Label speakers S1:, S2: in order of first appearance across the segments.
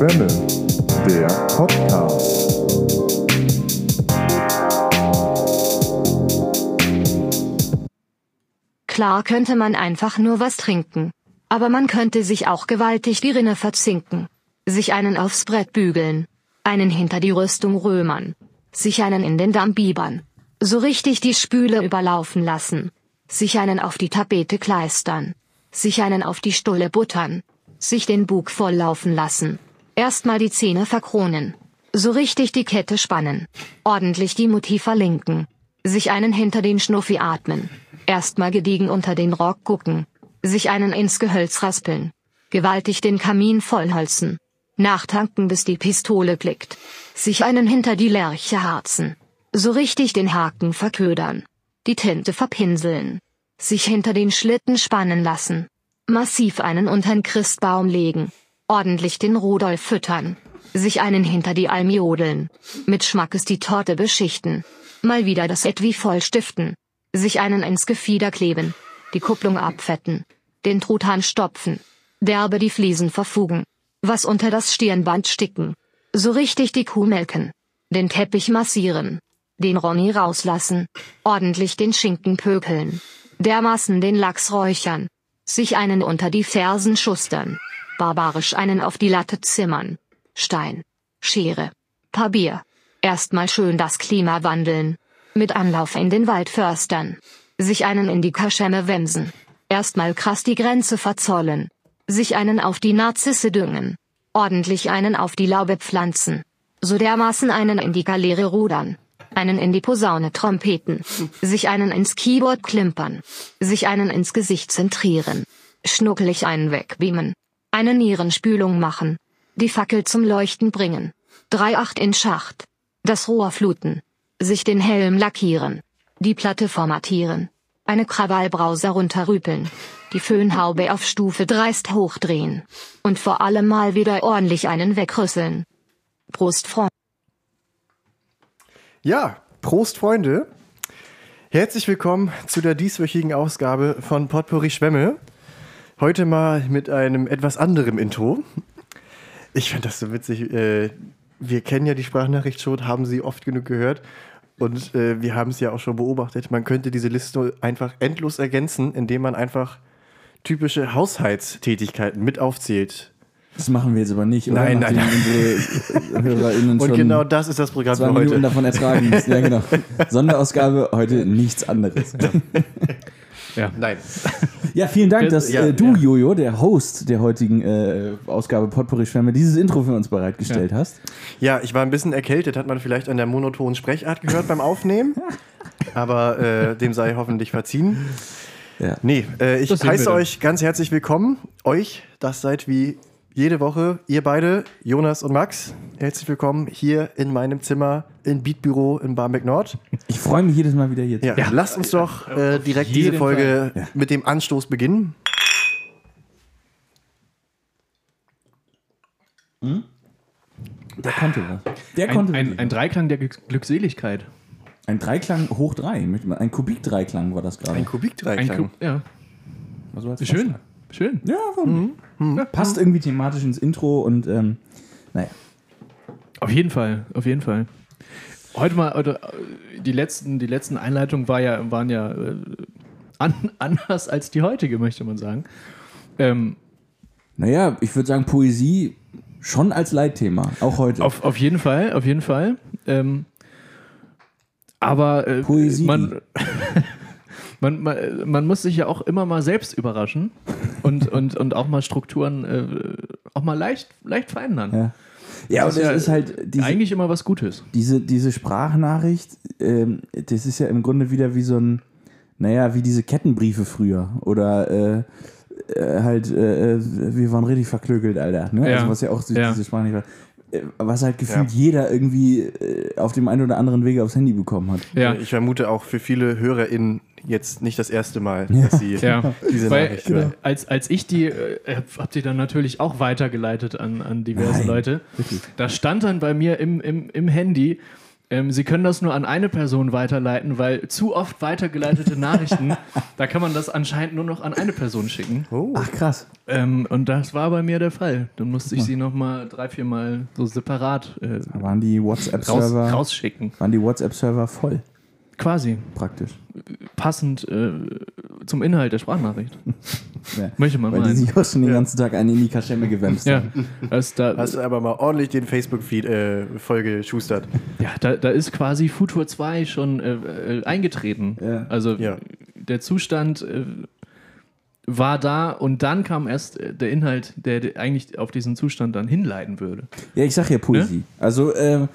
S1: Schwemme, der Podcast.
S2: Klar könnte man einfach nur was trinken. Aber man könnte sich auch gewaltig die Rinne verzinken. Sich einen aufs Brett bügeln. Einen hinter die Rüstung römern. Sich einen in den Damm biebern. So richtig die Spüle überlaufen lassen. Sich einen auf die Tapete kleistern. Sich einen auf die Stulle buttern. Sich den Bug volllaufen lassen. Erstmal die Zähne verkronen. So richtig die Kette spannen. Ordentlich die Mutti verlinken. Sich einen hinter den Schnuffi atmen. Erstmal gediegen unter den Rock gucken. Sich einen ins Gehölz raspeln. Gewaltig den Kamin vollholzen. Nachtanken bis die Pistole klickt. Sich einen hinter die Lerche harzen. So richtig den Haken verködern. Die Tinte verpinseln. Sich hinter den Schlitten spannen lassen. Massiv einen untern Christbaum legen. Ordentlich den Rudolf füttern. Sich einen hinter die Alm jodeln. Mit Schmackes die Torte beschichten. Mal wieder das Etui voll stiften. Sich einen ins Gefieder kleben. Die Kupplung abfetten. Den Truthahn stopfen. Derbe die Fliesen verfugen. Was unter das Stirnband sticken. So richtig die Kuh melken. Den Teppich massieren. Den Ronny rauslassen. Ordentlich den Schinken pökeln. Dermaßen den Lachs räuchern. Sich einen unter die Fersen schustern. Barbarisch einen auf die Latte zimmern. Stein. Schere. Papier. Erstmal schön das Klima wandeln. Mit Anlauf in den Wald förstern. Sich einen in die Kaschemme wemsen. Erstmal krass die Grenze verzollen. Sich einen auf die Narzisse düngen. Ordentlich einen auf die Laube pflanzen. So dermaßen einen in die Galeere rudern. Einen in die Posaune trompeten. Sich einen ins Keyboard klimpern. Sich einen ins Gesicht zentrieren. Schnuckelig einen wegbeamen. Eine Nierenspülung machen. Die Fackel zum Leuchten bringen. Drei Acht in Schacht. Das Rohr fluten. Sich den Helm lackieren. Die Platte formatieren. Eine Krawallbrause runterrüpeln. Die Föhnhaube auf Stufe dreist hochdrehen. Und vor allem mal wieder ordentlich einen wegrüsseln. Prost, Freund.
S3: Ja, Prost, Freunde. Herzlich willkommen zu der dieswöchigen Ausgabe von Potpourri Schwemme. Heute mal mit einem etwas anderem Intro. Ich fand das so witzig. Äh, wir kennen ja die Sprachnachricht schon, haben sie oft genug gehört. Und äh, wir haben es ja auch schon beobachtet. Man könnte diese Liste einfach endlos ergänzen, indem man einfach typische Haushaltstätigkeiten mit aufzählt.
S4: Das machen wir jetzt aber nicht, oder?
S3: Nein, nein,
S4: Nachdem
S3: nein.
S4: unsere HörerInnen
S3: Und genau das ist das Programm
S4: zwei
S3: für
S4: Minuten
S3: heute.
S4: davon ertragen müssen. Ja, genau. Sonderausgabe, heute nichts anderes.
S3: Nein.
S4: Ja, vielen Dank, dass
S3: Ja,
S4: äh, du,
S3: ja.
S4: Jojo, der Host der heutigen äh, Ausgabe Potpourri Schwärme, dieses Intro für uns bereitgestellt hast.
S3: Ja, ich war ein bisschen erkältet, hat man vielleicht an der monotonen Sprechart gehört beim Aufnehmen. Aber äh, dem sei hoffentlich verziehen.
S4: Ja.
S3: Nee, äh, ich heiße euch ganz herzlich willkommen. Euch, das seid wie jede Woche, ihr beide, Jonas und Max. Herzlich willkommen hier in meinem Zimmer im Beatbüro in Barmbek Nord.
S4: Ich freue mich jedes Mal wieder hier. zu
S3: Ja, lasst uns doch äh, direkt diese Folge mit dem Anstoß beginnen.
S4: Der konnte was. Der
S5: Ein,
S4: konnte
S5: ein, ein. Dreiklang der Glück- Glückseligkeit.
S4: ein Dreiklang hoch drei. Ein Kubik-Dreiklang war das gerade.
S3: Ein
S5: Ein
S3: Kubikdreiklang.
S5: Klub, ja,
S4: Also als
S5: schön, schön.
S4: Ja, warum nicht? Passt irgendwie thematisch ins Intro und ähm, naja.
S5: Auf jeden Fall, auf jeden Fall. Heute mal, äh, die letzten, die letzten Einleitungen war ja, waren ja äh, an, anders als die heutige, möchte man sagen. Ähm,
S4: Naja, ich würde sagen, Poesie schon als Leitthema, auch heute.
S5: auf, auf jeden Fall, auf jeden Fall. Ähm, aber äh,
S4: Poesie.
S5: man, man, man, man muss sich ja auch immer mal selbst überraschen und, und, und auch mal Strukturen äh, auch mal leicht, leicht verändern.
S4: ja. ja, und
S5: Das ja
S4: ist halt diese,
S5: Eigentlich immer was Gutes.
S4: diese, diese Sprachnachricht, ähm, das ist ja im Grunde wieder wie so ein, naja, wie diese Kettenbriefe früher. Oder äh, äh, halt, äh, äh, wir waren richtig verklökelt, Alter. Ne?
S5: Ja.
S4: Also was ja auch
S5: Ja.
S4: diese Sprachnachricht war. Äh, Was halt gefühlt jeder irgendwie auf dem einen oder anderen Wege aufs Handy bekommen hat.
S5: Ja.
S3: Ich vermute auch für viele HörerInnen jetzt nicht das erste Mal, dass sie
S5: Ja,
S3: diese
S5: weil
S3: Nachricht hören.
S5: als, als ich die, äh, hab die dann natürlich auch weitergeleitet an, an diverse
S4: Nein,
S5: Leute.
S4: wirklich.
S5: Da stand dann bei mir im, im, im Handy, Ähm, Sie können das nur an eine Person weiterleiten, weil zu oft weitergeleitete Nachrichten, da kann man das anscheinend nur noch an eine Person schicken.
S3: Oh.
S4: Ach krass.
S5: Ähm, und das war bei mir der Fall. Dann musste ich sie nochmal drei, vier Mal so separat äh,
S4: waren die
S5: raus,
S4: WhatsApp-Server
S5: rausschicken.
S4: waren die WhatsApp-Server voll,
S5: Quasi.
S4: praktisch.
S5: Passend äh, zum Inhalt der Sprachnachricht.
S4: Ja.
S5: Möchte man
S4: Weil die
S5: meinen.
S4: sich auch schon den ganzen Tag eine in die Kaschemme gewämst
S5: Ja, das, da,
S3: Hast du aber mal ordentlich den Facebook-Feed äh, vollgeschustert.
S5: ja da, da ist quasi Futur 2 schon äh, äh, eingetreten.
S4: Ja.
S5: Also
S3: Ja.
S5: der Zustand äh, war da und dann kam erst äh, der Inhalt, der, eigentlich auf diesen Zustand dann hinleiten würde.
S4: Ja, ich sag ja Poesie. Also, äh,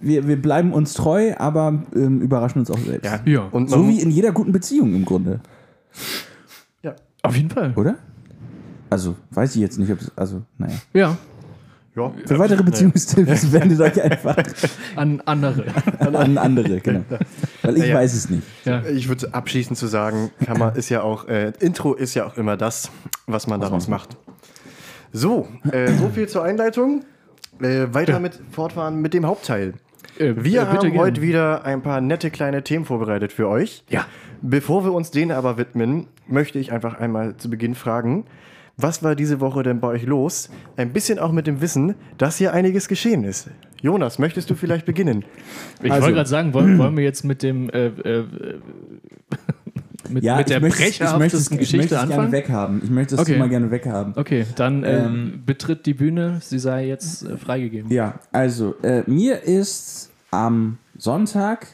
S4: wir, wir bleiben uns treu, aber ähm, überraschen uns auch selbst.
S5: Ja.
S3: Und
S4: So
S3: man-
S4: wie in jeder guten Beziehung im Grunde,
S3: ja.
S5: Auf jeden Fall.
S4: oder? Also, weiß ich jetzt nicht, ob es. Also, naja.
S5: Ja,
S3: Ja.
S4: Für weitere Beziehungstipps wendet euch einfach
S5: an andere.
S4: an andere, genau. Weil ich
S3: Ja, ja.
S4: weiß es nicht.
S5: Ja.
S3: Ich würde abschließend zu sagen, man, ist ja auch, äh, Intro ist ja auch immer das, was man daraus macht. So, äh, so viel zur Einleitung. Äh, weiter mit fortfahren mit dem Hauptteil.
S5: Äh,
S3: Wir
S5: äh, bitte
S3: haben
S5: gern.
S3: heute wieder ein paar nette kleine Themen vorbereitet für euch.
S5: Ja.
S3: Bevor wir uns denen aber widmen, möchte ich einfach einmal zu Beginn fragen, was war diese Woche denn bei euch los? Ein bisschen auch mit dem Wissen, dass hier einiges geschehen ist. Jonas, möchtest du vielleicht beginnen?
S5: Ich
S4: Also-
S5: wollte gerade sagen, wollen, wollen wir jetzt mit dem äh, äh, mit,
S4: Ja,
S5: mit der
S4: ich möchte, es- ich möchte, es-
S5: brecherhaftesten
S4: ich möchte
S5: Geschichte
S4: es gerne weghaben. Ich möchte das
S5: Okay.
S4: Thema gerne weghaben.
S5: Okay, dann äh,
S4: Ähm,
S5: betritt die Bühne. Sie sei jetzt äh, freigegeben.
S4: Ja, also, äh, mir ist am Sonntag,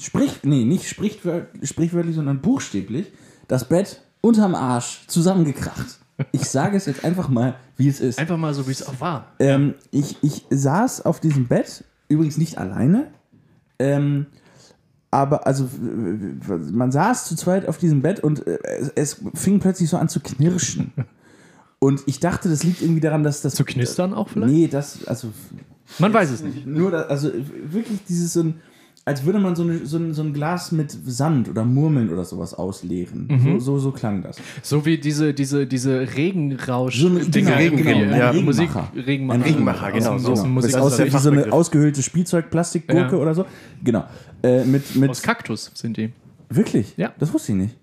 S4: sprich, nee, nicht sprichwör sprichwörtlich, sondern buchstäblich, das Bett unterm Arsch zusammengekracht. Ich sage es jetzt einfach mal, wie es ist.
S5: Einfach mal so, wie es auch war.
S4: Ähm, ich, ich saß auf diesem Bett, übrigens nicht alleine, ähm, aber also man saß zu zweit auf diesem Bett und äh, es, es fing plötzlich so an zu knirschen. Und ich dachte, das liegt irgendwie daran, dass das.
S5: Zu knistern auch vielleicht?
S4: Nee, das, also
S5: Man weiß es nicht.
S4: nur, da, also wirklich dieses so ein, als würde man so, eine, so, ein, so ein Glas mit Sand oder Murmeln oder sowas ausleeren. So, so, so klang das.
S5: So wie diese, diese, diese Regenrausch.
S4: So ein
S5: Dinger,
S3: Regen-
S5: die,
S3: genau, ja.
S5: Musik,
S4: Regenmacher.
S5: Regenmacher.
S4: Ein
S3: Regenmacher, genau,
S5: Aus,
S3: so.
S5: aus
S3: Das
S4: Das
S3: ist
S4: aussieht
S3: der
S4: wie so eine ausgehöhlte Spielzeugplastikgurke
S5: Ja.
S4: oder so. Genau. Äh, mit, mit,
S5: Aus Kaktus sind die.
S4: wirklich?
S5: Ja.
S4: Das wusste ich nicht.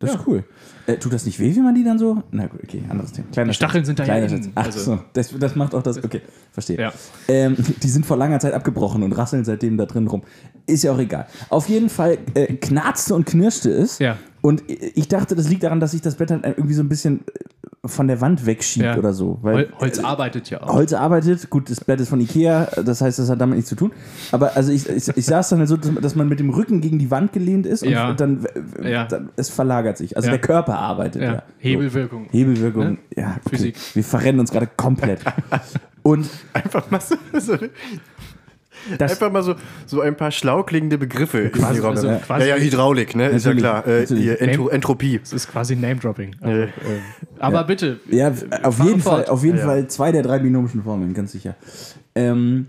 S4: Das
S5: Ja.
S4: ist cool. Äh, tut das nicht weh, wie man die dann so? Na gut, okay, anderes Thema. Kleiner
S5: Die Stacheln sind da ja
S4: Kleiner
S5: innen,
S4: Schatz. Ach
S5: also-
S4: so, das, das macht auch das. Okay, verstehe.
S5: Ja.
S4: Ähm, die sind vor langer Zeit abgebrochen und rasseln seitdem da drin rum. Ist ja auch egal. Auf jeden Fall äh, knarzte und knirschte es.
S5: Ja.
S4: Und ich dachte, das liegt daran, dass sich das Bett halt irgendwie so ein bisschen äh, von der Wand wegschiebt
S5: Ja.
S4: oder so. Weil
S5: Hol Holz arbeitet ja auch.
S4: Holz arbeitet, gut, das Bett ist von Ikea, das heißt, das hat damit nichts zu tun. Aber also ich, ich, ich saß dann halt so, dass man mit dem Rücken gegen die Wand gelehnt ist und
S5: Ja.
S4: dann,
S5: Ja.
S4: dann es verlagert sich. Also
S5: Ja.
S4: der Körper arbeitet. Ja.
S5: ja. Hebelwirkung.
S4: So. Hebelwirkung, ja. Okay.
S5: Physik.
S4: Wir verrennen uns gerade komplett. und
S3: Einfach mal so, so,
S4: das,
S3: einfach mal so, so ein paar schlau klingende Begriffe in die Räume.
S5: also
S3: ja,
S5: quasi-
S3: ja, Hydraulik, ne? Ist ja klar. Äh, Entro Entropie.
S5: Das ist quasi Name-Dropping.
S3: Äh,
S5: Aber bitte.
S4: ja, auf
S5: fahren
S4: jeden Fall, auf jeden
S3: Ja, ja.
S4: Fall zwei der drei binomischen Formeln, ganz sicher. Ähm,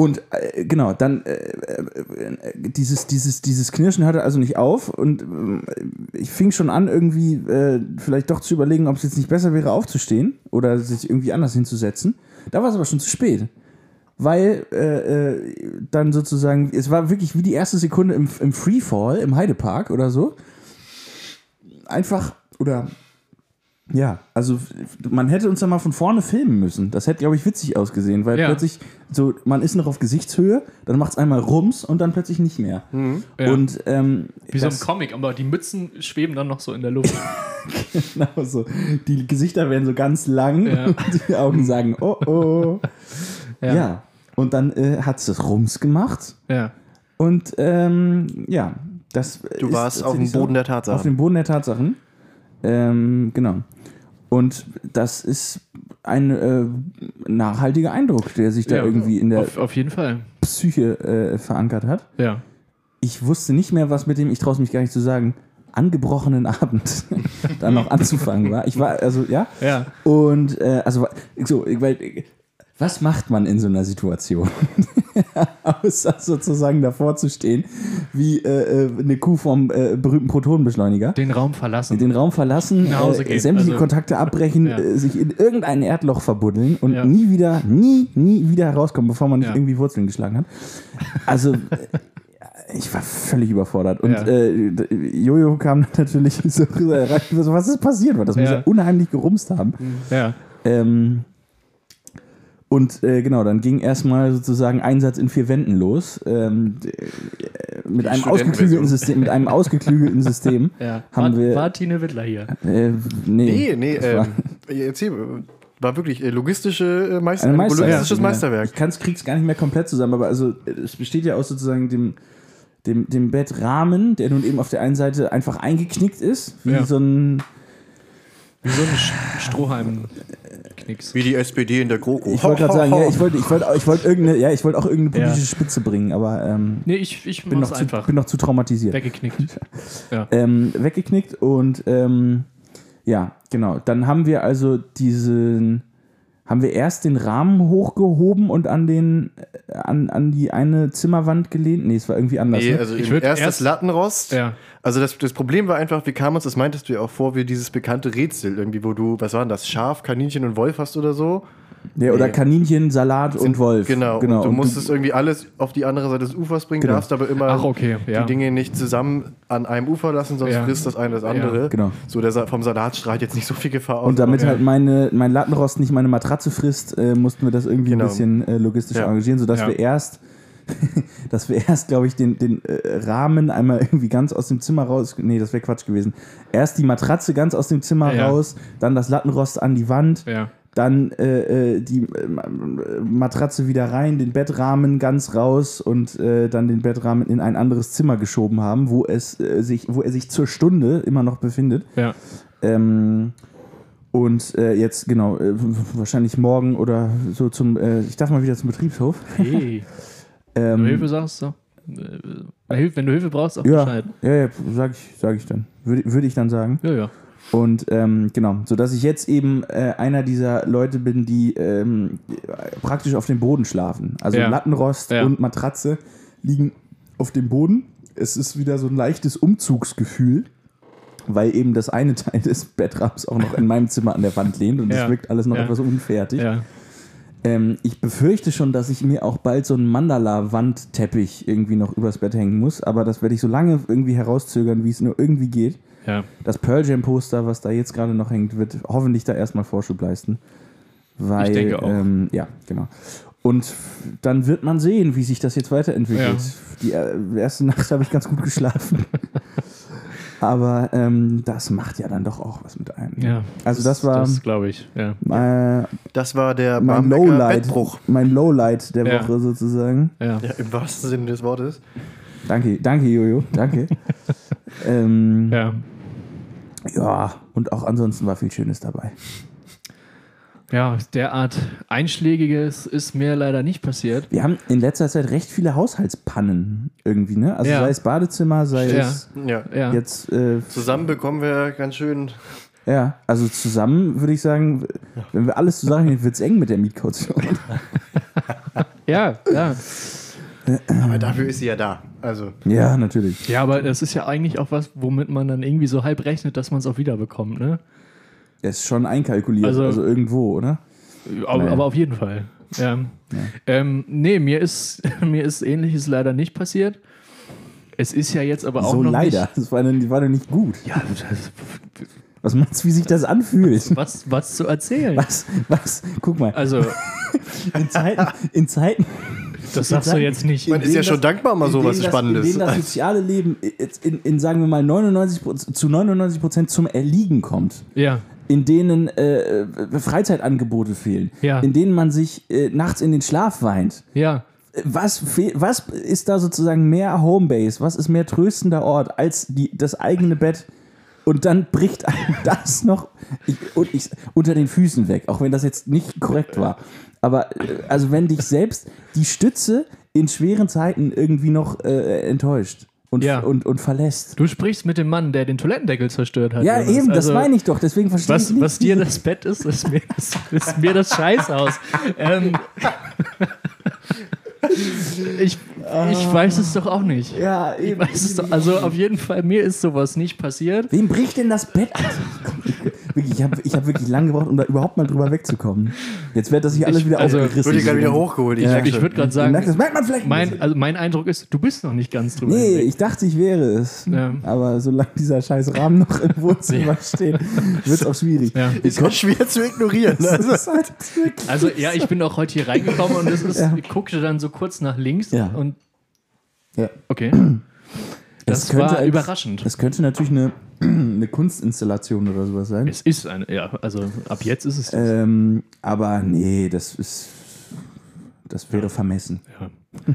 S4: und äh, genau, dann äh, äh, dieses, dieses, dieses Knirschen hörte also nicht auf und äh, ich fing schon an, irgendwie äh, vielleicht doch zu überlegen, ob es jetzt nicht besser wäre, aufzustehen oder sich irgendwie anders hinzusetzen. Da war es aber schon zu spät. Weil äh, äh, dann sozusagen, es war wirklich wie die erste Sekunde im, im Freefall, im Heidepark oder so. Einfach, oder ja, also man hätte uns da mal von vorne filmen müssen. Das hätte, glaube ich, witzig ausgesehen, weil
S5: Ja.
S4: plötzlich so, man ist noch auf Gesichtshöhe, dann macht es einmal Rums und dann plötzlich nicht mehr.
S5: Ja.
S4: Und ähm,
S5: Wie so ein Comic, aber die Mützen schweben dann noch so in der Luft.
S4: genau so. Die Gesichter werden so ganz lang
S5: Ja.
S4: und die Augen sagen, oh oh. Ja. Und dann äh, hat es das Rums gemacht
S5: ja.
S4: und ähm, ja, das
S3: Du
S4: ist
S3: warst auf dem. Boden der
S4: Auf
S3: Tatsachen.
S4: dem Boden der Tatsachen. Ähm, genau. Und das ist ein äh, nachhaltiger Eindruck, der sich da
S5: Ja,
S4: irgendwie in der
S5: Auf, auf jeden Fall.
S4: Psyche äh, verankert hat.
S5: Ja.
S4: Ich wusste nicht mehr, was mit dem, ich traue es mich gar nicht zu sagen, angebrochenen Abend dann noch anzufangen war. Ich war, also, ja.
S5: Ja.
S4: Und, äh, also, so, weil, Was macht man in so einer Situation? Außer sozusagen davor zu stehen, wie äh, äh, eine Kuh vom äh, berühmten Protonenbeschleuniger.
S5: Den Raum verlassen.
S4: Den Raum verlassen,
S5: Nach Hause
S4: äh, sämtliche
S5: Also-
S4: Kontakte abbrechen,
S5: Ja.
S4: äh, sich in irgendein Erdloch verbuddeln und
S5: Ja.
S4: nie wieder, nie, nie wieder herauskommen, bevor man nicht
S5: Ja.
S4: irgendwie Wurzeln geschlagen hat. Also, ich war völlig überfordert. Und
S5: Ja.
S4: äh, Jojo kam natürlich so, rein, so, was ist passiert? Das muss
S5: Ja.
S4: ja unheimlich gerumst haben.
S5: ja.
S4: Ähm, und äh, genau, dann ging erstmal sozusagen Einsatz in vier Wänden los. Ähm, äh, mit, einem ausgeklügelten System, mit einem ausgeklügelten System
S5: ja.
S4: haben
S5: war,
S4: wir.
S5: war Tine Wittler hier.
S4: äh, nee,
S3: Nee, nee, ähm, erzähl, war wirklich äh, logistische äh, Meister,
S4: Meisterwerk.
S3: logistisches Meisterwerk.
S4: Ich kann's, krieg's gar nicht mehr komplett zusammen, aber also äh, es besteht ja aus sozusagen dem, dem, dem Bettrahmen, der nun eben auf der einen Seite einfach eingeknickt ist, wie
S5: Ja.
S4: so ein
S5: Wie so ein Sch- Strohhalm-Knicks.
S3: Wie die SPD in der GroKo.
S4: Ich wollte gerade sagen, ja, ich wollte ich wollte ich wollte irgendeine ja, ich wollte auch irgendeine
S5: Ja.
S4: politische Spitze bringen, aber ähm,
S5: Nee, ich, ich
S4: bin noch zu,
S5: einfach.
S4: bin noch zu traumatisiert.
S5: Weggeknickt. Ja.
S4: ähm, weggeknickt und ähm, ja, genau. Dann haben wir also diesen, haben wir erst den Rahmen hochgehoben und an den, äh, an, an die eine Zimmerwand gelehnt. Nee, es war irgendwie anders.
S3: Nee,
S4: ne?
S3: also
S5: Ich
S3: ich
S5: würd
S3: erst,
S5: erst-
S3: das Lattenrost.
S5: Ja.
S3: Also das, das Problem war einfach, wir kamen uns, das meintest du ja auch vor, wie dieses bekannte Rätsel irgendwie, wo du, was war denn das, Schaf, Kaninchen und Wolf hast oder so.
S4: ja, oder
S3: nee.
S4: Kaninchen, Salat und Wolf.
S3: Genau,
S4: genau.
S3: und du
S4: Und
S3: musstest irgendwie alles auf die andere Seite des Ufers bringen,
S4: Genau.
S3: darfst aber immer
S5: Ach, okay, ja.
S3: die Dinge nicht zusammen an einem Ufer lassen, sonst
S5: Ja.
S3: frisst das eine das andere.
S4: genau.
S3: So, der vom Salat strahlt jetzt nicht so viel Gefahr aus.
S4: Und damit halt meine, mein Lattenrost nicht meine Matratze frisst, äh, mussten wir das irgendwie
S3: Genau.
S4: ein bisschen äh, logistisch
S3: Ja.
S4: arrangieren, sodass
S5: Ja.
S4: wir erst, dass wir erst, glaube ich, den, den äh, Rahmen einmal irgendwie ganz aus dem Zimmer raus. Nee, das wäre Quatsch gewesen. Erst die Matratze ganz aus dem Zimmer
S5: Ja.
S4: raus, dann das Lattenrost an die Wand,
S5: Ja.
S4: dann äh, äh, die äh, Ma- Matratze wieder rein, den Bettrahmen ganz raus und äh, dann den Bettrahmen in ein anderes Zimmer geschoben haben, wo es äh, sich, wo er sich zur Stunde immer noch befindet.
S5: Ja.
S4: Ähm, und äh, jetzt, genau, äh, wahrscheinlich morgen oder so zum, äh, ich darf mal wieder zum Betriebshof.
S5: Hey. Wenn du
S4: Ähm,
S5: Hilfe sagst, so. Äh, Wenn du Hilfe brauchst, sag
S4: ja,
S5: Bescheid.
S4: ja, ja, sag ich, sag ich dann. Würde würde ich dann sagen.
S5: Ja, ja.
S4: Und ähm, genau, sodass ich jetzt eben äh, einer dieser Leute bin, die ähm, praktisch auf dem Boden schlafen. Also
S5: Ja.
S4: Lattenrost
S5: Ja.
S4: und Matratze liegen auf dem Boden. Es ist wieder so ein leichtes Umzugsgefühl, weil eben das eine Teil des Bettrahmens auch noch in meinem Zimmer an der Wand lehnt und es
S5: Ja.
S4: wirkt alles noch etwas unfertig.
S5: Ja.
S4: Ähm, ich befürchte schon, dass ich mir auch bald so einen Mandala-Wandteppich irgendwie noch übers Bett hängen muss, aber das werde ich so lange irgendwie herauszögern, wie es nur irgendwie geht.
S5: Ja.
S4: Das Pearl Jam Poster, was da jetzt gerade noch hängt, wird hoffentlich da erstmal Vorschub leisten. Weil,
S5: Ich denke auch.
S4: Ähm, ja, genau. Und dann wird man sehen, wie sich das jetzt weiterentwickelt.
S5: Ja.
S4: Die äh, erste Nacht habe ich ganz gut geschlafen. Aber ähm, das macht ja dann doch auch was mit einem.
S5: ja.
S4: Also das war
S5: Das glaube ich. Ja.
S4: äh,
S3: Das war der
S4: mein Lowlight,
S3: Bettbruch.
S4: mein Lowlight der
S5: Ja.
S4: Woche sozusagen.
S5: Ja.
S3: Ja, im wahrsten Sinne des Wortes.
S4: Danke, danke Jojo, danke. ähm,
S5: Ja.
S4: ja, und auch ansonsten war viel Schönes dabei.
S5: Ja, derart Einschlägiges ist mir leider nicht passiert.
S4: Wir haben in letzter Zeit recht viele Haushaltspannen irgendwie, ne? Also
S5: Ja.
S4: sei es Badezimmer, sei
S5: Ja.
S4: es
S3: Ja.
S5: Ja.
S4: jetzt, äh,
S3: Zusammen bekommen wir ganz schön.
S4: ja, also zusammen würde ich sagen, wenn wir alles zusammen wird es eng mit der Mietkaution.
S5: Ja, ja.
S3: Aber dafür ist sie ja da. Also,
S4: ja, natürlich.
S5: Ja, aber das ist ja eigentlich auch was, womit man dann irgendwie so halb rechnet, dass man es auch wiederbekommt, ne?
S4: Er ist schon einkalkuliert, also,
S5: Also-
S4: irgendwo, oder?
S5: Aber,
S4: Naja.
S5: aber auf jeden Fall. Ja. Ähm, nee, mir ist, mir ist ähnliches leider nicht passiert. Es ist ja jetzt aber auch
S4: so
S5: noch
S4: leider. Das war dann, war dann nicht gut.
S5: nicht. Ja, das,
S4: Was meinst du, wie sich das anfühlt?
S5: was, was zu erzählen.
S4: Was, was, guck mal,
S5: Also,
S4: in Zeiten, in Zeiten,
S5: das sagst du jetzt nicht.
S3: man ist ja
S4: denen
S3: schon
S4: das-
S3: dankbar, mal
S4: in
S3: sowas
S4: denen das-
S3: Spannendes.
S4: In denen das soziale Leben jetzt in, in sagen wir mal, 99, Proz- zu 99 Prozent zum Erliegen kommt.
S5: Ja,
S4: In denen äh, Freizeitangebote fehlen.
S5: Ja.
S4: In denen man sich äh, nachts in den Schlaf weint.
S5: ja.
S4: Was, fehl- was ist da sozusagen mehr Homebase? Was ist mehr tröstender Ort als die, das eigene Bett? Und dann bricht einem das noch ich, und ich, unter den Füßen weg, auch wenn das jetzt nicht korrekt war. Aber äh, also wenn dich selbst die Stütze in schweren Zeiten irgendwie noch äh, enttäuscht, und,
S5: Ja.
S4: und, und verlässt.
S5: Du sprichst mit dem Mann, der den Toilettendeckel zerstört hat.
S4: Ja, eben, das
S5: Also,
S4: meine ich doch. Deswegen verstehe ich
S5: Was,
S4: nicht.
S5: was dir das Bett ist, ist mir das, ist mir das Scheißhaus. Ähm, ich, ich weiß es doch auch nicht.
S4: Ja,
S5: Ich
S4: eben.
S5: weiß es doch, also auf jeden Fall, mir ist sowas nicht passiert.
S4: Wem bricht denn das Bett? ich habe ich hab wirklich lange gebraucht, um da überhaupt mal drüber wegzukommen. Jetzt wird das sich alles
S5: Ich-
S4: wieder
S5: also,
S4: aufgerissen.
S3: Wird hier gerade wieder hochgeholt. Ich
S4: Ja.
S5: Ich würde gerade sagen,
S4: merkt, das merkt man vielleicht ein
S5: mein, also mein Eindruck ist, du bist noch nicht ganz drüber.
S4: Nee,
S5: hinweg.
S4: ich dachte, ich wäre es.
S5: Ja.
S4: Aber solange dieser scheiß Rahmen noch im Wohnzimmer steht, wird es auch schwierig.
S5: Ja.
S3: Ist auch schwer zu ignorieren. Also,
S4: halt
S5: Also ja, ich bin auch heute hier reingekommen und es ist,
S4: Ja.
S5: ich guckte dann so kurz nach links
S4: Ja.
S5: und
S4: ja.
S5: okay.
S4: Es
S5: Das
S4: könnte
S5: war
S4: als-
S5: überraschend.
S4: Es könnte natürlich eine, eine Kunstinstallation oder sowas sein.
S5: Es ist eine, ja, also ab jetzt ist es.
S4: Ähm, aber nee, das ist. Das wäre vermessen.
S5: Ja.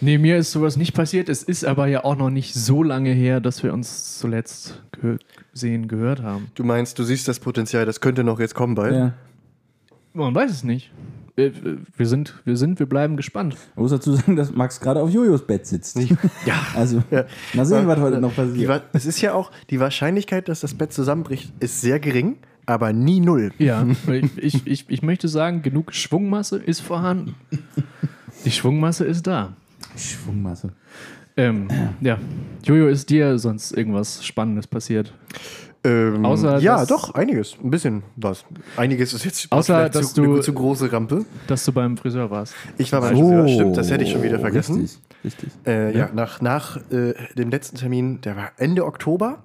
S5: Nee, mir ist sowas nicht passiert. Es ist aber ja auch noch nicht so lange her, dass wir uns zuletzt ge sehen, gehört haben.
S3: du meinst, du siehst das Potenzial, das könnte noch jetzt kommen bald.
S4: Ja.
S5: Man weiß es nicht. Äh, Wir sind, wir sind, wir bleiben gespannt.
S4: Ich muss dazu sagen, dass Max gerade auf Jojos Bett sitzt.
S5: Ja.
S4: Also, mal sehen, was heute noch
S3: Die,
S4: passiert.
S3: wa- es ist ja auch, die Wahrscheinlichkeit, dass das Bett zusammenbricht, ist sehr gering, aber nie null.
S5: Ja, ich, ich, ich, ich möchte sagen, genug Schwungmasse ist vorhanden. Die Schwungmasse ist da.
S4: Schwungmasse.
S5: Ähm, ja. Jojo, ist dir sonst irgendwas Spannendes passiert?
S3: Ähm,
S5: Außer,
S3: ja, doch, einiges. Ein bisschen was. Einiges ist jetzt
S5: Außer, dass
S3: zu,
S5: du-
S3: eine zu große Rampe.
S5: Dass du beim Friseur warst.
S3: Ich war beim Friseur, stimmt, das hätte ich schon wieder vergessen.
S4: Richtig, richtig.
S3: Äh, ja. nach, nach äh, dem letzten Termin, der war Ende Oktober.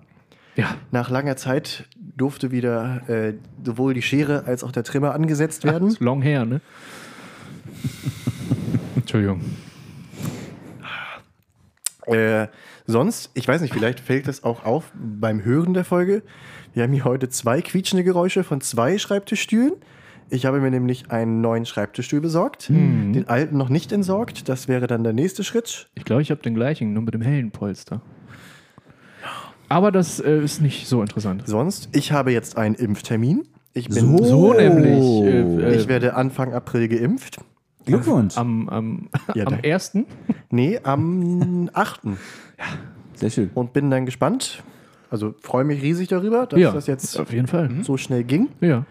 S5: Ja.
S3: Nach langer Zeit durfte wieder äh, sowohl die Schere als auch der Trimmer angesetzt werden.
S5: Ist long hair, ne? Entschuldigung.
S3: Äh, sonst, ich weiß nicht, vielleicht fällt das auch auf beim Hören der Folge. Wir haben hier heute zwei quietschende Geräusche von zwei Schreibtischstühlen. Ich habe mir nämlich einen neuen Schreibtischstuhl besorgt,
S5: Mhm.
S3: den alten noch nicht entsorgt. Das wäre dann der nächste Schritt.
S5: Ich glaube, ich habe den gleichen, nur mit dem hellen Polster. Aber das äh, ist nicht so interessant.
S3: Sonst, ich habe jetzt einen Impftermin. Ich bin,
S4: So.
S5: So nämlich. Äh, äh,
S3: ich werde Anfang April geimpft.
S4: Glückwunsch.
S5: am, am,
S3: Ja,
S5: am
S3: danke.
S5: 1.
S3: Nee, am 8.
S4: Sehr schön.
S3: Und bin dann gespannt. Also freue mich riesig darüber, dass
S5: Ja,
S3: das jetzt
S5: auf jeden Fall.
S3: so schnell ging.
S5: Ja.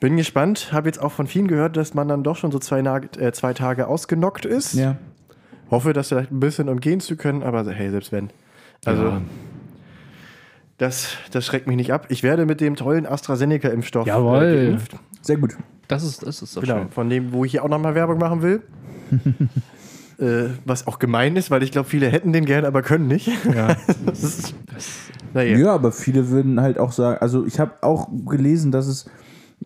S3: Bin gespannt. Habe jetzt auch von vielen gehört, dass man dann doch schon so zwei, äh, zwei Tage ausgenockt ist.
S4: Ja.
S3: Hoffe, das vielleicht ein bisschen umgehen zu können, aber hey, selbst wenn. Also,
S5: ja.
S3: das, das schreckt mich nicht ab. Ich werde mit dem tollen AstraZeneca-Impfstoff äh,
S5: Jawohl.
S3: geimpft.
S4: Sehr gut.
S5: Das ist, das ist doch
S3: Genau,
S5: schön.
S3: von dem, wo ich hier auch nochmal Werbung machen will. äh, was auch gemein ist, weil ich glaube, viele hätten den gerne, aber können nicht.
S5: Ja.
S3: das ist,
S5: Das.
S4: Ja, aber viele würden halt auch sagen, also ich habe auch gelesen, dass es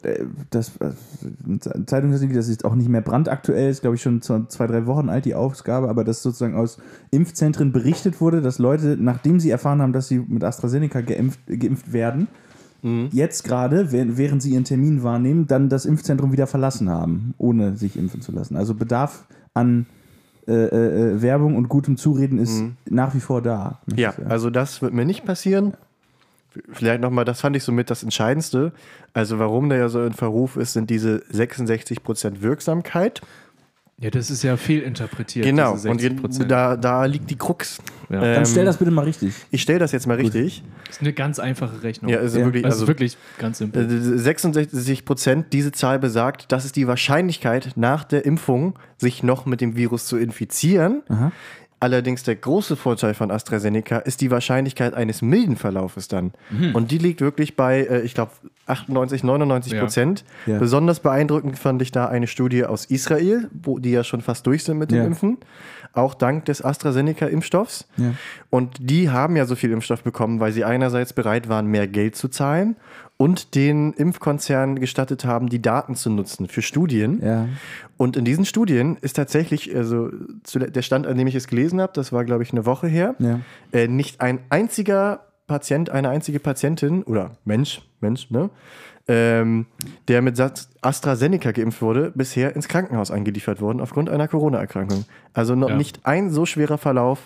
S4: äh, das äh, Zeitung das ist auch nicht mehr brandaktuell, ist glaube ich schon zwei, drei Wochen alt die Ausgabe, aber dass sozusagen aus Impfzentren berichtet wurde, dass Leute, nachdem sie erfahren haben, dass sie mit AstraZeneca geimpft, geimpft werden, jetzt gerade, während sie ihren Termin wahrnehmen, dann das Impfzentrum wieder verlassen haben, ohne sich impfen zu lassen. Also Bedarf an äh, äh, äh, Werbung und gutem Zureden ist nach wie vor da.
S3: Ja, also das wird mir nicht passieren. Vielleicht nochmal, das fand ich somit das Entscheidendste. Also warum der ja so in Verruf ist, sind diese 66% Wirksamkeit.
S5: Ja, das ist ja viel interpretiert.
S3: Genau,
S5: diese
S3: und
S5: 60%.
S3: da, da liegt die Krux.
S5: Ja.
S4: Dann
S3: Ähm,
S4: stell das bitte mal richtig.
S3: Ich stelle das jetzt mal richtig.
S5: Das ist eine ganz einfache Rechnung.
S3: Ja, ist
S4: Ja,
S3: wirklich,
S5: das ist
S3: also
S5: wirklich ganz simpel.
S3: äh, 66 Prozent, diese Zahl besagt, das ist die Wahrscheinlichkeit nach der Impfung, sich noch mit dem Virus zu infizieren.
S4: Aha.
S3: Allerdings der große Vorteil von AstraZeneca ist die Wahrscheinlichkeit eines milden Verlaufes dann.
S4: Mhm.
S3: Und die liegt wirklich bei, äh, ich glaube, 98, 99
S5: Ja.
S3: Prozent.
S4: Ja.
S3: Besonders beeindruckend fand ich da eine Studie aus Israel, wo die ja schon fast durch sind mit dem
S4: Ja.
S3: Impfen. Auch dank des AstraZeneca-Impfstoffs.
S4: Ja.
S3: Und die haben ja so viel Impfstoff bekommen, weil sie einerseits bereit waren, mehr Geld zu zahlen und den Impfkonzernen gestattet haben, die Daten zu nutzen für Studien.
S4: Ja.
S3: Und in diesen Studien ist tatsächlich, also der Stand, an dem ich es gelesen habe, das war, glaube ich, eine Woche her,
S4: Ja.
S3: äh, nicht ein einziger Patient, eine einzige Patientin oder Mensch, Mensch, ne, ähm, der mit AstraZeneca geimpft wurde, bisher ins Krankenhaus eingeliefert worden aufgrund einer Corona-Erkrankung. Also noch
S5: Ja.
S3: nicht ein so schwerer Verlauf,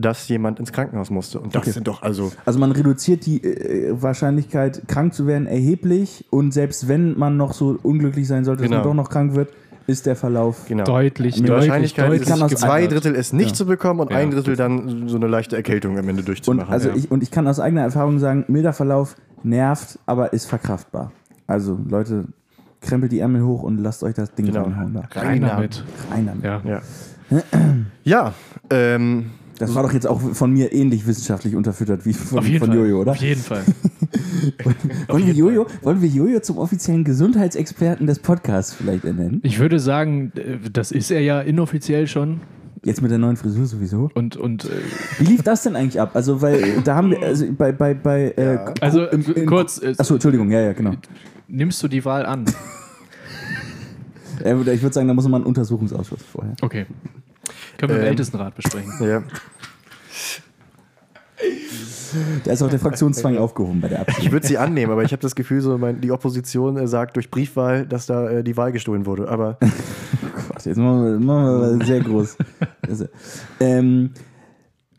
S3: dass jemand ins Krankenhaus musste. Und das
S4: Okay.
S3: sind doch also
S4: Also man reduziert die äh, Wahrscheinlichkeit, krank zu werden, erheblich. Und selbst wenn man noch so unglücklich sein sollte, dass
S3: Genau.
S4: man doch noch krank wird, ist der Verlauf.
S3: Genau.
S5: Deutlich,
S3: Die
S5: deutlich,
S3: Wahrscheinlichkeit
S5: deutlich
S3: ist zwei. Drittel es nicht
S4: Ja.
S3: zu bekommen und
S5: Ja.
S3: ein Drittel dann so eine leichte Erkältung am Ende
S4: Und,
S3: durchzumachen.
S4: also
S3: ja.
S4: ich, und ich kann aus eigener Erfahrung sagen, milder Verlauf nervt, aber ist verkraftbar. Also Leute, krempelt die Ärmel hoch und lasst euch das Ding
S3: Genau.
S4: reinhauen. Da.
S5: Rein damit.
S4: Rein damit.
S5: Ja.
S3: ja. ja, ähm,
S4: Das war doch jetzt auch von mir ähnlich wissenschaftlich unterfüttert wie von,
S5: Auf jeden
S4: von. Jojo, oder?
S5: Auf jeden Fall.
S4: Wollen wir, Jojo, wollen wir Jojo zum offiziellen Gesundheitsexperten des Podcasts vielleicht ernennen?
S5: Ich würde sagen, äh, das ist er ja inoffiziell schon.
S4: Jetzt mit der neuen Frisur sowieso.
S5: Und, und äh,
S4: Wie lief das denn eigentlich ab? Also, weil da haben wir, also bei, bei, bei, äh,
S5: also
S4: im- im-
S5: kurz, äh,
S4: Achso, Entschuldigung, ja, ja, genau.
S5: nimmst du die Wahl an?
S4: Ich würde sagen, da muss man einen Untersuchungsausschuss vorher.
S5: Okay. Können wir im
S3: Ähm.
S5: Ältestenrat besprechen.
S3: ja.
S4: Da ist auch der Fraktionszwang aufgehoben bei der
S3: Ich
S4: Abstimmung.
S3: würde sie annehmen, aber ich habe das Gefühl, so mein, die Opposition äh, sagt durch Briefwahl, dass da äh, die Wahl gestohlen wurde. Aber
S4: Gott, jetzt machen wir, machen wir sehr groß. Also, ähm,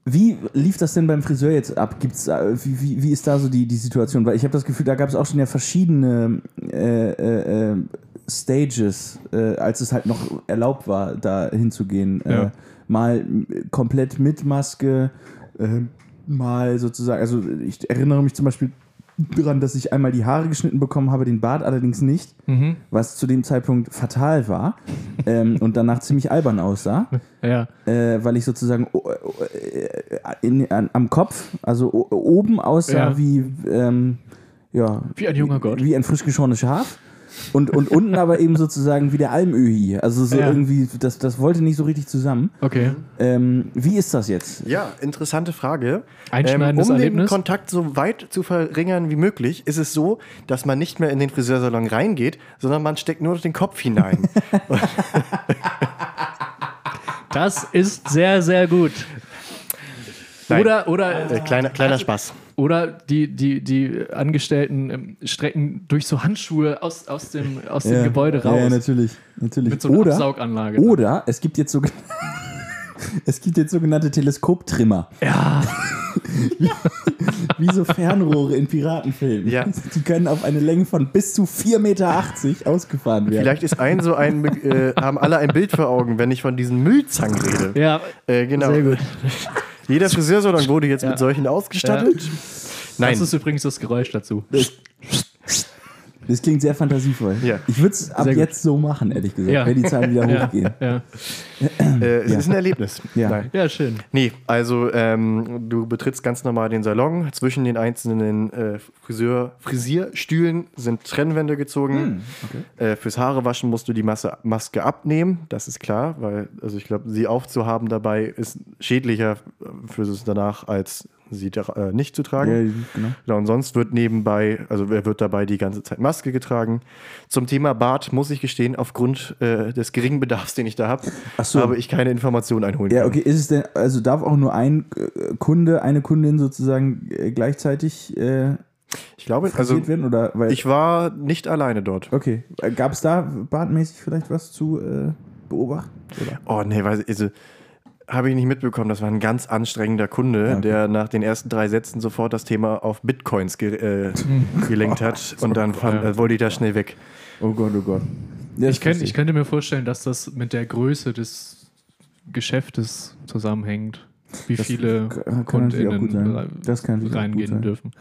S4: wie lief das denn beim Friseur jetzt ab? Gibt's, wie, wie, wie ist da so die, die Situation? Weil ich habe das Gefühl, da gab es auch schon ja verschiedene äh, äh, äh, Stages, äh, als es halt noch erlaubt war, da hinzugehen. Äh,
S5: Ja.
S4: mal komplett mit Maske, äh, mal sozusagen, also ich erinnere mich zum Beispiel daran, dass ich einmal die Haare geschnitten bekommen habe, den Bart allerdings nicht,
S5: Mhm.
S4: was zu dem Zeitpunkt fatal war ähm, und danach ziemlich albern aussah,
S5: Ja.
S4: äh, weil ich sozusagen o- o- äh, in, an, am Kopf, also oben aussah
S5: Ja.
S4: wie, ähm, ja,
S5: Wie ein junger Gott.
S4: wie ein frisch geschorenes Schaf. Und, und unten aber eben sozusagen wie der Almöhi. Also so
S5: Ja.
S4: irgendwie, das, das wollte nicht so richtig zusammen.
S5: Okay.
S4: Ähm, wie ist das jetzt?
S3: ja, interessante Frage.
S5: Einschneidendes
S3: um den
S5: Erlebnis?
S3: Kontakt so weit zu verringern wie möglich, ist es so, dass man nicht mehr in den Friseursalon reingeht, sondern man steckt nur den Kopf hinein.
S5: Das ist sehr, sehr gut.
S3: Nein.
S5: Oder, oder,
S3: äh, kleiner, kleiner Spaß.
S5: oder die, die, die Angestellten ähm, strecken durch so Handschuhe aus, aus dem, aus dem Gebäude raus.
S4: Ja, ja, natürlich. natürlich.
S5: mit so einer
S4: oder,
S5: Absauganlage.
S4: oder es gibt jetzt so es gibt jetzt sogenannte Teleskoptrimmer.
S5: Ja.
S4: Wie so Fernrohre in Piratenfilmen.
S3: Ja.
S4: Die können auf eine Länge von bis zu 4,80 Meter ausgefahren werden.
S3: Vielleicht ist ein so ein, äh, haben alle ein Bild vor Augen, wenn ich von diesen Müllzangen rede.
S5: Ja,
S3: Äh, genau.
S5: sehr gut.
S3: Jeder Friseursalon wurde jetzt
S5: Ja.
S3: mit solchen ausgestattet. Nein.
S5: Das ist übrigens das Geräusch dazu.
S4: Das klingt sehr fantasievoll.
S3: Ja.
S4: Ich würde es ab
S5: Sehr gut.
S4: jetzt so machen, ehrlich gesagt,
S5: Ja.
S4: wenn die Zahlen wieder
S5: Ja,
S4: hochgehen.
S5: ja.
S3: Äh, es ist ein Erlebnis.
S4: Ja.
S3: Nein.
S5: ja, schön.
S3: Nee, also ähm, du betrittst ganz normal den Salon. Zwischen den einzelnen äh, Friseur, Frisierstühlen sind Trennwände gezogen. äh, fürs Haarewaschen musst du die Masse, Maske abnehmen, das ist klar, weil also ich glaube, sie aufzuhaben dabei ist schädlicher für das danach, als sie äh, nicht zu tragen.
S4: Ja, genau.
S3: Genau, und sonst wird nebenbei, also er wird dabei die ganze Zeit Maske getragen. Zum Thema Bart muss ich gestehen, aufgrund äh, des geringen Bedarfs, den ich da habe,
S4: so.
S3: habe ich keine Informationen einholen
S4: Ja, okay, ist es denn, also darf auch nur ein äh, Kunde, eine Kundin sozusagen äh, gleichzeitig äh,
S3: Ich glaube,
S4: also,
S3: also
S4: werden? Oder, weil,
S3: ich war nicht alleine dort.
S4: okay, gab es da bartmäßig vielleicht was zu äh, beobachten? Oder?
S3: Oh, nee, weiß ich, also habe ich nicht mitbekommen. Das war ein ganz anstrengender Kunde,
S4: Ja, okay.
S3: der nach den ersten drei Sätzen sofort das Thema auf Bitcoins ge äh, gelenkt hat. Und dann fand, äh, wollte ich da schnell weg.
S4: Oh Gott, oh Gott. Ja,
S5: Ich, könnt, ich könnte mir vorstellen, dass das mit der Größe des Geschäftes zusammenhängt. Wie
S4: Das
S5: viele KundInnen reingehen dürfen.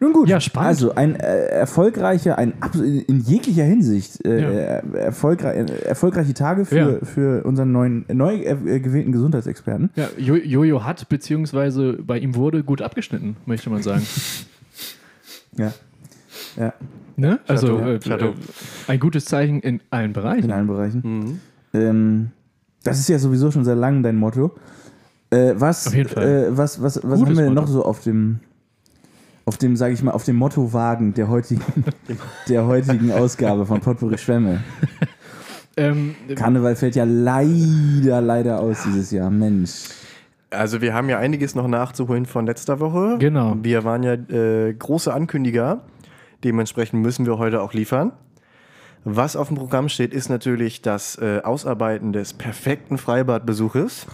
S4: Nun gut,
S5: Ja, spannend.
S4: also ein äh, erfolgreicher, ein in, jeglicher Hinsicht äh,
S5: Ja.
S4: er- erfolgrei äh, erfolgreiche Tage für,
S5: Ja.
S4: für unseren neuen, äh, neu äh, gewählten Gesundheitsexperten.
S5: Ja, Jo- Jojo hat, beziehungsweise bei ihm wurde gut abgeschnitten, möchte man sagen.
S4: Ja. Ja,
S5: Ne? Also äh, ein gutes Zeichen in allen Bereichen.
S4: in allen Bereichen.
S5: Mhm.
S4: Ähm, das ist ja sowieso schon sehr lang dein Motto. Äh, was,
S5: Auf jeden Fall.
S4: Äh, was, was, was
S5: Gutes
S4: haben wir denn noch so auf dem, auf dem, sage ich mal, auf dem Mottowagen der heutigen, der heutigen Ausgabe von Potpourri Schwämme?
S5: Ähm,
S4: Karneval fällt ja leider, leider aus dieses Jahr. Mensch.
S3: Also wir haben ja einiges noch nachzuholen von letzter Woche.
S5: Genau.
S3: Wir waren ja äh, große Ankündiger. Dementsprechend müssen wir heute auch liefern. Was auf dem Programm steht, ist natürlich das äh, Ausarbeiten des perfekten Freibadbesuches.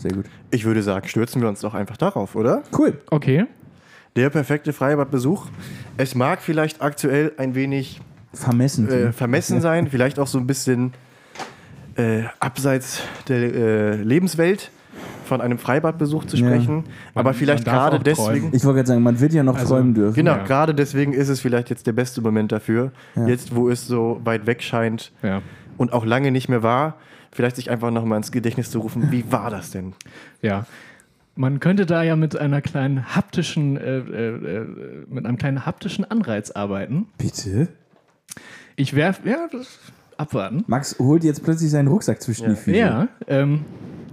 S4: Sehr gut.
S3: Ich würde sagen, stürzen wir uns doch einfach darauf, oder?
S4: Cool.
S5: okay.
S3: Der perfekte Freibadbesuch. Es mag vielleicht aktuell ein wenig
S4: Vermessen.
S3: äh, vermessen sein, vielleicht auch so ein bisschen äh, abseits der äh, Lebenswelt von einem Freibadbesuch zu
S4: Ja.
S3: sprechen. Aber
S5: Man-
S3: vielleicht
S5: man
S3: gerade deswegen.
S4: ich wollte gerade sagen, man wird ja noch
S5: Also,
S4: träumen dürfen.
S3: Genau,
S5: Ja.
S3: gerade deswegen ist es vielleicht jetzt der beste Moment dafür.
S4: Ja.
S3: Jetzt, wo es so weit weg scheint
S5: Ja.
S3: und auch lange nicht mehr war, vielleicht sich einfach nochmal ins Gedächtnis zu rufen, wie war das denn?
S5: Ja. Man könnte da ja mit einer kleinen haptischen, äh, äh, äh, mit einem kleinen haptischen Anreiz arbeiten.
S4: Bitte?
S5: Ich werf, ja, das, abwarten.
S4: Max holt jetzt plötzlich seinen Rucksack zwischen die Füße.
S5: Ja, ähm,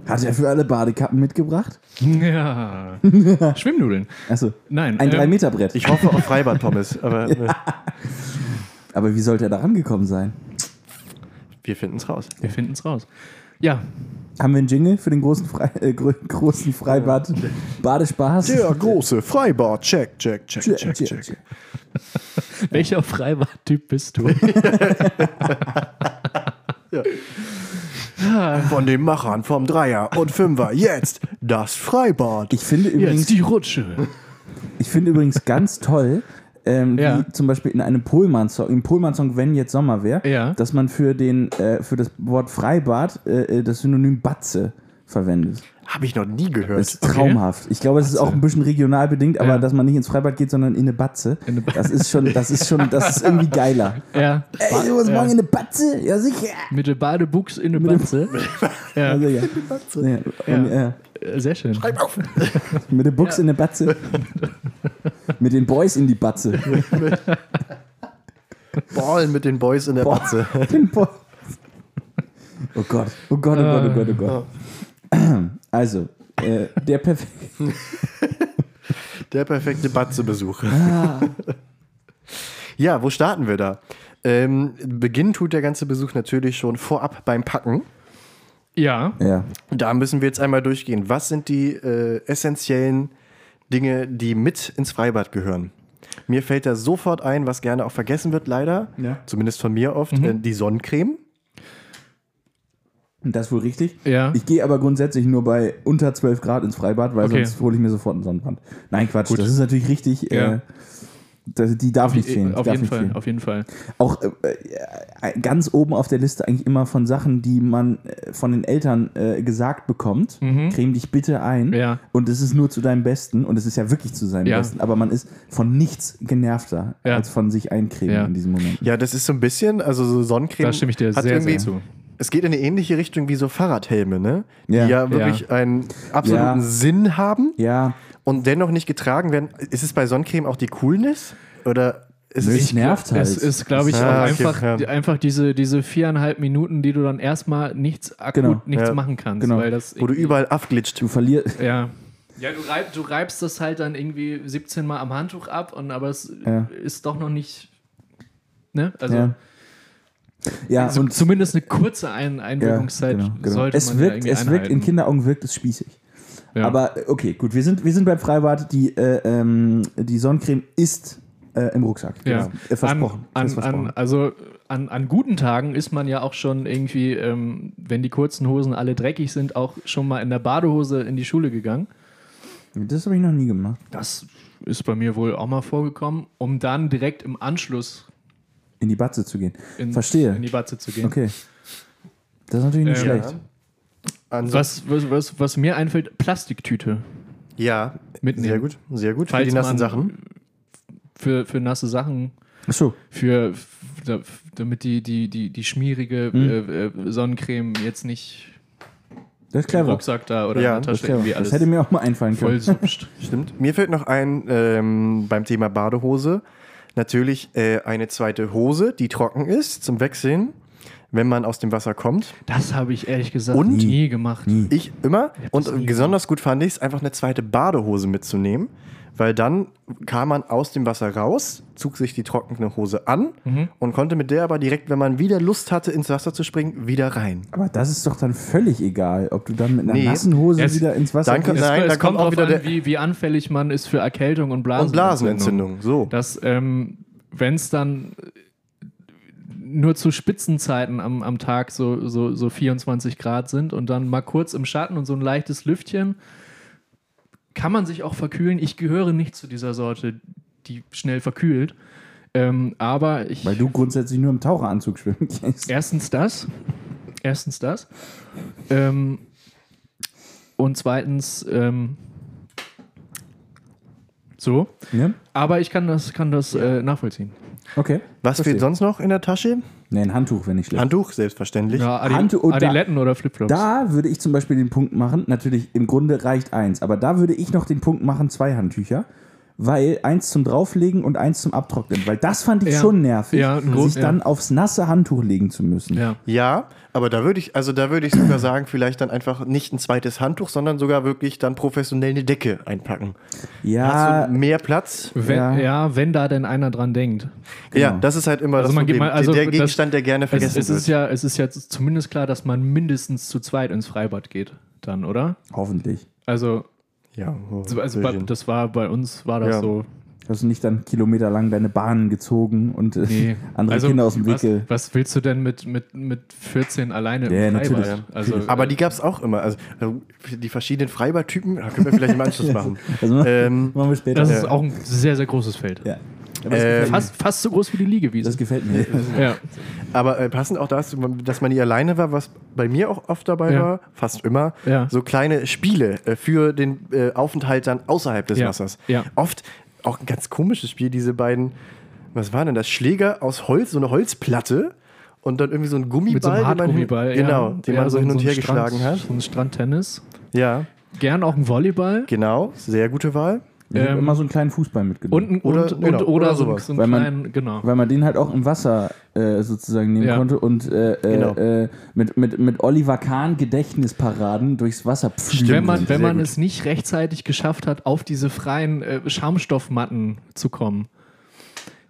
S4: Hat er für alle Badekappen mitgebracht?
S5: ja. Schwimmnudeln.
S4: Achso.
S5: Nein.
S4: Ein
S5: ähm,
S4: 3-Meter-Brett.
S3: Ich hoffe auf Freibad-Pommes, aber äh,
S4: Aber wie sollte er da rangekommen sein?
S3: Wir finden es raus.
S5: Wir finden es raus. Ja,
S4: Haben wir einen Jingle für den großen, Frei äh, gro großen Freibad Badespaß?
S3: Der große Freibad, check, check, check,
S4: Check,
S3: check,
S4: check,
S3: check.
S5: welcher Freibad-Typ bist du?
S3: Von den Machern vom Dreier und Fünfer, jetzt das Freibad.
S4: Ich finde übrigens,
S5: Jetzt die Rutsche.
S4: ich finde übrigens ganz toll, ähm,
S5: Ja.
S4: wie zum Beispiel in einem Pohlmann-Song, im Pohlmann-Song, wenn jetzt Sommer wäre,
S5: Ja.
S4: dass man für, den, äh, für das Wort Freibad äh, äh, das Synonym Batze verwendet.
S3: Habe ich noch nie
S4: Das
S3: gehört.
S4: ist traumhaft. Ich glaube, es ist auch ein bisschen regional bedingt, aber
S5: Ja.
S4: dass man nicht ins Freibad geht, sondern in eine Batze.
S5: In eine Ba-
S4: das ist schon, das ist schon, das ist irgendwie geiler.
S5: Ja.
S4: Ey, du musst
S5: ja.
S4: morgen in eine Batze? Ja, sicher.
S5: Mit der Badebuchs in der Batze. Ja,
S4: Also, ja. Ja. Und, ja.
S5: Äh, sehr schön.
S4: Mit den Buchs in der Batze. Mit den Boys in die Batze.
S3: Ballen mit den Boys in der
S4: Boah.
S3: Batze.
S4: Den Boys. Oh Gott, oh Gott, oh Gott, oh Gott, oh Gott. Also, äh, der perfekte.
S3: Der perfekte Batze-Besuch. ja, wo starten wir da? Ähm, Beginn tut der ganze Besuch natürlich schon vorab beim Packen.
S5: Ja,
S4: Ja,
S3: Da müssen wir jetzt einmal durchgehen. Was sind die äh, essentiellen Dinge, die mit ins Freibad gehören? Mir fällt da sofort ein, was gerne auch vergessen wird, leider.
S4: Ja.
S3: Zumindest von mir oft, äh, die Sonnencreme.
S4: und das ist wohl richtig.
S5: ja.
S4: Ich gehe aber grundsätzlich nur bei unter 12 Grad ins Freibad, weil
S5: Okay.
S4: sonst hole ich mir sofort einen Sonnenbrand. Nein, Quatsch, das ist natürlich richtig.
S5: Ja.
S4: Äh, die darf nicht fehlen.
S5: auf jeden Fall,
S4: fehlen.
S5: auf jeden Fall.
S4: Auch äh, äh, ganz oben auf der Liste eigentlich immer von Sachen, die man äh, von den Eltern äh, gesagt bekommt. Creme dich bitte ein.
S5: Mhm. Ja.
S4: Und es ist nur zu deinem Besten. Und es ist ja wirklich zu seinem
S5: Ja.
S4: Besten. Aber man ist von nichts genervter
S5: Ja.
S4: als von sich eincremen
S5: Ja.
S4: in diesem Moment.
S3: Ja, das ist so ein bisschen, also so Sonnencreme.
S5: Da stimme ich dir
S3: hat
S5: sehr, sehr zu.
S3: Es geht in eine ähnliche Richtung wie so Fahrradhelme, ne? Die
S4: Ja.
S3: ja, wirklich einen absoluten
S4: Ja.
S3: Sinn haben
S4: Ja,
S3: und dennoch nicht getragen werden. Ist es bei Sonnencreme auch die Coolness? Oder
S4: Nö,
S3: es.
S4: es nervt halt.
S5: Es ist, glaube ich,
S3: Ah,
S5: auch
S3: okay,
S5: einfach,
S3: ja.
S5: einfach diese, diese viereinhalb Minuten, die du dann erstmal nichts akut
S4: Genau.
S5: nichts
S3: Ja.
S5: machen kannst.
S4: Genau.
S5: Weil das
S3: wo du überall abglitscht.
S4: du verlierst.
S5: Ja. Ja, du, reib, du reibst das halt dann irgendwie 17 Mal am Handtuch ab, und aber es
S4: Ja.
S5: ist doch noch nicht. Ne? Also
S4: Ja. Ja,
S5: so,
S4: und
S5: zumindest eine kurze Ein Einwirkungszeit
S4: Ja, genau, genau.
S5: sollte
S4: es
S5: man ja
S4: wirkt,
S5: irgendwie
S4: es wirkt in. Kinderaugen wirkt es spießig.
S5: Ja.
S4: Aber okay, gut, wir sind, wir sind beim Freibad. Die, äh, ähm, die Sonnencreme ist äh, im Rucksack.
S5: Ja.
S4: Äh, versprochen.
S5: An, an,
S4: versprochen.
S5: an, also an, an guten Tagen ist man ja auch schon irgendwie, ähm, wenn die kurzen Hosen alle dreckig sind, auch schon mal in der Badehose in die Schule gegangen.
S4: das habe ich noch nie gemacht.
S5: Das ist bei mir wohl auch mal vorgekommen, um dann direkt im Anschluss
S4: In die Batze zu gehen.
S5: in,
S4: Verstehe.
S5: in die Batze zu gehen.
S4: Okay. Das ist natürlich nicht
S5: Ähm,
S4: schlecht.
S3: Ansonsten-
S5: Was, was, was, was mir einfällt, Plastiktüte
S3: Ja,
S5: mitnehmen.
S3: sehr gut. Sehr gut. Für
S5: Falls
S3: die nassen Sachen.
S5: Für, für nasse Sachen,
S4: Achso.
S5: für, da- damit die, die, die, die schmierige
S4: Hm.
S5: äh, Sonnencreme jetzt nicht
S4: Das ist
S5: im
S4: clever.
S5: Rucksack da oder
S3: Ja,
S5: in der
S4: Das, ist
S5: Tasche
S4: clever.
S5: irgendwie
S4: das
S5: alles
S4: hätte mir auch mal einfallen
S5: voll
S4: können.
S5: supscht.
S3: Stimmt. Mir fällt noch ein ähm, beim Thema Badehose natürlich äh, eine zweite Hose, die trocken ist zum Wechseln, wenn man aus dem Wasser kommt.
S5: Das habe ich ehrlich gesagt
S3: Und?
S5: nie gemacht.
S3: Ich immer.
S5: hab
S3: Und besonders gut fand ich es, einfach eine zweite Badehose mitzunehmen, weil dann kam man aus dem Wasser raus, zog sich die trockene Hose an
S5: Mhm.
S3: und konnte mit der aber direkt, wenn man wieder Lust hatte, ins Wasser zu springen, wieder rein.
S4: Aber das ist doch dann völlig egal, ob du dann mit einer
S3: Nee.
S4: nassen Hose
S5: Es-
S4: wieder ins Wasser gehst.
S3: Nein,
S5: es
S3: da
S5: es
S3: kommt
S5: kommt
S3: auch wieder
S5: an,
S3: der-
S5: wie, wie anfällig man ist für Erkältung und
S3: Und
S5: Blasenentzündung.
S3: Blasenentzündung, so.
S5: Dass, ähm, wenn es dann nur zu Spitzenzeiten am, am Tag so, so, so 24 Grad sind und dann mal kurz im Schatten und so ein leichtes Lüftchen, kann man sich auch verkühlen. Ich gehöre nicht zu dieser Sorte, die schnell verkühlt. Ähm, aber ich.
S4: Weil du grundsätzlich nur im Taucheranzug schwimmen gehst.
S5: Erstens das. Erstens das. Ähm, und zweitens, ähm, so.
S4: Ne?
S5: Aber ich kann das, kann das äh, nachvollziehen.
S4: Okay.
S3: Was
S4: Verstehe.
S3: fehlt sonst noch in der Tasche?
S4: Ne, ein Handtuch, wenn ich schlecht.
S3: Handtuch, selbstverständlich.
S5: Ja, Adi
S4: Hand- und da-
S5: Adiletten oder Flipflops.
S4: Da würde ich zum Beispiel den Punkt machen, natürlich im Grunde reicht eins, aber da würde ich noch den Punkt machen, zwei Handtücher, weil eins zum Drauflegen und eins zum Abtrocknen, weil das fand ich
S5: Ja.
S4: schon nervig,
S5: Ja, ein Grund,
S4: sich dann aufs nasse Handtuch legen zu müssen.
S5: ja.
S3: Ja, aber da würde ich, also da würde ich sogar sagen, vielleicht dann einfach nicht ein zweites Handtuch, sondern sogar wirklich dann professionell eine Decke einpacken. Hast
S4: Ja,
S3: du mehr Platz?
S5: Wenn,
S4: Ja.
S5: ja. wenn da denn einer dran denkt.
S3: Ja, das ist halt immer
S5: Also
S3: das Problem.
S5: mal- also
S3: der
S5: das-
S3: Gegenstand, der gerne
S5: Es,
S3: vergessen
S5: es, ist
S3: wird.
S5: ja, es ist ja zumindest klar, dass man mindestens zu zweit ins Freibad geht, dann, oder?
S4: hoffentlich.
S5: Also,
S3: ja,
S5: also bei, das war bei uns war das
S3: Ja.
S5: so.
S4: Hast du nicht dann kilometerlang deine Bahnen gezogen und äh,
S5: Nee.
S4: andere
S5: Also,
S4: Kinder aus dem Weg
S5: was,
S4: ge-
S5: was willst du denn mit, mit, mit 14 alleine
S4: Ja,
S5: im
S4: natürlich.
S5: Freibad? Also,
S3: aber
S5: äh,
S3: die gab es auch immer. Also äh, die verschiedenen Freibadtypen, da können wir vielleicht im Anschluss machen.
S4: Also,
S3: ähm,
S4: machen wir später.
S5: das ist auch ein sehr, sehr großes Feld.
S4: ja.
S3: Ähm.
S5: Fast, fast so groß wie die Liegewiese.
S4: das gefällt mir.
S5: ja.
S3: aber äh, passend auch dazu, dass man nie alleine war, was bei mir auch oft dabei
S5: Ja.
S3: war, fast immer,
S5: Ja.
S3: so kleine Spiele äh, für den äh, Aufenthalt dann außerhalb des
S5: Ja.
S3: Wassers.
S5: Ja.
S3: Oft auch ein ganz komisches Spiel, diese beiden, was war denn das? Schläger aus Holz, so eine Holzplatte und dann irgendwie so ein Gummiball,
S5: Mit so einem
S3: den man,
S5: Hartgummiball.
S3: genau,
S5: ja.
S3: den
S5: Ja,
S3: man so hin und
S5: ein
S3: her
S5: Strand-
S3: geschlagen hat.
S5: So ein Strandtennis.
S3: Ja,
S5: Gern auch ein Volleyball.
S3: genau, sehr gute Wahl.
S4: Ich habe
S5: Ähm,
S4: immer so einen kleinen Fußball mitgenommen.
S5: Und,
S3: Oder-
S5: und, und,
S3: genau,
S5: oder,
S3: oder
S5: so,
S3: sowas.
S5: so einen
S4: Weil man-
S5: kleinen, genau.
S4: weil man den halt auch im Wasser äh, sozusagen nehmen
S5: Ja.
S4: konnte und äh,
S3: Genau.
S4: äh, äh, mit, mit, mit Oliver Kahn Gedächtnisparaden durchs Wasser pflügen.
S5: wenn man, wenn man
S3: gut.
S5: es nicht rechtzeitig geschafft hat, auf diese freien äh, Schaumstoffmatten zu kommen.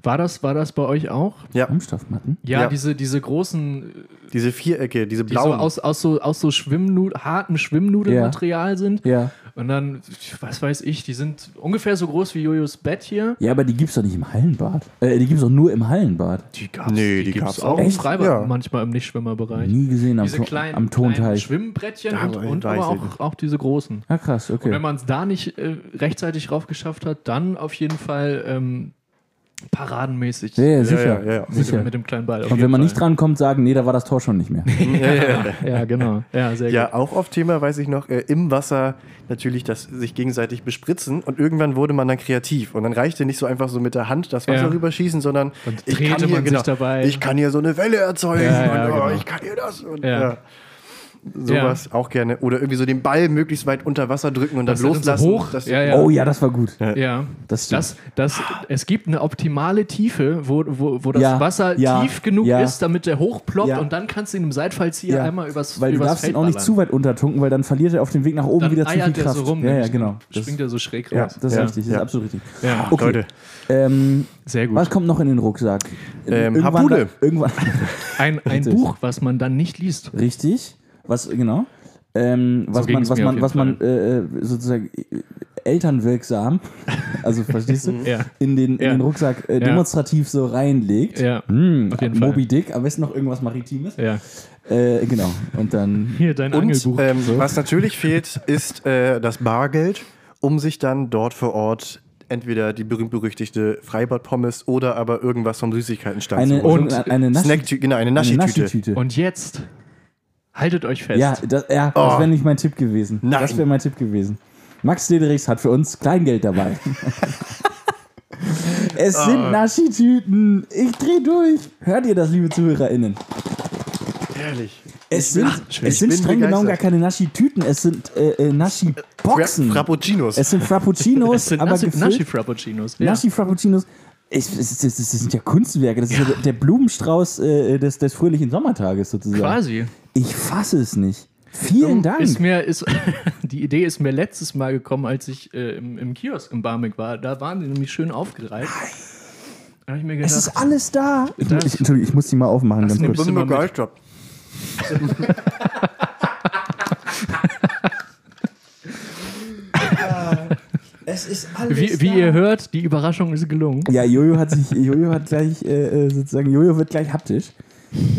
S5: War das, war das bei euch auch?
S3: Ja,
S4: Schaumstoffmatten?
S5: Ja,
S3: Ja.
S5: diese, diese großen,
S3: diese Vierecke, diese
S5: die so
S3: blauen.
S5: aus, aus so, aus so Schwimmnud hartem Schwimmnudelmaterial sind.
S4: Ja.
S5: Und dann, was weiß ich, die sind ungefähr so groß wie Jojos Bett hier.
S4: Ja, aber die gibt's doch nicht im Hallenbad. Äh, die gibt's doch nur im Hallenbad.
S5: Die gab's,
S3: Nee, die
S5: gibt's
S3: gab's
S5: auch
S3: auch.
S5: im? Freibad,
S3: Ja.
S5: manchmal im Nichtschwimmerbereich.
S4: Nie gesehen am,
S5: Diese
S4: To-
S5: kleinen,
S4: am Tonteich.
S5: Schwimmbrettchen
S3: Ja,
S5: und, und aber auch, auch diese großen.
S4: Ah, krass,
S5: Und
S4: okay.
S5: wenn man es da nicht äh, rechtzeitig rauf geschafft hat, dann auf jeden Fall ähm, paradenmäßig
S4: Ja, ja, sicher.
S3: ja, ja,
S4: sicher.
S5: dem, mit dem kleinen Ball.
S4: Und wenn man nicht drankommt, sagen, nee, da war das Tor schon nicht mehr.
S3: ja, ja, ja.
S5: Ja, genau. Ja, sehr
S3: Ja,
S5: gut.
S3: auch oft Thema, weiß ich noch, äh, im Wasser natürlich das sich gegenseitig bespritzen und irgendwann wurde man dann kreativ und dann reichte nicht so einfach so mit der Hand das Wasser
S5: Ja.
S3: rüberschießen, sondern ich kann hier,
S5: man sich
S3: genau,
S5: dabei.
S3: ich kann hier so eine Welle erzeugen
S5: Ja, ja,
S3: und oh,
S5: genau.
S3: ich kann hier das und
S5: Ja.
S3: Ja. Sowas auch gerne. Oder irgendwie so den Ball möglichst weit unter Wasser drücken und dann
S5: Das dann so
S3: loslassen.
S5: hoch.
S3: dass-
S5: Ja, ja.
S4: Oh ja, das war gut.
S5: Ja,
S4: Das
S5: das, das, es gibt eine optimale Tiefe, wo, wo, wo das
S4: Ja,
S5: Wasser
S4: ja,
S5: tief genug
S4: ja.
S5: ist, damit der hochploppt
S4: Ja.
S5: und dann kannst du ihn im Seitfallzieher
S4: Ja.
S5: einmal übers,
S4: Weil du
S5: übers
S4: darfst ihn
S5: Feld
S4: auch nicht
S5: ballern.
S4: zu weit untertunken, weil dann verliert er auf dem Weg nach oben
S5: Dann
S4: wieder zu viel Kraft.
S5: so rum.
S4: ja, ja, genau.
S5: Springt er so schräg
S4: ja,
S5: raus.
S4: das ist
S3: Ja.
S4: richtig, das
S3: Ja.
S4: ist absolut richtig.
S5: Ja.
S4: Okay.
S3: Leute,
S4: Ähm,
S5: Sehr gut.
S4: was kommt noch in den Rucksack?
S3: Ähm,
S4: irgendwann,
S3: Harpune.
S4: irgendwann
S5: Ein, ein. Buch, was man dann nicht liest.
S4: Richtig. Was, genau. Ähm, was man,
S5: ging's
S4: was man, was man äh, sozusagen äh, elternwirksam, also verstehst du,
S5: Ja.
S4: in, den, in
S5: Ja.
S4: den Rucksack äh,
S5: Ja.
S4: demonstrativ so reinlegt.
S5: Ja,
S4: Hm,
S5: auf jeden Fall.
S4: Moby Dick, am besten noch irgendwas Maritimes.
S5: Ja.
S4: Äh, genau. Und dann.
S5: Hier dein
S3: Und
S5: Angelbuch.
S3: ähm, was natürlich fehlt, ist äh, das Bargeld, um sich dann dort vor Ort entweder die berühmt-berüchtigte Freibad-Pommes oder aber irgendwas vom Süßigkeitenstand
S4: Eine,
S3: zu holen.
S5: Und
S4: eine, eine Naschi-
S3: Snacktü genau, eine Naschi-Tüte.
S4: Naschi-Tüte.
S5: Und jetzt haltet euch fest.
S4: Ja, das, ja,
S3: Oh.
S4: das wäre nicht mein Tipp gewesen.
S3: Nein.
S4: Das wäre mein Tipp gewesen. Max Dederichs hat für uns Kleingeld dabei. es
S3: Ah.
S4: sind Naschi-Tüten. Ich dreh durch. Hört ihr das, liebe ZuhörerInnen?
S3: Herrlich.
S4: Es sind, es sind streng genommen gar keine Naschi-Tüten, es sind äh, äh, Naschi-Boxen.
S3: Fra Frappuccinos.
S4: Es sind Frappuccinos,
S5: Das sind
S4: aber
S5: Naschi,
S4: gefüllt.
S5: Naschi Frappuccinos. Ja.
S4: Naschi Es, es, es, das sind ja Kunstwerke. Das ist ja der, der Blumenstrauß äh, des, des fröhlichen Sommertages sozusagen.
S5: Quasi.
S4: Ich fasse es nicht. Vielen Dank.
S5: Ist mir, ist, die Idee ist mir letztes Mal gekommen, als ich äh, im, im Kiosk im Barmek war. Da waren die nämlich schön aufgereiht. Da ich mir gedacht,
S4: es ist alles da. Ich,
S5: Das-
S4: ich, Entschuldigung, ich muss die mal aufmachen.
S5: Das
S4: Ganz kurz.
S5: mal mit.
S3: begeistert.
S4: Es ist alles
S5: wie, wie ihr hört, die Überraschung ist gelungen.
S4: Ja, Jojo hat sich, Jojo hat gleich, äh, äh, sozusagen, Jojo wird gleich haptisch.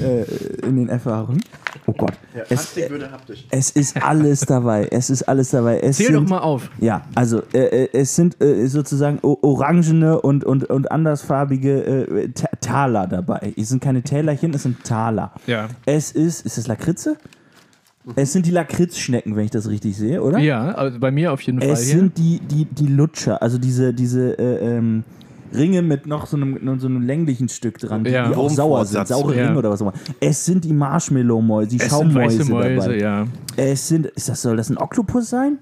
S4: äh, in den Erfahrungen. Oh Gott. es, äh,
S3: würde haptisch.
S4: es ist alles dabei. Es ist alles dabei. Es
S5: Zähl doch
S4: sind,
S5: mal auf.
S4: Ja, also äh, äh, es sind äh, sozusagen orangene und, und, und andersfarbige äh, Ta- Taler dabei. Es sind keine Tälerchen, es sind Taler.
S5: Ja.
S4: Es ist, ist das Lakritze? Es sind die Lakritzschnecken, wenn ich das richtig sehe, oder?
S5: Ja, also bei mir auf jeden Fall
S4: Es
S5: hier.
S4: sind die, die, die Lutscher, also diese, diese äh, ähm, Ringe mit noch so einem, so einem länglichen Stück dran, die,
S5: Ja.
S4: die auch sauer sind, saure
S5: Ja.
S4: Ringe oder was auch immer. Es sind die Marshmallow-Mäuse, die
S5: es sind
S4: Schaummäuse
S5: weiße Mäuse,
S4: dabei.
S5: ja.
S4: Es sind, ist das, soll das ein Oktopus sein?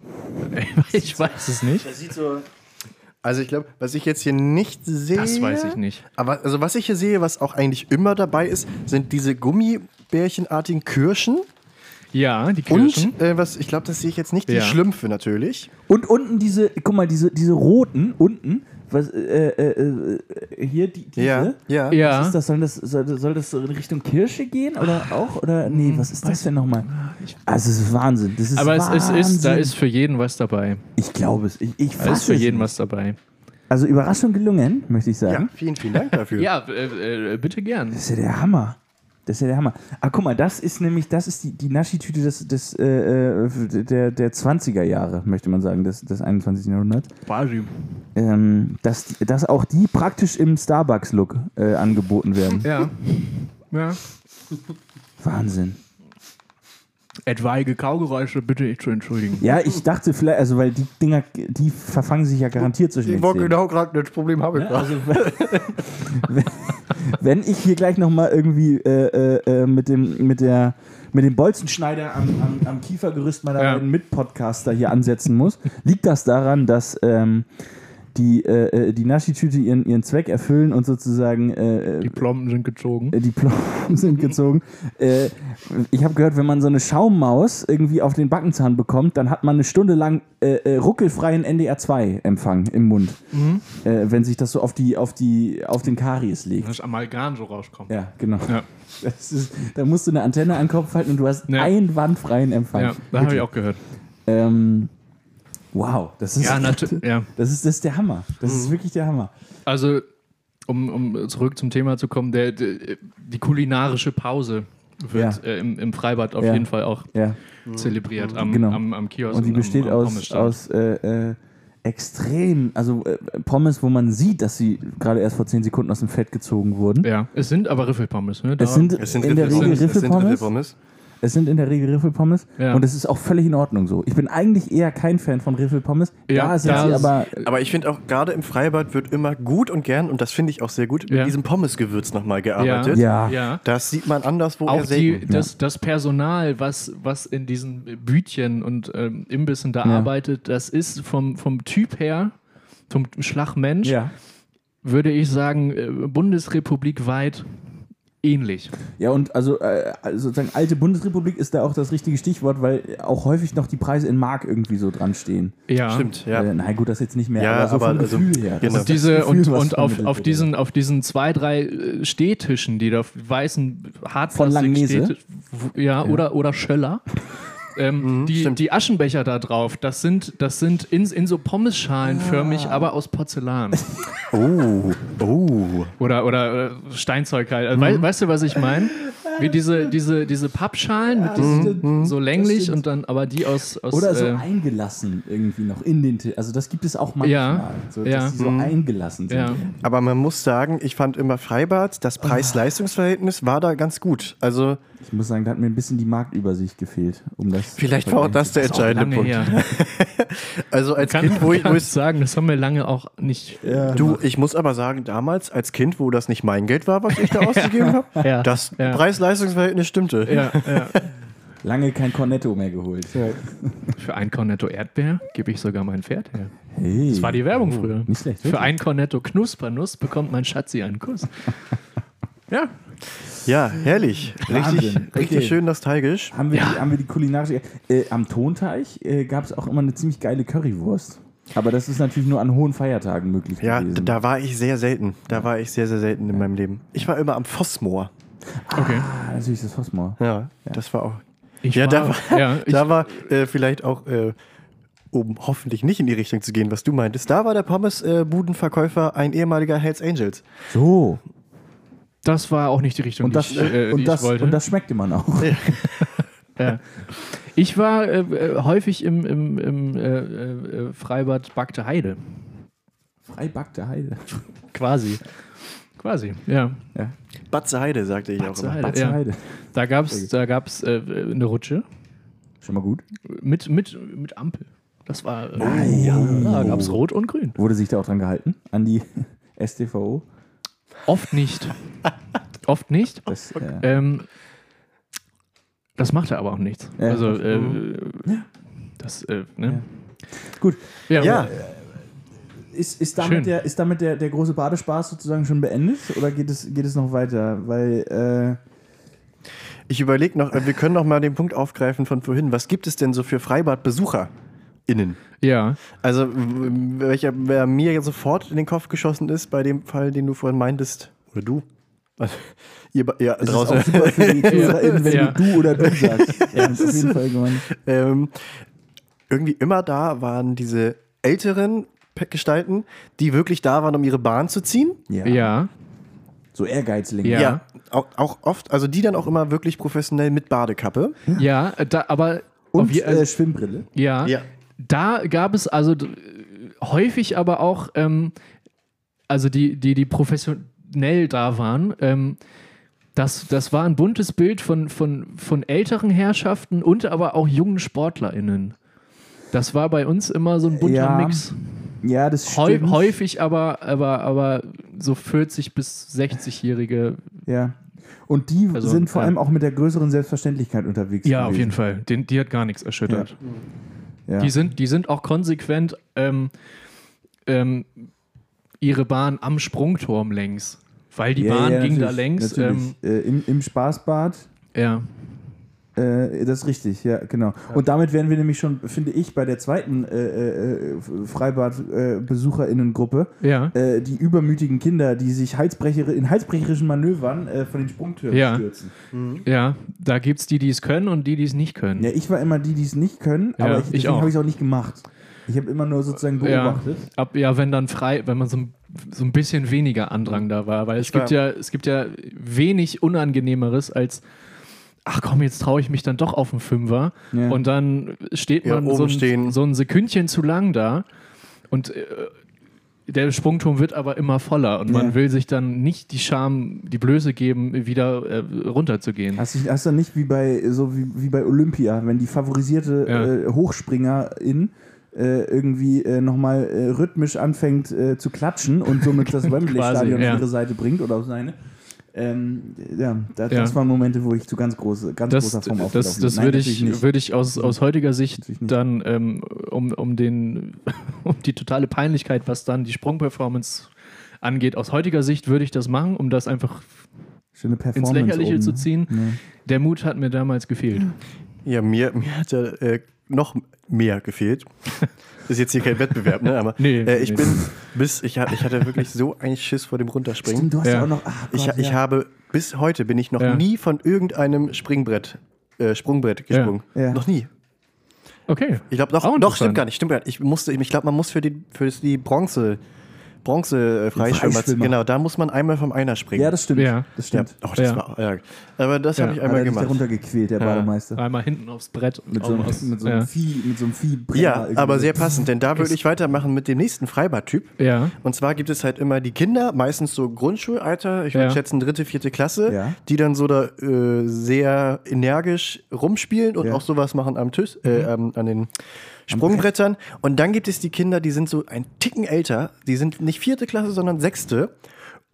S5: Ich weiß es nicht.
S3: Also ich glaube, was ich jetzt hier nicht sehe.
S5: Das weiß ich nicht.
S3: Aber also was ich hier sehe, was auch eigentlich immer dabei ist, sind diese Gummibärchenartigen Kirschen.
S5: Ja, die Kirschen.
S3: Und äh, was ich glaube, das sehe ich jetzt nicht, die
S5: Ja.
S3: Schlümpfe natürlich.
S4: Und unten diese, guck mal, diese, diese roten, unten, was, äh, äh, äh, hier, die, diese.
S3: Ja, ja.
S5: ja.
S4: Was ist das? Soll das, soll, soll das in Richtung Kirsche gehen oder auch? Oder nee, was ist das denn nochmal? Also es ist Wahnsinn. Das ist
S5: Aber es, es ist, da
S4: Wahnsinn.
S5: ist für jeden was dabei.
S4: Ich glaube es. Ich, ich
S5: Da ist für
S4: es
S5: jeden
S4: nicht.
S5: was dabei.
S4: Also Überraschung gelungen, möchte ich
S3: Ja,
S4: sagen.
S3: vielen, vielen Dank dafür.
S5: Ja, äh, äh, bitte gern.
S4: Das ist ja der Hammer. Das ist ja der Hammer. Ah, guck mal, das ist nämlich, das ist die, die Naschi-Tüte des, des, äh, äh, der, der 20er Jahre, möchte man sagen, des, des 21. Jahrhunderts.
S5: Quasi.
S4: Ähm, dass, dass auch die praktisch im Starbucks-Look äh, angeboten werden.
S5: Ja. ja.
S4: Wahnsinn.
S5: Etwaige Kaugeräusche bitte ich zu entschuldigen.
S4: Ja, ich dachte vielleicht, also weil die Dinger, die verfangen sich ja garantiert zwischen den Zähnen.
S3: gerade das Problem habe ich.
S4: Also, wenn, ich hier gleich nochmal irgendwie äh, äh, äh, mit, dem, mit, der, mit dem Bolzenschneider am, am, am Kiefergerüst meiner
S5: Ja.
S4: beiden Mitpodcaster hier ansetzen muss, liegt das daran, dass ähm, die, äh, äh, die Naschi-Tüte ihren, ihren Zweck erfüllen und sozusagen äh,
S5: Die Plomben sind gezogen.
S4: äh, die Plomben sind gezogen. Äh, ich habe gehört, wenn man so eine Schaummaus irgendwie auf den Backenzahn bekommt, dann hat man eine Stunde lang äh, äh, ruckelfreien NDR2-Empfang im Mund. Äh, wenn sich das so auf, die, auf, die, auf den Karies legt.
S5: Das Amalgam so rauskommt.
S4: Ja, genau.
S5: Ja.
S4: Ist, da musst du eine Antenne an den Kopf halten und du hast
S5: Ja.
S4: einwandfreien Empfang.
S5: Ja, da habe ich auch gehört.
S4: Ähm, wow, das ist,
S5: Ja, natürlich. Ja.
S4: das, ist, das ist der Hammer. Das ist wirklich der Hammer.
S5: Also, um, um zurück zum Thema zu kommen, der, der, die kulinarische Pause wird
S4: Ja.
S5: äh, im, im Freibad auf
S4: Ja.
S5: jeden Fall auch
S4: Ja.
S5: zelebriert am,
S4: Genau.
S5: am, am Kiosk.
S4: Und die
S5: am-
S4: besteht
S5: am
S4: aus, aus äh, äh, extrem, also äh, Pommes, wo man sieht, dass sie gerade erst vor 10 Sekunden aus dem Fett gezogen wurden.
S5: Ja, es sind aber Riffelpommes. Ne?
S4: Es sind,
S3: Es sind
S4: in der
S3: Riffel-
S4: Regel
S3: es sind
S4: Riffelpommes. Es sind in der Regel Riffelpommes.
S5: Ja.
S4: Und es ist auch völlig in Ordnung so. Ich bin eigentlich eher kein Fan von Riffelpommes.
S5: Ja,
S4: da sind sie aber.
S3: Aber ich finde auch, gerade im Freibad wird immer gut und gern, und das finde ich auch sehr gut,
S5: Ja.
S3: mit diesem Pommesgewürz nochmal gearbeitet.
S4: Ja.
S5: ja.
S3: Das sieht man anderswo
S5: Auch die, das, das Personal, was, was in diesen Bütchen und ähm, Imbissen da
S4: Ja.
S5: arbeitet, das ist vom, vom Typ her, vom Schlagmensch,
S4: Ja.
S5: würde ich sagen, äh, bundesrepublikweit ähnlich.
S4: Ja, und also, äh, also sozusagen alte Bundesrepublik ist da auch das richtige Stichwort, weil auch häufig noch die Preise in Mark irgendwie so dran stehen.
S5: Ja.
S3: Stimmt, ja.
S4: Äh, nein, gut, das jetzt nicht mehr,
S3: Ja,
S4: aber so
S3: aber
S4: vom
S3: also,
S4: Gefühl her. Das
S3: genau.
S4: ist
S5: Und diese
S4: Gefühl,
S5: und,
S4: was
S5: und auf, auf, diesen, auf diesen zwei, drei äh, Stehtischen, die da weißen
S4: Von Langnese?
S5: Hartplastik ja, Oder, oder Schöller. Ähm, die,
S3: stimmt.
S5: die Aschenbecher da drauf, das sind, das sind in, in so Pommesschalen förmig, aber aus Porzellan.
S3: Oh, oh.
S5: Oder, oder äh, Steinzeug halt. Also, wei- weißt du, was ich meine? Wie diese, diese, diese Pappschalen mit diesen, so länglich und dann aber die aus. aus
S4: Oder so
S5: äh,
S4: eingelassen irgendwie noch in den Tisch. Also das gibt es auch manchmal.
S5: Ja,
S4: so,
S5: ja.
S4: dass die so eingelassen sind.
S5: ja.
S3: Aber man muss sagen, ich fand immer Freibad, das Preis-Leistungs-Verhältnis war da ganz gut. Also
S4: Ich muss sagen, da hat mir ein bisschen die Marktübersicht gefehlt, um das.
S3: Vielleicht war auch das der entscheidende Punkt. Also als
S5: Kann,
S3: Kind, wo ich, ich
S5: sagen, das haben wir lange auch nicht.
S3: Du, ich muss aber sagen, damals als Kind, wo das nicht mein Geld war, was ich da ausgegeben habe,
S5: Ja,
S3: das
S5: ja.
S3: Preis-Leistungs-Verhältnis stimmte.
S5: Ja, ja.
S4: Lange kein Cornetto mehr geholt.
S5: Für ein Cornetto Erdbeer gebe ich sogar mein Pferd her.
S4: Hey.
S5: Das war die Werbung früher.
S4: Nicht schlecht.
S5: Für ein Cornetto Knuspernuss bekommt mein Schatzi einen Kuss. Ja,
S3: Ja, herrlich. Richtig,
S4: Wahnsinn.
S3: richtig
S4: Okay.
S3: schön nostalgisch.
S4: Haben wir, die, haben wir die kulinarische. Äh, am Tonteich äh, gab es auch immer eine ziemlich geile Currywurst. Aber das ist natürlich nur an hohen Feiertagen möglich
S3: Ja,
S4: gewesen.
S3: da war ich sehr selten. Da war ich sehr, sehr selten in meinem Leben. Ich war immer am Vossmoor.
S5: okay.
S4: ah, natürlich das Fosmor.
S3: Ja, das war auch.
S5: Ich
S3: Ja, da war,
S5: ja, ich,
S3: da war äh, vielleicht auch, äh, um hoffentlich nicht in die Richtung zu gehen, was du meintest, da war der Pommes-Budenverkäufer ein ehemaliger Hells Angels.
S4: So.
S5: Das war auch nicht die Richtung,
S4: Und das,
S5: die ich, äh, die
S4: und,
S5: ich
S4: das,
S5: wollte.
S4: und das schmeckte man auch.
S5: Ja. Ich war äh, äh, häufig im, im, im äh, äh, Freibad Bagte Heide.
S4: Freibackte Heide.
S5: Quasi. Quasi, ja.
S4: Ja.
S3: Batze Heide, sagte ich
S5: Batze
S3: auch immer.
S5: Heide.
S4: Batze
S5: ja.
S4: Heide.
S5: Da gab es da gab's, äh, eine Rutsche
S4: Schon mal gut.
S5: mit, mit, mit Ampel. Das war. Äh, ja, da gab es Rot und Grün.
S4: Wurde sich da auch dran gehalten? An die STVO?
S5: Oft nicht. Oft nicht.
S4: Das, äh,
S5: Ähm, das machte aber auch nichts.
S4: Ja.
S5: Also, äh, das, äh, ne?
S4: Gut.
S5: Ja.
S3: Ja,
S4: Ist, ist
S5: Schön.
S4: damit, der, ist damit der, der große Badespaß sozusagen schon beendet oder geht es, geht es noch weiter? Weil, äh,
S3: ich überlege noch, äh, wir können noch mal den Punkt aufgreifen von vorhin. Was gibt es denn so für FreibadbesucherInnen?
S5: ja.
S3: Also, welcher wer mir jetzt sofort in den Kopf geschossen ist, bei dem Fall, den du vorhin meintest, oder du? Also, ihr, ihr
S4: es ist
S3: draußen.
S4: auch super für die ZuhörerInnen, wenn
S5: Ja.
S4: du du oder du sagst. Ja, das ist auf jeden Fall gemeint.
S3: ähm, irgendwie immer da waren diese älteren Gestalten, die wirklich da waren, um ihre Bahn zu ziehen.
S4: Ja.
S5: Ja.
S4: So Ehrgeizlinge.
S5: Ja.
S3: auch, auch oft, also die dann auch immer wirklich professionell mit Badekappe.
S5: Ja, da, aber.
S4: Und
S5: auf je- also-
S4: äh, Schwimmbrille.
S5: Ja, da gab es also häufig aber auch, ähm, also die, die, die professionell da waren, ähm, das, das war ein buntes Bild von, von, von älteren Herrschaften und aber auch jungen SportlerInnen. Das war bei uns immer so ein bunter
S4: Ja,
S5: Mix.
S4: Ja, das
S5: Häu
S4: stimmt.
S5: häufig aber, aber, aber so 40- bis 60-Jährige.
S4: Ja. Und die
S5: Also,
S4: sind vor allem auch mit der größeren Selbstverständlichkeit unterwegs.
S5: Ja, auf
S4: gewesen.
S5: jeden Fall. Den, die hat gar nichts erschüttert.
S4: Ja.
S5: Die, sind, die sind auch konsequent ähm, ähm, ihre Bahn am Sprungturm längs. Weil die
S4: Ja,
S5: Bahn
S4: ja,
S5: ging da längs. Ähm,
S4: äh, im, Im Spaßbad.
S5: ja.
S4: Äh, das ist richtig, ja, genau. Und damit wären wir nämlich schon, finde ich, bei der zweiten äh, äh, Freibad-BesucherInnen-Gruppe.
S5: Ja.
S4: Äh, die übermütigen Kinder, die sich Heizbrecher, in heizbrecherischen Manövern äh, von den Sprungtürmen
S5: Ja.
S4: stürzen.
S5: ja, da gibt es die, die es können und die, die es nicht können.
S4: Ja, ich war immer die, die es nicht können,
S5: Ja,
S4: aber ich, deswegen habe ich es auch nicht gemacht. Ich habe immer nur sozusagen
S5: ja.
S4: beobachtet.
S5: Ab, ja, wenn dann frei, wenn man so, ein- so ein bisschen weniger Andrang da war. Weil es
S3: war-
S5: gibt ja, es gibt ja wenig Unangenehmeres als ach komm, jetzt traue ich mich dann doch auf den Fünfer.
S4: Ja.
S5: Und dann steht
S3: Ja,
S5: man
S3: oben
S5: so, ein, so ein Sekündchen zu lang da und äh, der Sprungturm wird aber immer voller und
S4: Ja.
S5: man will sich dann nicht die Scham, die Blöße geben, wieder äh, runterzugehen.
S4: Hast du hast du nicht wie bei so wie, wie bei Olympia, wenn die favorisierte
S5: Ja.
S4: äh, Hochspringerin äh, irgendwie äh, nochmal äh, rhythmisch anfängt äh, zu klatschen und somit das Wembley-Stadion
S5: ja.
S4: auf ihre Seite bringt oder auf seine. Ähm, ja, da,
S5: Ja.
S4: das waren Momente, wo ich zu ganz, große, ganz
S5: Das,
S4: großer Form
S5: das,
S4: aufgelaufen
S5: das.
S4: Nein,
S5: würde ich,
S4: nicht.
S5: würde ich aus, aus heutiger Sicht dann, ähm, um, um, den, um die totale Peinlichkeit, was dann die Sprungperformance angeht, aus heutiger Sicht würde ich das machen, um das einfach
S4: Schöne
S5: ins Lächerliche
S4: oben,
S5: zu ziehen.
S4: Ja.
S5: Der Mut hat mir damals gefehlt.
S3: Ja, mir, mir hat ja äh, noch mehr gefehlt. Ist jetzt hier kein Wettbewerb, ne? Aber
S5: Nee,
S3: äh, ich
S5: nee.
S3: bin bis, ich, ich hatte wirklich so einen Schiss vor dem Runterspringen.
S4: Stimmt, du hast
S5: Ja.
S4: ja auch noch. Ach
S3: Ich,
S4: Gott,
S3: ich
S4: ja.
S3: habe bis heute bin ich noch
S5: Ja.
S3: nie von irgendeinem Springbrett, äh, Sprungbrett gesprungen.
S4: Ja.
S3: Noch nie.
S5: Okay.
S3: Ich glaube, doch, doch, stimmt gar nicht, stimmt gar nicht. Ich musste, ich glaube, man muss für die, für die Bronze, Bronze äh, Freischwimmer, genau, da muss man einmal vom Einer springen.
S4: ja, das stimmt.
S5: Ja.
S4: Das
S3: ja.
S4: stimmt.
S3: Oh, das
S5: Ja.
S3: war, ja. Aber das
S5: Ja.
S3: habe ich
S4: Hat
S3: einmal
S4: er
S3: gemacht.
S4: darunter gequält, der
S3: Ja.
S4: Bademeister.
S5: Einmal hinten aufs Brett.
S4: Mit so, einem,
S5: aus-
S4: mit so einem
S5: ja.
S4: Vieh, mit so einem Viehbrenner.
S3: Ja,
S4: irgendwie.
S3: aber sehr passend, denn da würde ich weitermachen mit dem nächsten Freibad-Typ.
S5: Ja.
S3: Und zwar gibt es halt immer die Kinder, meistens so Grundschulalter, ich würde
S5: Ja.
S3: schätzen dritte, vierte Klasse,
S4: Ja.
S3: die dann so da äh, sehr energisch rumspielen und
S4: Ja.
S3: auch sowas machen am Tisch, äh, ähm, an den Sprungbrettern. Und dann gibt es die Kinder, die sind so ein Ticken älter, die sind nicht vierte Klasse, sondern sechste.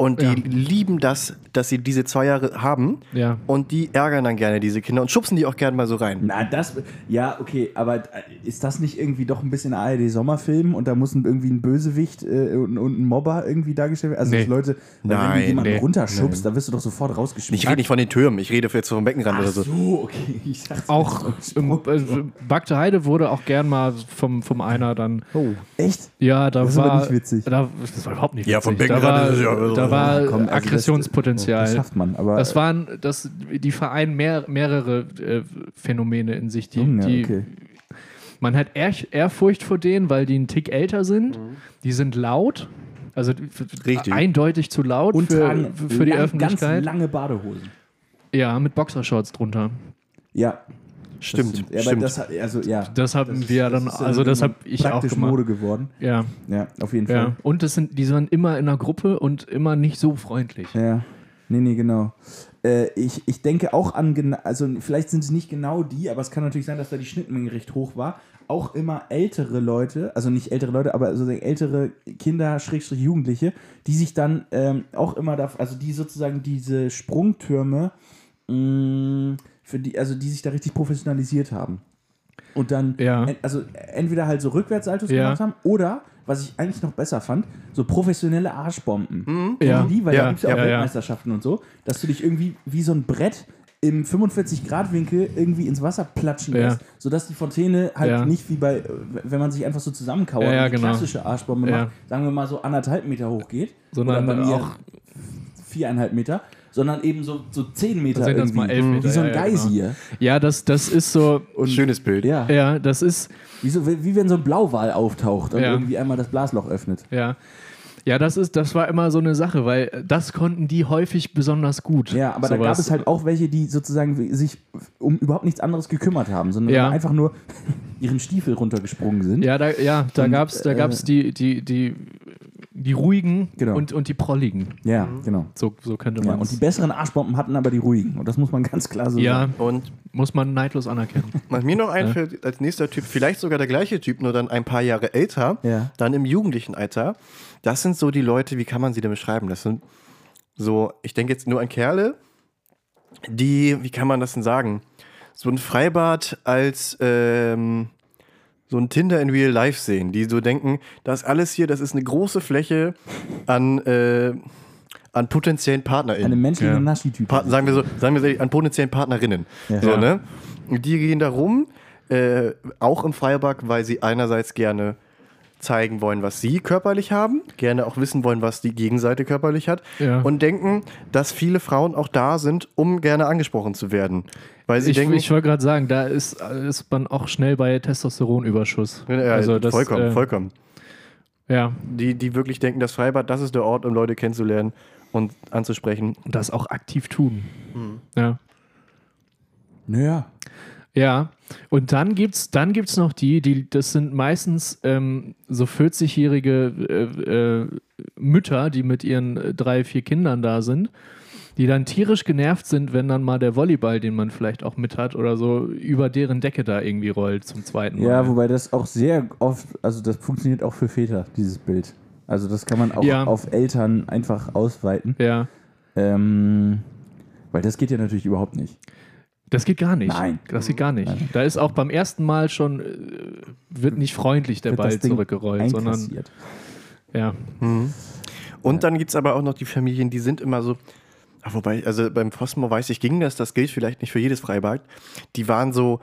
S3: Und die
S5: Ja.
S3: lieben das, dass sie diese zwei Jahre haben.
S5: Ja.
S3: Und die ärgern dann gerne diese Kinder und schubsen die auch gerne mal so rein.
S4: Na, das. Ja, okay, aber äh, ist das nicht irgendwie doch ein bisschen ARD-Sommerfilm und da muss irgendwie ein Bösewicht äh, und, und ein Mobber irgendwie dargestellt werden? Also,
S5: Nee.
S4: dass Leute, weil wenn
S3: Nein,
S4: du jemanden
S5: nee.
S4: runterschubst, da wirst du doch sofort rausgeschmissen.
S3: Ich rede nicht von den Türmen, ich rede jetzt vom Beckenrand
S4: Ach
S3: oder so.
S4: so, okay. Ich dachte,
S5: Auch im,
S4: ist
S5: äh, Bagte Heide wurde auch gern mal vom, vom einer dann.
S4: Oh, echt?
S5: Ja, da
S4: Das ist
S5: war.
S4: aber nicht witzig.
S5: Da, das war überhaupt nicht
S3: Ja,
S5: witzig.
S3: vom
S5: da
S3: Beckenrand
S5: war,
S3: ist es ja-
S5: war
S4: Ja, komm, also das-
S5: Aggressionspotenzial.
S4: Das schafft man, aber.
S5: Das waren, das, die vereinen mehr, mehrere äh, Phänomene in sich. Die,
S4: Junge,
S5: die,
S4: okay.
S5: Man hat Ehr, Ehrfurcht vor denen, weil die einen Tick älter sind. Die sind laut. Also
S3: Richtig.
S5: eindeutig zu laut
S4: Und
S5: für,
S4: tragen
S5: für die
S4: lang,
S5: Öffentlichkeit.
S4: ganz lange Badehosen.
S5: Ja, mit Boxershorts drunter.
S4: Ja,
S3: Stimmt,
S4: aber
S3: stimmt.
S4: das, also ja.
S5: Das haben wir dann,
S4: ist,
S5: also das habe ich auch
S4: praktisch
S5: gemacht.
S4: Mode geworden.
S5: Ja,
S4: Ja, auf jeden
S5: ja.
S4: Fall.
S5: Und das sind, die sind immer in einer Gruppe und immer nicht so freundlich.
S4: Ja, nee, nee, genau. Äh, ich, ich denke auch an, also vielleicht sind es nicht genau die, aber es kann natürlich sein, dass da die Schnittmenge recht hoch war. Auch immer ältere Leute, also nicht ältere Leute, aber sozusagen ältere Kinder, Schrägstrich Jugendliche, die sich dann ähm, auch immer, da, also die sozusagen diese Sprungtürme, mh, für die, also die sich da richtig professionalisiert haben. Und dann,
S5: Ja.
S4: en, also entweder halt so Rückwärtssaltos
S5: Ja.
S4: gemacht haben oder, was ich eigentlich noch besser fand, so professionelle Arschbomben. Kennen
S5: Ja.
S4: die? Weil
S5: Ja.
S4: da gibt es ja auch
S5: Ja, ja.
S4: Weltmeisterschaften und so, dass du dich irgendwie wie so ein Brett im 45-Grad-Winkel irgendwie ins Wasser platschen
S5: Ja.
S4: lässt, sodass die Fontäne halt
S5: Ja.
S4: nicht wie bei, wenn man sich einfach so zusammenkauert
S5: Ja, ja, genau.
S4: klassische Arschbombe
S5: Ja.
S4: macht, sagen wir mal so anderthalb Meter hoch geht.
S5: Sondern
S4: oder bei mir
S5: auch-
S4: viereinhalb Meter, sondern eben so, so zehn Meter
S5: sind das
S4: irgendwie.
S5: mal elf Meter,
S4: Wie so ein
S5: ja, ja, genau.
S4: Geysir.
S5: Ja, das, das ist so,
S3: Schönes Bild.
S4: Ja.
S5: ja, das ist,
S4: Wie, so, wie wenn so ein Blauwal auftaucht und
S5: Ja.
S4: irgendwie einmal das Blasloch öffnet.
S5: ja. Ja, das ist, das war immer so eine Sache, weil das konnten die häufig besonders gut.
S4: Ja, aber da gab
S5: Sowas.
S4: es halt auch welche, die sozusagen sich um überhaupt nichts anderes gekümmert haben, sondern
S5: Ja.
S4: einfach nur ihren Stiefel runtergesprungen sind.
S5: Ja, da, ja, da
S4: Und,
S5: gab es da
S4: äh,
S5: gab's die, die, die, die ruhigen
S4: Genau.
S5: und, und die prolligen.
S4: Ja, genau.
S5: So, so könnte
S4: Ja,
S5: man
S4: und die besseren Arschbomben hatten aber die ruhigen. Und das muss man ganz klar so
S5: Ja,
S4: sagen.
S3: Und
S5: muss man neidlos anerkennen.
S3: was mir noch einfällt als nächster Typ, vielleicht sogar der gleiche Typ, nur dann ein paar Jahre älter,
S4: Ja.
S3: dann im jugendlichen Alter. Das sind so die Leute, wie kann man sie denn beschreiben? Das sind so, ich denke jetzt nur an Kerle, die, wie kann man das denn sagen? So ein Freibad als ähm, so ein Tinder in Real Life sehen, die so denken, das alles hier, das ist eine große Fläche an, äh, an potenziellen
S4: Eine
S3: PartnerInnen.
S4: menschliche
S5: Ja.
S4: Naschi-Typ.
S3: Pa sagen wir so, sagen wir so, an potenziellen Partnerinnen.
S4: Ja.
S3: So, ne? Und die gehen da rum, äh, auch im Freibad, weil sie einerseits gerne zeigen wollen, was sie körperlich haben, gerne auch wissen wollen, was die Gegenseite körperlich hat
S5: Ja.
S3: und denken, dass viele Frauen auch da sind, um gerne angesprochen zu werden. Weil sie
S5: Ich,
S3: denken,
S5: ich wollte gerade sagen, da ist, ist man auch schnell bei Testosteronüberschuss.
S3: ja,
S5: also das,
S3: vollkommen,
S5: äh,
S3: vollkommen.
S5: Ja,
S3: Die, die wirklich denken, das Freibad, das ist der Ort, um Leute kennenzulernen und anzusprechen.
S5: und das auch aktiv tun.
S3: Mhm.
S5: Ja.
S4: Naja.
S5: Ja, und dann gibt's, dann gibt's noch die, die, das sind meistens ähm, so 40-jährige äh, äh, Mütter, die mit ihren drei, vier Kindern da sind, die dann tierisch genervt sind, wenn dann mal der Volleyball, den man vielleicht auch mit hat oder so, über deren Decke da irgendwie rollt zum zweiten Mal.
S4: Ja, wobei das auch sehr oft, also das funktioniert auch für Väter, dieses Bild. Also das kann man auch
S5: Ja.
S4: auf Eltern einfach ausweiten.
S5: ja,
S4: Ähm, weil das geht ja natürlich überhaupt nicht.
S5: Das geht gar nicht.
S4: Nein.
S5: Das geht gar nicht. Da ist auch beim ersten Mal schon, äh, wird nicht freundlich der
S4: Wird
S5: Ball
S4: das Ding
S5: zurückgerollt, sondern ja.
S3: Und dann gibt es aber auch noch die Familien, die sind immer so, wobei, also beim Fosmo weiß ich, ging das, das gilt vielleicht nicht für jedes Freibad. Die waren so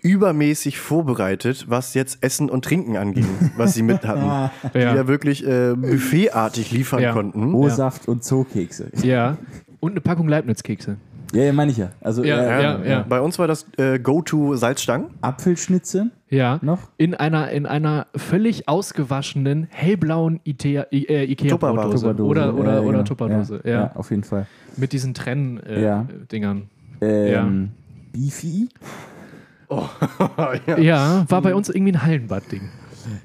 S3: übermäßig vorbereitet, was jetzt Essen und Trinken anging, was sie mit hatten. Die
S5: Ja.
S3: ja wirklich äh, buffetartig liefern
S5: Ja.
S3: konnten.
S4: O-Saft und Zookekse.
S5: Ja. Und eine Packung Leibniz-Kekse.
S4: Ja, ja, meine ich ja. Also
S5: Ja,
S4: äh,
S5: ja, ja.
S3: Bei uns war das äh, Go-To Salzstangen.
S4: Apfelschnitze
S5: Ja.
S4: noch.
S5: In einer, in einer völlig ausgewaschenen, hellblauen Ikea, äh, Ikea-Brotdose.
S3: Tupperdose.
S5: Oder, oder,
S4: Ja,
S5: oder
S4: genau.
S5: Tupperdose.
S4: Ja,
S5: Ja.
S4: ja, auf jeden Fall.
S5: Mit diesen
S4: Ja.
S5: Trenn-Dingern.
S4: Ähm, Beefy?
S5: ja. war bei uns irgendwie ein Hallenbad-Ding.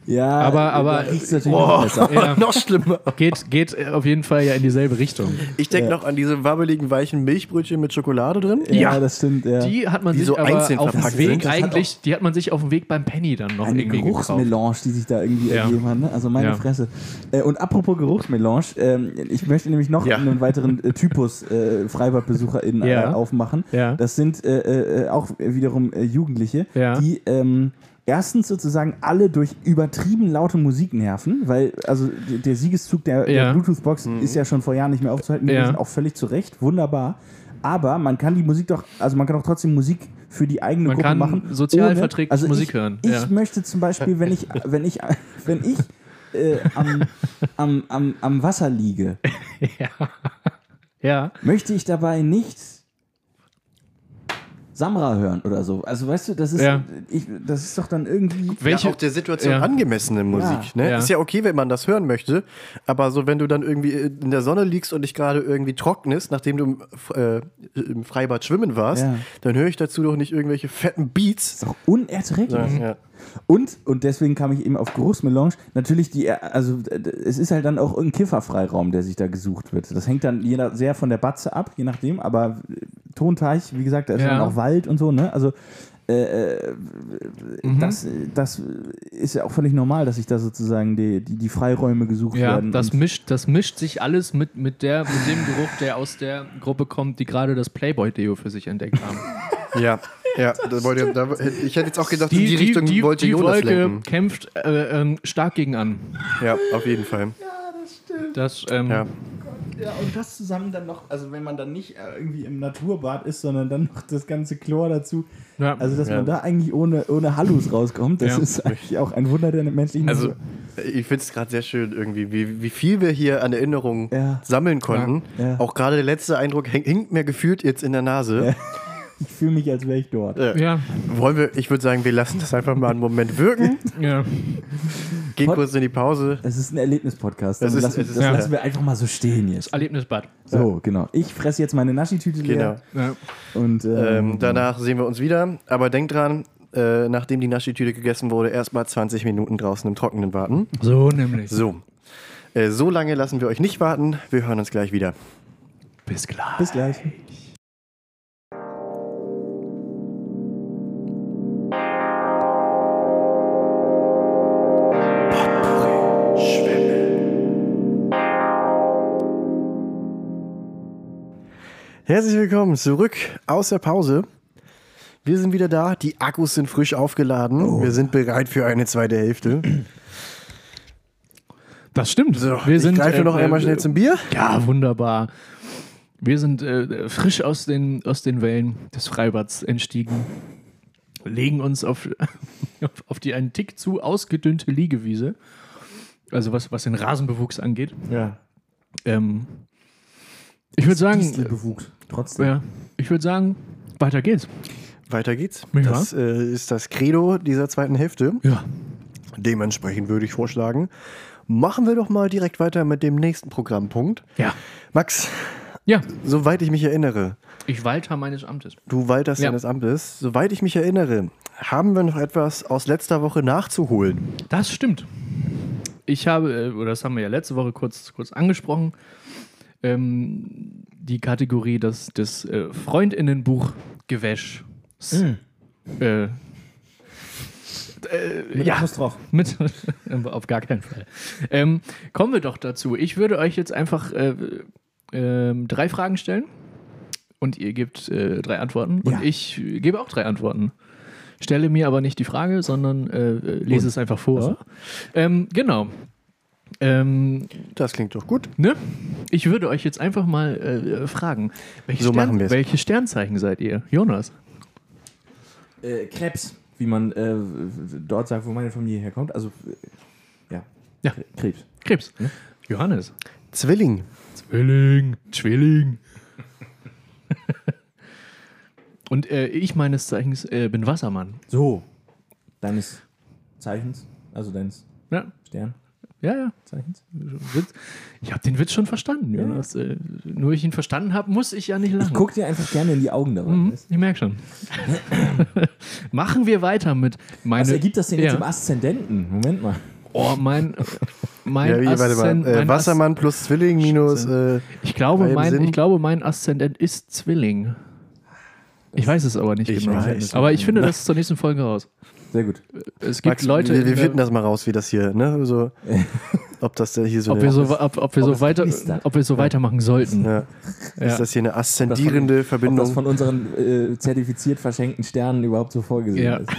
S4: Ja,
S5: Aber- aber-
S4: da riecht's natürlich noch besser.
S5: Ja.
S3: Noch schlimmer.
S5: Geht, geht auf jeden Fall ja in dieselbe Richtung.
S3: Ich denke noch an diese wabbeligen, weichen Milchbrötchen mit Schokolade drin.
S4: Ja, das stimmt. Ja.
S5: Die hat man
S3: Die
S5: sich
S3: so
S5: aber
S3: einzeln
S5: auf dem Weg eigentlich, die hat man sich auf dem Weg beim Penny dann noch
S4: Eine
S5: irgendwie gekauft.
S4: Geruchsmelange, die sich da irgendwie
S5: Ja.
S4: ergeben hat. Ne? Also meine
S5: Ja.
S4: Fresse. Äh, und apropos Geruchsmelange, ähm, ich möchte nämlich noch
S3: Ja.
S4: einen weiteren äh, Typus äh, FreibadbesucherInnen
S5: Ja.
S4: äh, aufmachen.
S5: Ja.
S4: Das sind äh, auch wiederum Jugendliche,
S5: Ja.
S4: die ähm, erstens sozusagen alle durch übertrieben laute Musik nerven, weil also der Siegeszug der, der
S5: Ja.
S4: Bluetooth-Box ist ja schon vor Jahren nicht mehr aufzuhalten
S5: Ja.
S4: auch völlig zu Recht, wunderbar. Aber man kann die Musik doch, also man kann auch trotzdem Musik für die eigene
S5: Man
S4: Gruppe
S5: kann
S4: machen.
S5: sozial verträglich
S4: also
S5: Musik
S4: ich,
S5: hören,
S4: Ich
S5: ja.
S4: möchte zum Beispiel, wenn ich, wenn ich, wenn ich äh, am, am, am, am Wasser liege,
S5: Ja.
S4: möchte ich dabei nicht Samra hören oder so. Also weißt du, das ist,
S5: Ja.
S4: ich, das ist doch dann irgendwie.
S5: Welche,
S3: ja, auch der Situation
S5: Ja.
S3: angemessene Musik. Ne?
S5: Ja.
S3: Ist ja okay, wenn man das hören möchte, aber so, wenn du dann irgendwie in der Sonne liegst und dich gerade irgendwie trocknest, nachdem du im, äh, im Freibad schwimmen warst,
S4: Ja.
S3: dann höre ich dazu doch nicht irgendwelche fetten Beats.
S4: ist doch unerträglich.
S3: Ja.
S4: Und, und deswegen kam ich eben auf Großmelange, natürlich die, also es ist halt dann auch ein Kifferfreiraum, der sich da gesucht wird. Das hängt dann je nach, sehr von der Batze ab, je nachdem, aber äh, Tonteich, wie gesagt, da ist
S5: Ja.
S4: dann auch Wald und so, ne? Also äh, äh,
S5: Mhm.
S4: das, das ist ja auch völlig normal, dass sich da sozusagen die, die, die Freiräume gesucht
S5: ja,
S4: werden.
S5: das mischt, das mischt sich alles mit, mit, der, mit dem Geruch, der aus der Gruppe kommt, die gerade das Playboy-Deo für sich entdeckt haben.
S3: Ja, ja. Da wollte, da, ich hätte jetzt auch gedacht, in die, Richtung
S5: die,
S3: wollte
S5: die
S3: Jonas
S5: Wolke
S3: lenken.
S5: kämpft äh, ähm, stark gegen an.
S3: Ja, auf jeden Fall.
S5: Das, ähm,
S3: Ja.
S4: Ja, und das zusammen dann noch, also wenn man dann nicht äh, irgendwie im Naturbad ist, sondern dann noch das ganze Chlor dazu.
S5: Ja.
S4: Also, dass
S3: Ja.
S4: man da eigentlich ohne, ohne Hallus rauskommt, das
S5: Ja.
S4: ist eigentlich auch ein Wunder der menschlichen
S3: Also,
S4: Natur.
S3: ich finde es gerade sehr schön, irgendwie, wie, wie viel wir hier an Erinnerungen
S4: Ja.
S3: sammeln konnten.
S4: Ja. Ja.
S3: Auch gerade der letzte Eindruck hängt, hinkt mir gefühlt jetzt in der Nase.
S4: Ich fühle mich, als wäre ich dort.
S5: ja,
S3: Wollen wir, ich würde sagen, wir lassen das einfach mal einen Moment wirken,
S5: ja.
S3: gehen
S4: Pod-
S3: kurz in die Pause.
S4: Es ist ein Erlebnispodcast.
S3: Das ist-
S4: lassen,
S3: ist-
S4: das
S5: ja.
S4: lassen wir einfach mal so stehen jetzt.
S5: Erlebnisbad.
S4: So, genau. Ich fresse jetzt meine Naschi-Tüte leer.
S3: Genau.
S5: Ja.
S4: Und ähm,
S3: Ähm, danach sehen wir uns wieder. Aber denkt dran, äh, nachdem die Naschi-Tüte gegessen wurde, erstmal 20 Minuten draußen im Trockenen warten.
S5: So nämlich.
S3: So. Äh, so lange lassen wir euch nicht warten. Wir hören uns gleich wieder.
S5: Bis gleich.
S4: bis gleich.
S3: Herzlich willkommen zurück aus der Pause. Wir sind wieder da. Die Akkus sind frisch aufgeladen. Wir sind bereit für eine zweite Hälfte.
S5: Das stimmt.
S3: So,
S5: wir
S3: ich
S5: sind,
S3: greife
S5: äh,
S3: noch einmal
S5: äh,
S3: schnell zum Bier.
S5: Ja, wunderbar. Wir sind äh, frisch aus den, aus den Wellen des Freibads entstiegen, legen uns auf, auf, auf die einen Tick zu ausgedünnte Liegewiese, also was, was den Rasenbewuchs angeht.
S4: Ja.
S5: Ähm, ich würde sagen,
S4: Distelbewuchs. Trotzdem.
S5: ja, ich würde sagen, weiter geht's.
S3: Weiter geht's.
S5: Nicht
S3: Das äh, ist das Credo dieser zweiten Hälfte.
S5: Ja.
S3: Dementsprechend würde ich vorschlagen, machen wir doch mal direkt weiter mit dem nächsten Programmpunkt.
S5: Ja.
S3: Max,
S5: Ja,
S3: soweit ich mich erinnere,
S5: ich Walter meines Amtes.
S3: du Walters
S5: Ja.
S3: deines Amtes, soweit ich mich erinnere, haben wir noch etwas aus letzter Woche nachzuholen.
S5: Das stimmt. Ich habe, äh, oder das haben wir ja letzte Woche kurz, kurz angesprochen, ähm, die Kategorie des, des äh, Freundinnenbuch-Gewäschs. Äh, äh,
S4: Mit
S5: ja,
S4: Apostroph.
S5: mit, auf gar keinen Fall. Ähm, kommen wir doch dazu. Ich würde euch jetzt einfach äh, ähm, drei Fragen stellen und ihr gebt äh, drei Antworten
S4: Ja.
S5: und ich gebe auch drei Antworten. Stelle mir aber nicht die Frage, sondern äh, äh, lese es einfach vor. Ähm, genau. Ähm,
S3: Das klingt doch gut.
S5: ne? Ich würde euch jetzt einfach mal äh, fragen, welche,
S3: So
S5: Stern, welche Sternzeichen seid ihr? Jonas?
S4: Äh, Krebs, wie man äh, dort sagt, wo meine Familie herkommt. Also, äh, ja.
S5: Ja.
S4: Kre- Krebs.
S5: Krebs. Johannes?
S3: Zwilling.
S5: Zwilling. Zwilling. Und äh, ich meines Zeichens äh, bin Wassermann.
S4: So. Deines Zeichens, also deines
S5: Ja,
S4: Sternzeichens.
S5: Ja, ja. Ich habe den Witz schon verstanden, Jonas. Äh, nur ich ihn verstanden habe, muss ich ja nicht lachen.
S4: Ich guck dir einfach gerne in die Augen dabei.
S5: Mhm, ich merke schon. Machen wir weiter mit meine.
S4: Was ergibt das denn jetzt
S5: ja.
S4: im Aszendenten? Moment mal.
S5: Oh, mein. mein
S3: Ja, wie, warte
S5: Aszend-
S3: mal. Äh,
S5: mein
S3: Wassermann plus Zwilling minus. Äh,
S5: Ich glaube, mein, ich glaube, mein Aszendent ist Zwilling. Ich weiß es aber nicht
S3: Ich
S5: genau.
S3: weiß
S5: Aber ich finde das zur nächsten Folge raus.
S4: Sehr gut.
S5: Es gibt
S3: Max,
S5: Leute,
S3: wir, wir finden das mal raus, wie das hier, ne? So, ob das da hier so.
S5: ob wir so, ob, ob wir
S4: ob
S5: so weiter, ob wir so weitermachen sollten.
S3: ja.
S5: Ja.
S3: Ist das hier eine aszendierende
S4: Ob das
S3: Verbindung?
S4: von unseren äh, zertifiziert verschenkten Sternen überhaupt so vorgesehen
S5: Ja.
S4: ist.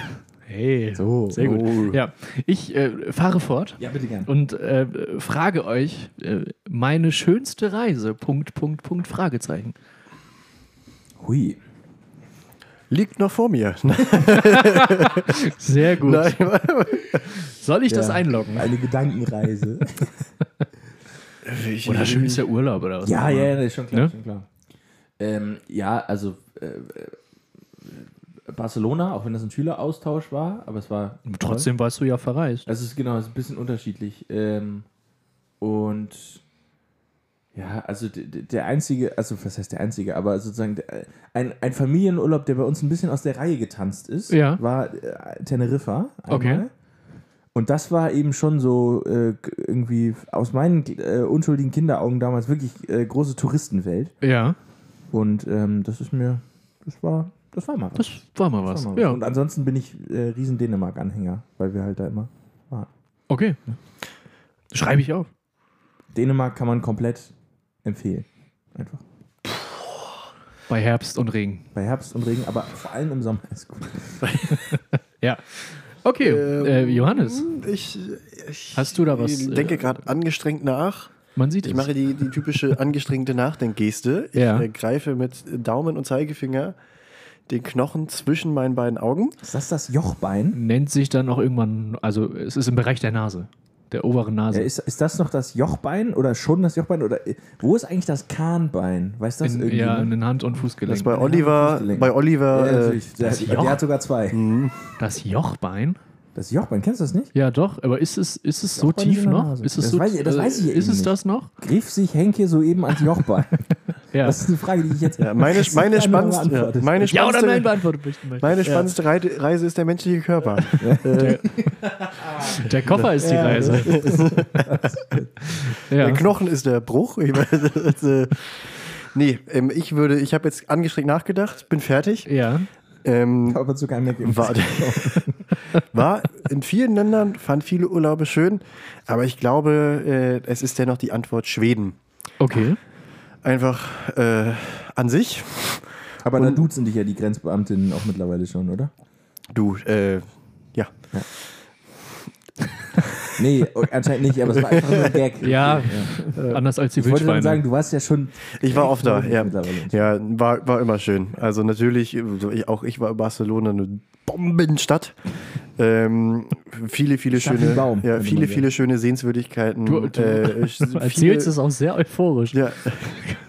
S5: Hey,
S4: So.
S5: sehr gut.
S3: Oh.
S5: Ja, ich äh, fahre fort
S4: Ja, bitte gern.
S5: und äh, frage euch äh, meine schönste Reise. Punkt, Punkt, Punkt, Fragezeichen.
S4: Hui.
S3: Liegt noch vor mir.
S5: Sehr gut.
S3: Nein,
S5: Soll ich das
S4: Ja.
S5: einloggen?
S4: Eine Gedankenreise.
S3: ich,
S5: Oder schönster Urlaub oder was?
S4: ja, ja, ja, ist schon klar.
S5: Ne?
S4: Schon klar. Ähm, ja, also äh, äh, Barcelona, auch wenn das ein Schüleraustausch war, aber es war
S5: Trotzdem warst du ja verreist.
S4: Also es ist genau, es ist ein bisschen unterschiedlich. Ähm, und ja, also der einzige, also was heißt der einzige, aber sozusagen der, ein, ein Familienurlaub, der bei uns ein bisschen aus der Reihe getanzt ist,
S5: Ja.
S4: war äh, Teneriffa. einmal.
S5: Okay.
S4: Und das war eben schon so äh, irgendwie aus meinen äh, unschuldigen Kinderaugen damals wirklich äh, große Touristenwelt.
S5: Ja,
S4: Und ähm, das ist mir, das war, das war mal was.
S5: das war mal was.
S4: War mal was.
S5: Ja,
S4: Und ansonsten bin ich äh, riesen Dänemark-Anhänger, weil wir halt da immer waren.
S5: okay. Schreibe ich auf.
S4: Dänemark kann man komplett empfehlen. Einfach.
S5: Bei Herbst und Regen.
S4: Bei Herbst und Regen, aber vor allem im Sommer ist gut.
S5: Ja. Okay, äh, Johannes,
S3: Ich, ich
S5: Hast du da was,
S3: Ich
S5: äh,
S3: denke gerade angestrengt nach.
S5: man sieht
S3: Ich
S5: es.
S3: mache die, die typische angestrengte Nachdenkgeste. Ich
S5: Ja.
S3: äh, greife mit Daumen und Zeigefinger den Knochen zwischen meinen beiden Augen.
S4: Ist das das Jochbein?
S5: Nennt sich dann auch irgendwann, also es ist im Bereich der Nase, der oberen Nase.
S4: Ja, ist, ist das noch das Jochbein oder schon das Jochbein? Oder wo ist eigentlich das Kahnbein? Weißt du das
S5: in,
S4: irgendwie?
S5: ja, in den Hand- und Fußgelenk.
S3: Das bei Oliver, bei Oliver,
S4: ja,
S3: äh.
S4: Der,
S5: das
S4: der hat sogar zwei.
S5: das Jochbein?
S4: Das Jochbein, kennst du das nicht?
S5: Ja, doch, aber ist es, ist es so
S4: Jochbein
S5: tief
S4: der
S5: noch? Ist es
S4: Das
S5: so,
S4: weiß ich- das
S5: äh,
S4: weiß ich
S5: Ist
S4: eben
S5: es
S4: nicht.
S5: das noch?
S4: Griff sich Henke soeben ans Jochbein?
S5: Ja.
S4: Das ist eine Frage, die ich jetzt.
S3: ja, meine, meine,
S4: gerne
S3: spannendste, ja, meine
S5: ja oder nein beantwortet möchten möchte.
S3: meine spannendste Reise ist der menschliche Körper. äh,
S5: Der Koffer ist die
S4: Ja,
S5: Reise. ja.
S3: Der Knochen ist der Bruch. Ich meine, das, äh, nee, ähm, ich würde, ich habe jetzt angestrengt nachgedacht, bin fertig.
S5: ja.
S3: Ähm,
S4: Aber zu keinem Ergebnis.
S3: war, war in vielen Ländern, fand viele Urlaube schön, aber ich glaube, äh, es ist dennoch die Antwort Schweden.
S5: Okay.
S3: Einfach äh, an sich.
S4: Aber da duzen dich ja die Grenzbeamtinnen auch mittlerweile schon, oder?
S3: Du, äh, ja.
S4: Nee, anscheinend nicht, aber es war einfach nur ein Gag.
S5: Ja, anders als die
S4: Ich wollte
S5: Wildschweine.
S4: dann sagen, du warst ja schon.
S3: Ich war oft da, ja. Ja, war, war immer schön. Also natürlich, ich, auch ich war in Barcelona eine Bombenstadt. Ähm, viele, viele
S4: Stadt
S3: schöne,
S4: Baum,
S3: ja, viele, viele schöne Sehenswürdigkeiten.
S5: Du- du
S3: äh,
S5: Du erzählst es auch sehr euphorisch.
S3: Ja,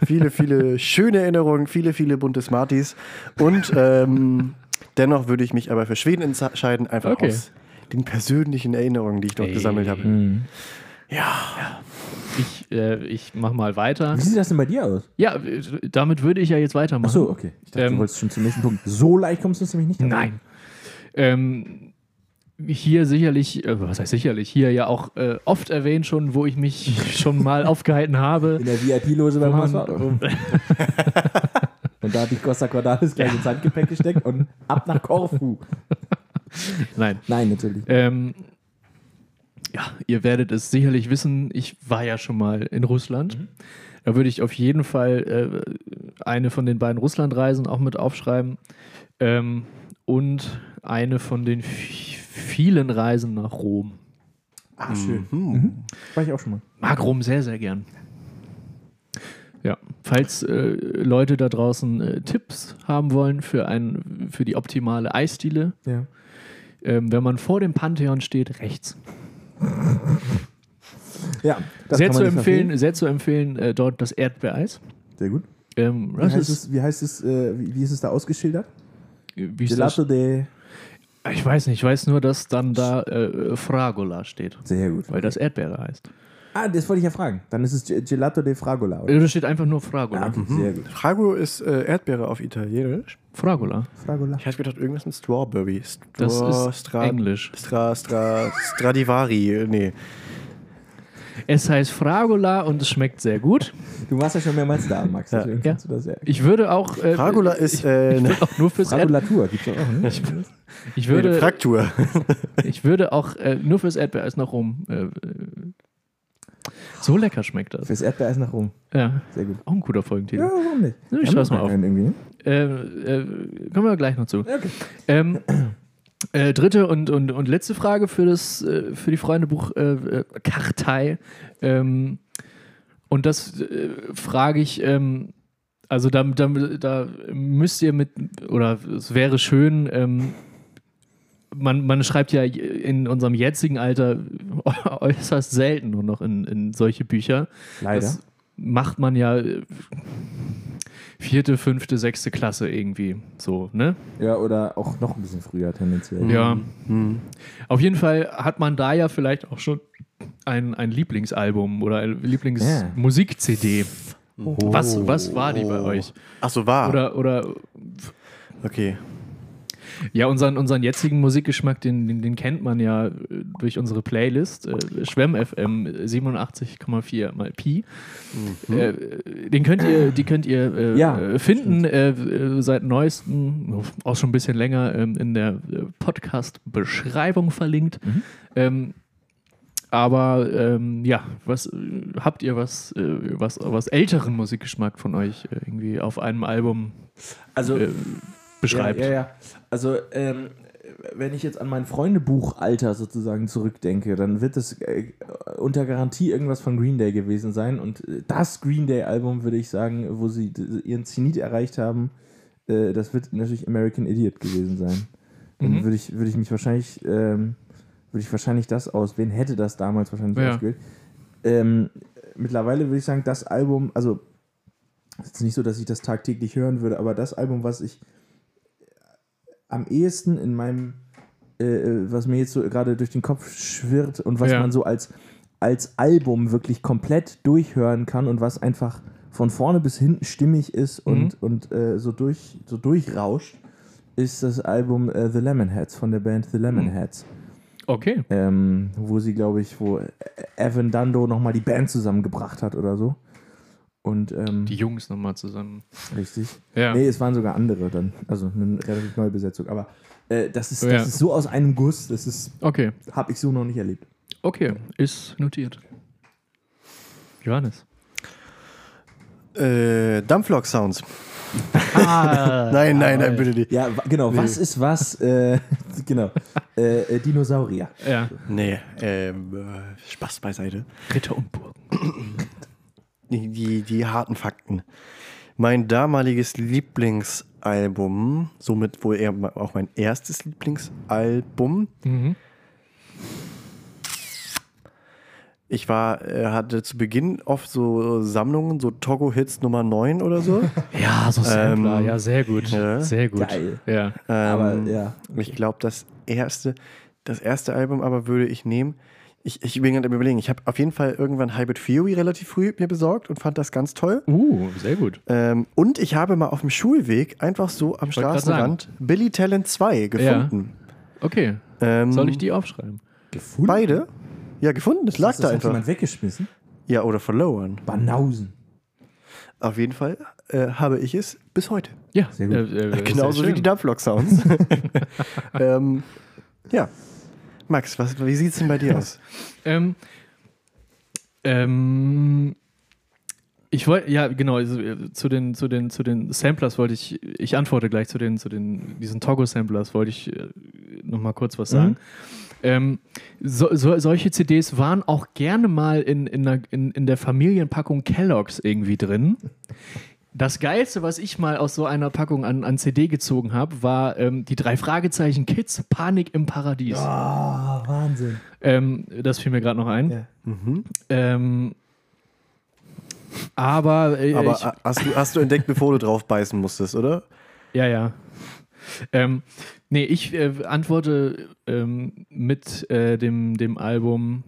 S3: viele, viele schöne Erinnerungen, viele, viele bunte Smarties. Und ähm, dennoch würde ich mich aber für Schweden entscheiden, einfach
S5: Okay.
S3: aus den persönlichen Erinnerungen, die ich dort
S5: Ey.
S3: gesammelt habe.
S4: Mhm.
S5: Ich, äh, ich mach mal weiter.
S4: Wie sieht das denn bei dir aus?
S5: Ja, äh, damit würde ich ja jetzt weitermachen.
S4: Achso, okay. Ich dachte,
S5: Ähm,
S4: du wolltest schon zum nächsten Punkt. So leicht kommst du es nämlich nicht. dabei.
S5: Nein. Ähm, hier sicherlich, äh, was heißt sicherlich, hier ja auch äh, oft erwähnt schon, wo ich mich schon mal aufgehalten habe.
S4: In der VIP-Lose beim HSV. Und da hat die Costa Cordalis gleich ins Handgepäck gesteckt und ab nach Korfu.
S5: Nein.
S4: Nein, natürlich.
S5: Ähm, ja, ihr werdet es sicherlich wissen, ich war ja schon mal in Russland. Da würde ich auf jeden Fall äh, eine von den beiden Russlandreisen auch mit aufschreiben. Ähm, und eine von den vielen Reisen nach Rom.
S4: Ah, schön. Mhm. War ich auch schon mal.
S5: Mag Rom sehr, sehr gern. Ja, falls äh, Leute da draußen äh, Tipps haben wollen für, ein, für die optimale Eisdiele,
S4: Ja.
S5: Ähm, wenn man vor dem Pantheon steht, rechts.
S4: Ja,
S5: sehr zu empfehlen, sehr zu empfehlen, äh, dort das Erdbeereis.
S4: Sehr gut.
S5: Ähm,
S4: Wie heißt,
S5: ist,
S4: es, wie heißt es, äh, wie, wie ist es da ausgeschildert?
S5: wie ist das?
S4: Gelato de...
S5: Ich weiß nicht, ich weiß nur, dass dann da äh, Fragola steht,
S4: Sehr gut.
S5: weil das Erdbeere heißt.
S4: Ah, das wollte ich ja fragen. Dann ist es Ge- Gelato de Fragola. Oder?
S5: Äh, Da steht einfach nur Fragola.
S4: Ah, okay, Sehr gut.
S3: Frago ist äh, Erdbeere auf Italienisch.
S5: Fragola.
S4: Fragola.
S3: Ich hatte gedacht, irgendwas mit Strawberry.
S5: Das
S3: Stra-
S5: ist
S3: Stra-
S5: Englisch.
S3: Stra, Stra, Stradivari. Nee.
S5: Es heißt Fragola und es schmeckt sehr gut.
S4: Du warst ja schon mehrmals da, Max.
S5: Ja.
S4: kannst du das ja.
S5: Ich würde auch. Äh,
S3: Fragola ist äh, eine,
S5: auch nur fürs
S4: Fragolatur gibt es auch, ne?
S5: ich
S3: eine
S5: würde,
S3: Fraktur.
S5: ich würde auch äh, nur fürs Erdbeereis nach Rom. So lecker schmeckt das.
S4: Fürs Erdbeereis nach Rom.
S5: Ja,
S4: Sehr gut.
S5: auch ein guter Folgentitel.
S4: Ja, warum nicht?
S5: Ja, ich
S4: wir
S5: mal auf.
S4: ne?
S5: Äh, äh, kommen wir gleich noch zu.
S4: Okay.
S5: Ähm, äh, dritte und, und, und letzte Frage für, das, äh, für die Freundebuch äh, äh, Kartei. Ähm, und das frage ich, ähm, also da, da, da müsst ihr mit, oder es wäre schön, ähm, man, man schreibt ja in unserem jetzigen Alter äußerst selten nur noch in, in solche Bücher.
S4: Leider.
S5: Das macht man ja äh, vierte, fünfte, sechste Klasse irgendwie. So, ne?
S4: Ja, oder auch noch ein bisschen früher tendenziell.
S5: Ja. Auf jeden Fall hat man da ja vielleicht auch schon ein, ein Lieblingsalbum oder eine Lieblingsmusik-CD. Was, was war die bei euch?
S3: Ach so, war.
S5: Oder, oder
S3: Okay.
S5: Ja, unseren, unseren jetzigen Musikgeschmack, den, den, den kennt man ja äh, durch unsere Playlist. Äh, Schwemm FM 87,4 mal Pi. Äh, den könnt ihr, die könnt ihr äh,
S4: Ja,
S5: äh, finden äh, seit neuestem, auch schon ein bisschen länger, ähm, in der äh, Podcast-Beschreibung verlinkt. Ähm, aber ähm, ja, was habt ihr was, äh, was, was älteren Musikgeschmack von euch irgendwie auf einem Album
S4: Also,
S5: beschreibt?
S4: Ja, ja, ja. Also, ähm, wenn ich jetzt an mein Freundebuchalter sozusagen zurückdenke, dann wird es äh, unter Garantie irgendwas von Green Day gewesen sein. Und äh, das Green Day-Album, würde ich sagen, wo sie ihren Zenit erreicht haben, äh, das wird natürlich American Idiot gewesen sein. Dann
S5: Mhm.
S4: würde ich, würde ich mich wahrscheinlich, ähm, würde ich wahrscheinlich das aus. Wen hätte das damals wahrscheinlich
S5: Ja.
S4: ausgewählt? Ähm, mittlerweile würde ich sagen, das Album, also es ist nicht so, dass ich das tagtäglich hören würde, aber das Album, was ich am ehesten in meinem, äh, äh, was mir jetzt so gerade durch den Kopf schwirrt und was
S5: Ja.
S4: man so als, als Album wirklich komplett durchhören kann und was einfach von vorne bis hinten stimmig ist und, und äh, so, durch, so durchrauscht, ist das Album äh, The Lemonheads von der Band The Lemonheads.
S5: Okay.
S4: Ähm, wo sie, glaube ich, wo Evan Dando nochmal die Band zusammengebracht hat oder so. Und ähm,
S5: Die Jungs nochmal zusammen.
S4: richtig.
S5: Ja.
S4: Nee, es waren sogar andere dann. Also eine relativ neue Besetzung. Aber äh, das, ist,
S5: Ja.
S4: das ist so aus einem Guss, das ist,
S5: Okay.
S4: habe ich so noch nicht erlebt.
S5: Okay, ist notiert. Johannes.
S3: Äh, Dampflok-Sounds. nein, nein, nein, bitte nicht.
S4: Ja, genau. Was ist was? Äh, genau. Äh, äh, Dinosaurier.
S5: Ja.
S3: Nee, ähm, äh, Spaß beiseite.
S5: Ritter und Burgen.
S3: Die, die, harten Fakten. Mein damaliges Lieblingsalbum, somit wohl eher auch mein erstes Lieblingsalbum.
S5: Mhm.
S3: Ich war, äh, hatte zu Beginn oft so Sammlungen, so Togo-Hits Nummer 9 oder so.
S5: Ja, so Sampler.
S3: Ähm,
S5: ja, sehr gut.
S3: ja.
S5: Sehr gut.
S4: Geil.
S5: Ja.
S4: Aber
S3: Ähm,
S4: ja.
S3: Ich glaube, das erste, das erste Album aber würde ich nehmen. Ich, ich bin gerade überlegen. Ich habe auf jeden Fall irgendwann Hybrid Theory relativ früh mir besorgt und fand das ganz toll.
S5: Uh, sehr gut.
S3: Ähm, und ich habe mal auf dem Schulweg einfach so am Straßenrand Billy Talent 2 gefunden.
S5: Okay.
S3: Ähm,
S5: Soll ich die aufschreiben?
S4: Gefunden?
S3: Beide? Ja, gefunden. Das lag
S4: Das
S3: da
S4: hat
S3: einfach.
S4: jemand weggeschmissen?
S3: Ja, oder verloren.
S4: Banausen.
S3: Auf jeden Fall äh, habe ich es bis heute.
S5: Ja,
S4: Sehr gut.
S5: Äh, äh,
S3: Genauso
S5: sehr
S3: wie die Dampflok-Sounds. ähm, ja. Max, was, wie sieht es denn bei dir aus?
S5: Ähm, ähm, ich wollte, ja, genau, also, äh, zu den, zu den, zu den Samplers wollte ich, ich antworte gleich zu den, zu den, diesen Togo-Samplers wollte ich äh, nochmal kurz was sagen. Ähm, so, so, solche CDs waren auch gerne mal in, in, der, in, in der Familienpackung Kellogg's irgendwie drin. Das Geilste, was ich mal aus so einer Packung an, an CD gezogen habe, war ähm, die drei Fragezeichen Kids Panik im Paradies.
S4: Ah, Wahnsinn.
S5: Ähm, das fiel mir gerade noch ein.
S4: Ja.
S5: Ähm, aber, äh,
S3: Aber
S5: ich,
S3: hast, du, hast du entdeckt, bevor du drauf beißen musstest, oder?
S5: ja, ja. Ähm, nee, ich äh, antworte ähm, mit äh, dem, dem Album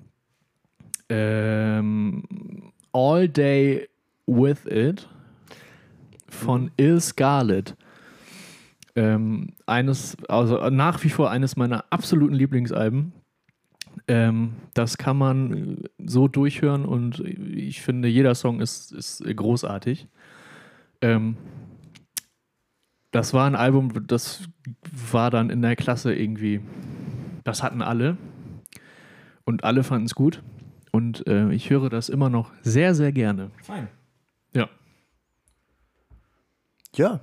S5: ähm, All Day With It von Il Scarlett. Ähm, eines, also nach wie vor eines meiner absoluten Lieblingsalben. Ähm, das kann man äh, so durchhören und ich finde, jeder Song ist, ist großartig. Ähm, das war ein Album, das war dann in der Klasse irgendwie. Das hatten alle. Und alle fanden es gut. Und äh, ich höre das immer noch sehr, sehr gerne.
S4: Fein.
S5: Ja.
S3: Ja.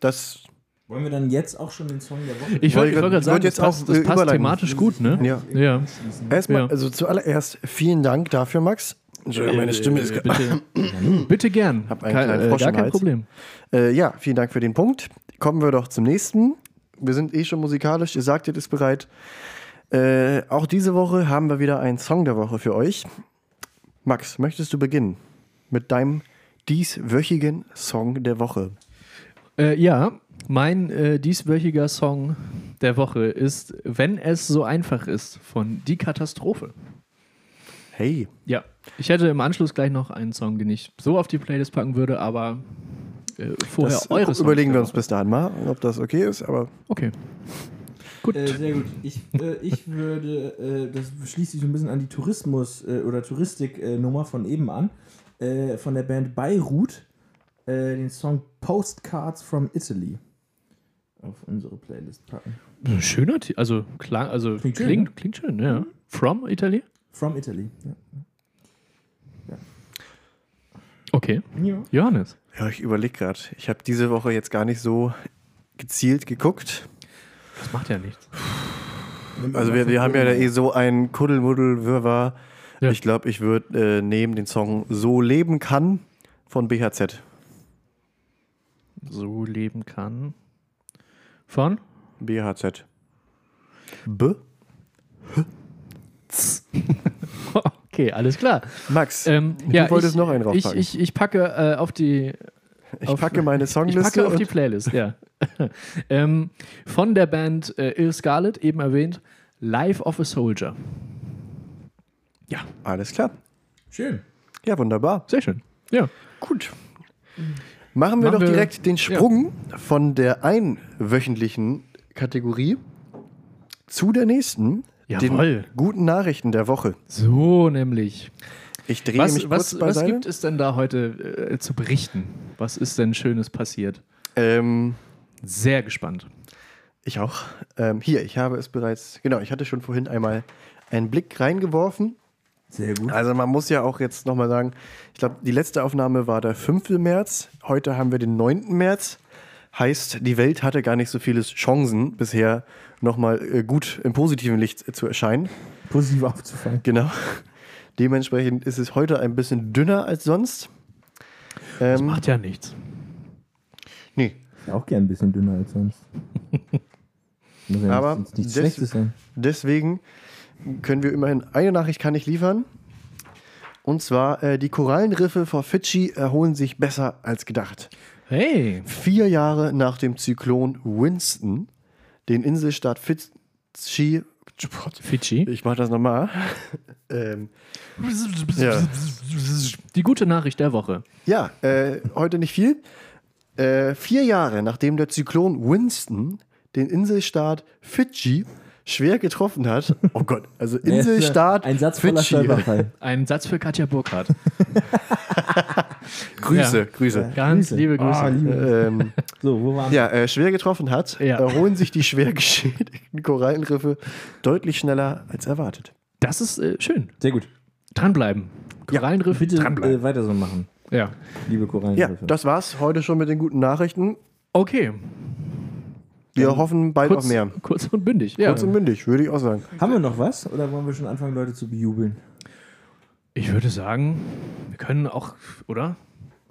S3: Das,
S4: Wollen wir dann jetzt auch schon den Song der Woche?
S5: Ich wollte wollt gerade sagen,
S3: wollte
S5: das
S3: jetzt
S5: passt,
S3: auch,
S5: das
S3: äh,
S5: passt thematisch gut, ne?
S3: ja.
S5: Ja.
S3: Erstmal,
S5: Ja.
S3: also zuallererst vielen Dank dafür, Max. Entschuldigung, meine Stimme ist.
S5: Bitte, bitte gern.
S3: Hab einen
S5: Kein, äh, gar kein. Problem.
S3: Äh, ja, vielen Dank für den Punkt. Kommen wir doch zum nächsten. Wir sind eh schon musikalisch, ihr sagt, ihr ist bereit. Äh, auch diese Woche haben wir wieder einen Song der Woche für euch. Max, möchtest du beginnen mit deinem dieswöchigen Song der Woche.
S5: Äh, ja, mein äh, dieswöchiger Song der Woche ist Wenn es so einfach ist von Die Katastrophe.
S3: Hey,
S5: Ja, ich hätte im Anschluss gleich noch einen Song, den ich so auf die Playlist packen würde, aber äh, vorher
S3: das
S5: eure Songs
S3: überlegen wir uns bis dahin mal, ob das okay ist, aber
S5: Okay. Gut.
S4: Äh, sehr gut. Ich, äh, ich würde, äh, das schließt sich so ein bisschen an die Tourismus- äh, oder Touristik-Nummer von eben an, äh, von der Band Beirut, äh, den Song Postcards from Italy auf unsere Playlist packen.
S5: Schöner, also, klang, also
S4: Klingt
S5: klingt,
S4: schön,
S5: klingt,
S4: ne?
S5: schön, ja. From Italy?
S4: From Italy. Ja.
S5: Okay.
S4: Ja.
S5: Johannes.
S3: ja, ich überlege gerade. Ich habe diese Woche jetzt gar nicht so gezielt geguckt.
S5: Das macht ja nichts.
S3: Also wir, wir haben ja da eh so ein Kuddelmuddel-Wirrwarr.
S5: Ja.
S3: Ich glaube, ich würde äh, nehmen den Song So leben kann von BHZ.
S5: So leben kann. Von?
S3: BHZ. B?
S5: Okay, alles klar.
S3: Max,
S5: Ähm,
S3: du
S5: ja,
S3: wolltest
S5: ich,
S3: noch einen
S5: ich,
S3: draufpacken.
S5: ich, ich packe äh, auf die
S3: ich
S5: auf-
S3: packe meine
S5: Ich
S3: Songliste.
S5: packe auf die Playlist, ja. ähm, von der Band äh, Il Scarlet, eben erwähnt, Life of a Soldier. Ja,
S3: Alles klar.
S4: Schön.
S3: Ja, wunderbar.
S5: sehr schön. Ja.
S3: Gut. Machen wir
S5: Machen
S3: doch
S5: wir-
S3: direkt den Sprung von der einwöchentlichen Kategorie zu der nächsten.
S5: Jawohl.
S3: Den guten Nachrichten der Woche.
S5: So nämlich.
S3: Ich drehe
S5: Was,
S3: mich kurz
S5: was, was
S3: beiseite.
S5: gibt es denn da heute äh, zu berichten? Was ist denn Schönes passiert?
S3: Ähm,
S5: Sehr gespannt.
S3: ich auch. Ähm, hier, ich habe es bereits, genau, ich hatte schon vorhin einmal einen Blick reingeworfen.
S4: Sehr gut.
S3: Also man muss ja auch jetzt nochmal sagen, ich glaube, die letzte Aufnahme war der 5. März. Heute haben wir den 9. März. Heißt, die Welt hatte gar nicht so viele Chancen bisher nochmal äh, gut im positiven Licht zu erscheinen.
S4: Positiv aufzufallen.
S3: Genau. Dementsprechend ist es heute ein bisschen dünner als sonst.
S5: Das
S3: Ähm,
S5: macht ja nichts.
S3: nee,
S4: Ja, auch gern ein bisschen dünner als sonst. Muss ja
S3: Aber
S4: nichts, nichts
S3: des-
S4: Schlechtes sein.
S3: deswegen können wir immerhin eine Nachricht kann ich liefern. Und zwar, äh, die Korallenriffe vor Fidschi erholen sich besser als gedacht.
S5: Hey.
S3: Vier Jahre nach dem Zyklon Winston, den Inselstaat Fidschi,
S5: Fidschi.
S3: ich mach das nochmal, ähm, ja,
S5: Die gute Nachricht der Woche.
S3: ja äh, heute nicht viel. Äh, vier Jahre nachdem der Zyklon Winston den Inselstaat Fidschi schwer getroffen hat, oh Gott, also Inselstaat
S4: Ein Satz voller
S3: Fidschi.
S5: Ein Satz für Katja Burkhardt.
S3: Grüße,
S5: Ja.
S3: Grüße.
S5: Ganz
S4: Grüße.
S5: liebe Grüße.
S4: Ah, liebe.
S3: Ähm,
S4: So, wo waren wir?
S3: ja, äh, schwer getroffen hat,
S5: Ja.
S3: erholen sich die schwer geschädigten Korallenriffe deutlich schneller als erwartet.
S5: Das ist äh, schön.
S4: Sehr gut.
S5: Dranbleiben. Korallenriff,
S4: Bitte
S5: dranbleiben.
S4: äh, weiter so machen,
S5: ja.
S4: liebe
S3: Ja,
S4: Korallenriffe.
S3: das war's heute schon mit den guten Nachrichten.
S5: Okay.
S3: Wir hoffen bald
S5: Kurz,
S3: auf mehr.
S5: kurz und bündig. Ja.
S3: Kurz und mündig, würde ich auch sagen.
S4: Haben wir noch was? Oder wollen wir schon anfangen, Leute zu bejubeln?
S5: Ich würde sagen, wir können auch, oder?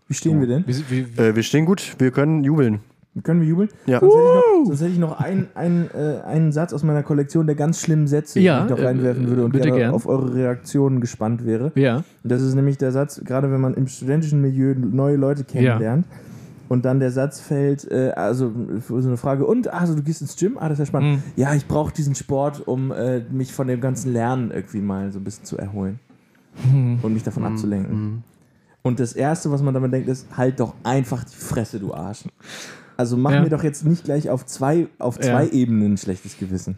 S4: Wie stehen wir denn?
S5: Wir, wir,
S3: Äh, wir stehen gut, wir können jubeln.
S4: Können wir jubeln?
S3: Ja.
S4: Sonst hätte ich noch, sonst hätte ich noch einen, einen, äh, einen Satz aus meiner Kollektion der ganz schlimmen Sätze,
S5: Ja,
S4: den ich noch
S5: äh,
S4: reinwerfen würde und
S5: bitte
S4: gerne
S5: gern.
S4: auf eure Reaktionen gespannt wäre.
S5: ja.
S4: Und Das ist nämlich der Satz, gerade wenn man im studentischen Milieu neue Leute kennenlernt und dann der Satz fällt, äh, also so eine Frage, und, also du gehst ins Gym? Ah, das ist ja spannend.
S5: Mhm.
S4: Ja, ich brauche diesen Sport, um äh, mich von dem ganzen Lernen irgendwie mal so ein bisschen zu erholen
S5: Mhm.
S4: und mich davon abzulenken. Und das Erste, was man damit denkt, ist, halt doch einfach die Fresse, du Arsch. Also mach
S5: Ja.
S4: mir doch jetzt nicht gleich auf zwei, auf
S5: Ja.
S4: zwei Ebenen ein schlechtes Gewissen.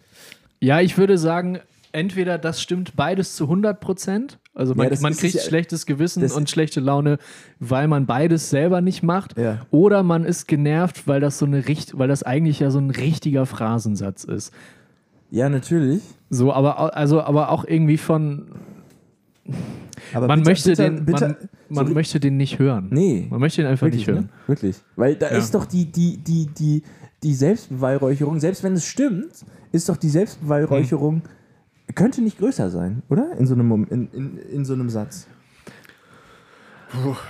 S5: ja, ich würde sagen, entweder das stimmt beides zu 100 Prozent. Also man,
S4: Ja,
S5: man kriegt
S4: ja-
S5: schlechtes Gewissen und schlechte Laune, weil man beides selber nicht macht.
S4: Ja.
S5: Oder man ist genervt, weil das so eine richt weil das eigentlich ja so ein richtiger Phrasensatz ist.
S4: Ja, natürlich.
S5: So, aber also aber auch irgendwie von
S4: Aber
S5: man
S4: bitte-
S5: möchte
S4: bitte-
S5: den
S4: bitte-
S5: man, man
S4: so-
S5: möchte den nicht hören.
S4: Nee.
S5: Man möchte ihn einfach
S4: Wirklich,
S5: nicht hören.
S4: Ne? Wirklich. Weil da ist doch die, die, die, die, die Selbstbeweihräucherung, selbst wenn es stimmt, ist doch die Selbstbeweihräucherung, könnte nicht größer sein, oder? In so einem, in, in, in so einem Satz.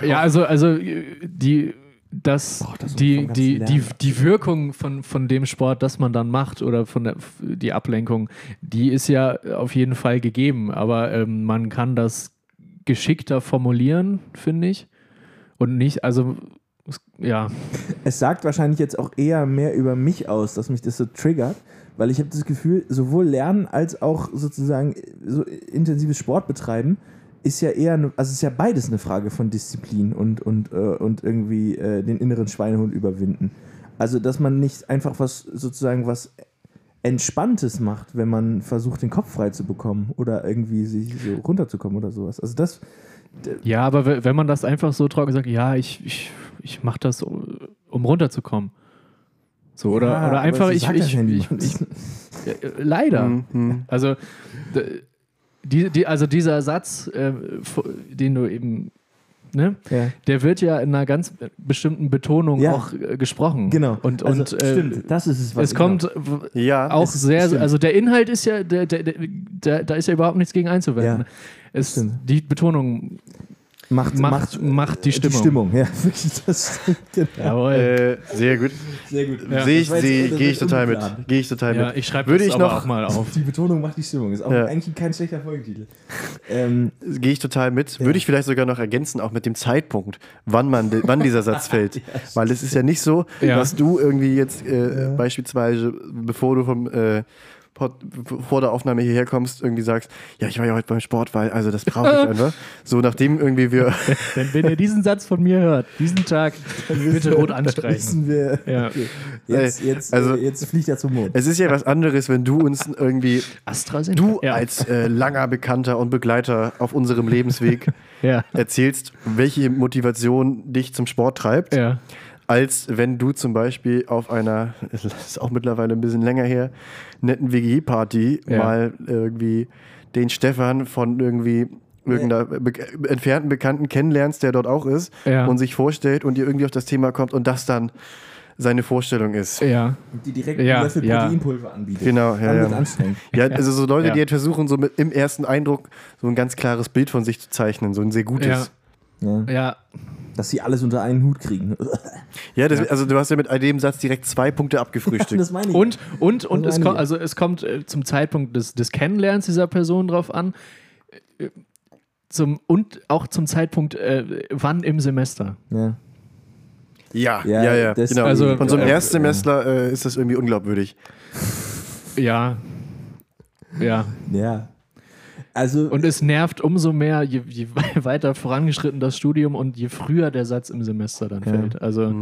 S5: Ja, also, also äh, die, das,
S4: das ist
S5: die, die, die, die Wirkung von, von dem Sport, das man dann macht oder von der die Ablenkung, die ist ja auf jeden Fall gegeben. Aber ähm, man kann das geschickter formulieren, finde ich. Und nicht, also, ja.
S4: Es sagt wahrscheinlich jetzt auch eher mehr über mich aus, dass mich das so triggert, weil ich habe das Gefühl, sowohl Lernen als auch sozusagen so intensives Sport betreiben ist ja eher, ne- also ist ja beides eine Frage von Disziplin und, und, äh, und irgendwie äh, den inneren Schweinehund überwinden. Also, dass man nicht einfach was sozusagen was Entspanntes macht, wenn man versucht, den Kopf frei zu bekommen oder irgendwie sich so runterzukommen oder sowas. Also das,
S5: Ja, aber we- wenn man das einfach so trocken sagt, ja, ich, ich, ich mache das, um runterzukommen. So, oder,
S4: Ja,
S5: oder einfach, ich, ich, ich, ich, äh, leider.
S3: Mhm.
S5: Also, die, die, also dieser Satz, äh, den du eben, ne,
S4: ja.
S5: der wird ja in einer ganz bestimmten Betonung
S4: Ja.
S5: auch äh, gesprochen.
S4: Genau.
S5: Und,
S4: also,
S5: und äh,
S4: stimmt, das ist es, was
S5: es kommt
S3: Ja,
S5: auch sehr,
S4: stimmt.
S5: also der Inhalt ist ja, der, der, der, da ist ja überhaupt nichts gegen einzuwenden. Es, die Betonung
S4: macht,
S5: macht, macht die Stimmung.
S4: Die Stimmung, ja. wirklich, das genau.
S5: Jawohl.
S3: äh, sehr gut.
S4: Sehr gut.
S5: Ja.
S3: Sehe ich,
S4: das
S3: gehe ich total mit. Gehe ich total
S5: ja,
S3: mit.
S5: ich schreibe
S3: Würde
S5: das
S3: ich noch-
S5: auch mal auf.
S4: Die Betonung macht die Stimmung. Ist auch
S3: Ja.
S4: eigentlich kein schlechter Folgentitel. Ähm,
S3: Gehe ich total mit. Würde ich vielleicht sogar noch ergänzen, auch mit dem Zeitpunkt, wann, man, wann dieser Satz fällt. Weil es ist ja nicht so,
S5: Ja.
S3: dass du irgendwie jetzt äh, beispielsweise, bevor du vom äh, vor der Aufnahme hierher kommst, irgendwie sagst, ja, ich war ja heute beim Sport, weil, also das brauche ich einfach. So, nachdem irgendwie wir,
S5: Denn wenn ihr diesen Satz von mir hört, diesen Tag, bitte rot anstreichen.
S4: wir.
S5: Ja.
S4: Okay. Jetzt, jetzt,
S3: Also-
S4: äh, jetzt fliegt er zum Mond.
S3: es ist ja was anderes, wenn du uns irgendwie, du
S5: ja.
S3: als äh, langer Bekannter und Begleiter auf unserem Lebensweg
S5: Ja.
S3: erzählst, welche Motivation dich zum Sport treibt.
S5: Ja.
S3: Als wenn du zum Beispiel auf einer, das ist auch mittlerweile ein bisschen länger her, netten WG-Party
S5: Ja.
S3: mal irgendwie den Stefan von irgendwie irgendeiner be entfernten Bekannten kennenlernst, der dort auch ist
S5: Ja.
S3: und sich vorstellt und dir irgendwie auf das Thema kommt und das dann seine Vorstellung ist.
S5: Ja.
S4: die direkt
S5: Ja,
S4: Löffel
S5: ja.
S4: Proteinpulver anbietet.
S3: Genau, ja,
S4: Dann
S3: ja.
S4: anstrengend.
S3: Ja, also so Leute,
S5: Ja.
S3: die jetzt versuchen, so mit, im ersten Eindruck so ein ganz klares Bild von sich zu zeichnen, so ein sehr gutes.
S5: Ja.
S4: Ja. Dass sie alles unter einen Hut kriegen.
S3: Ja, das, also du hast ja mit dem Satz direkt zwei Punkte abgefrühstückt.
S4: das meine ich.
S5: Und, und, und
S4: Das
S5: es,
S4: meine
S5: kommt,
S4: ich.
S5: also es kommt äh, zum Zeitpunkt des, des Kennenlernens dieser Person drauf an. äh, Zum, und auch zum Zeitpunkt, äh, wann im Semester.
S4: ja.
S3: Ja,
S4: Ja,
S3: ja, ja. genau.
S5: Also-
S3: Von so einem
S5: Ja.
S3: Erstsemestler äh, ist das irgendwie unglaubwürdig.
S5: Ja. Ja.
S4: ja. Also,
S5: Und es nervt umso mehr, je, je weiter vorangeschritten das Studium und je früher der Satz im Semester dann
S4: Ja.
S5: fällt. Also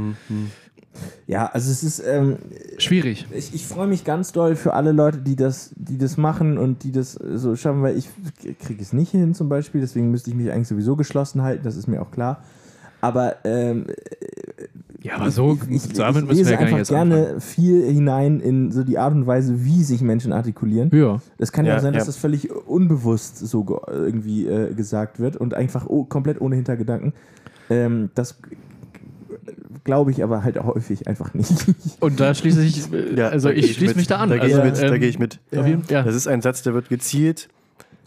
S4: ja, also es ist, ähm,
S5: schwierig.
S4: ich, ich freue mich ganz doll für alle Leute, die das, die das machen und die das so schaffen, weil ich kriege es nicht hin zum Beispiel, deswegen müsste ich mich eigentlich sowieso geschlossen halten, das ist mir auch klar. Aber ähm,
S5: Ja, aber so,
S4: ich, ich,
S5: damit
S4: ich
S5: müssen
S4: lese
S5: wir ja gar nicht
S4: einfach
S5: jetzt
S4: gerne
S5: anfangen.
S4: viel hinein in so die Art und Weise, wie sich Menschen artikulieren.
S5: Ja.
S4: Das kann ja,
S3: Ja,
S4: auch sein, dass
S3: ja.
S4: das völlig unbewusst so ge- irgendwie äh, gesagt wird und einfach oh, komplett ohne Hintergedanken. Ähm, das glaube ich aber halt auch häufig einfach nicht.
S5: Und da schließe ich, äh,
S3: Ja,
S5: also ich schließe mich da an.
S3: Da gehe
S5: also,
S3: ich, mit, da
S5: ähm,
S3: geh ich mit. Das ist ein Satz, der wird gezielt.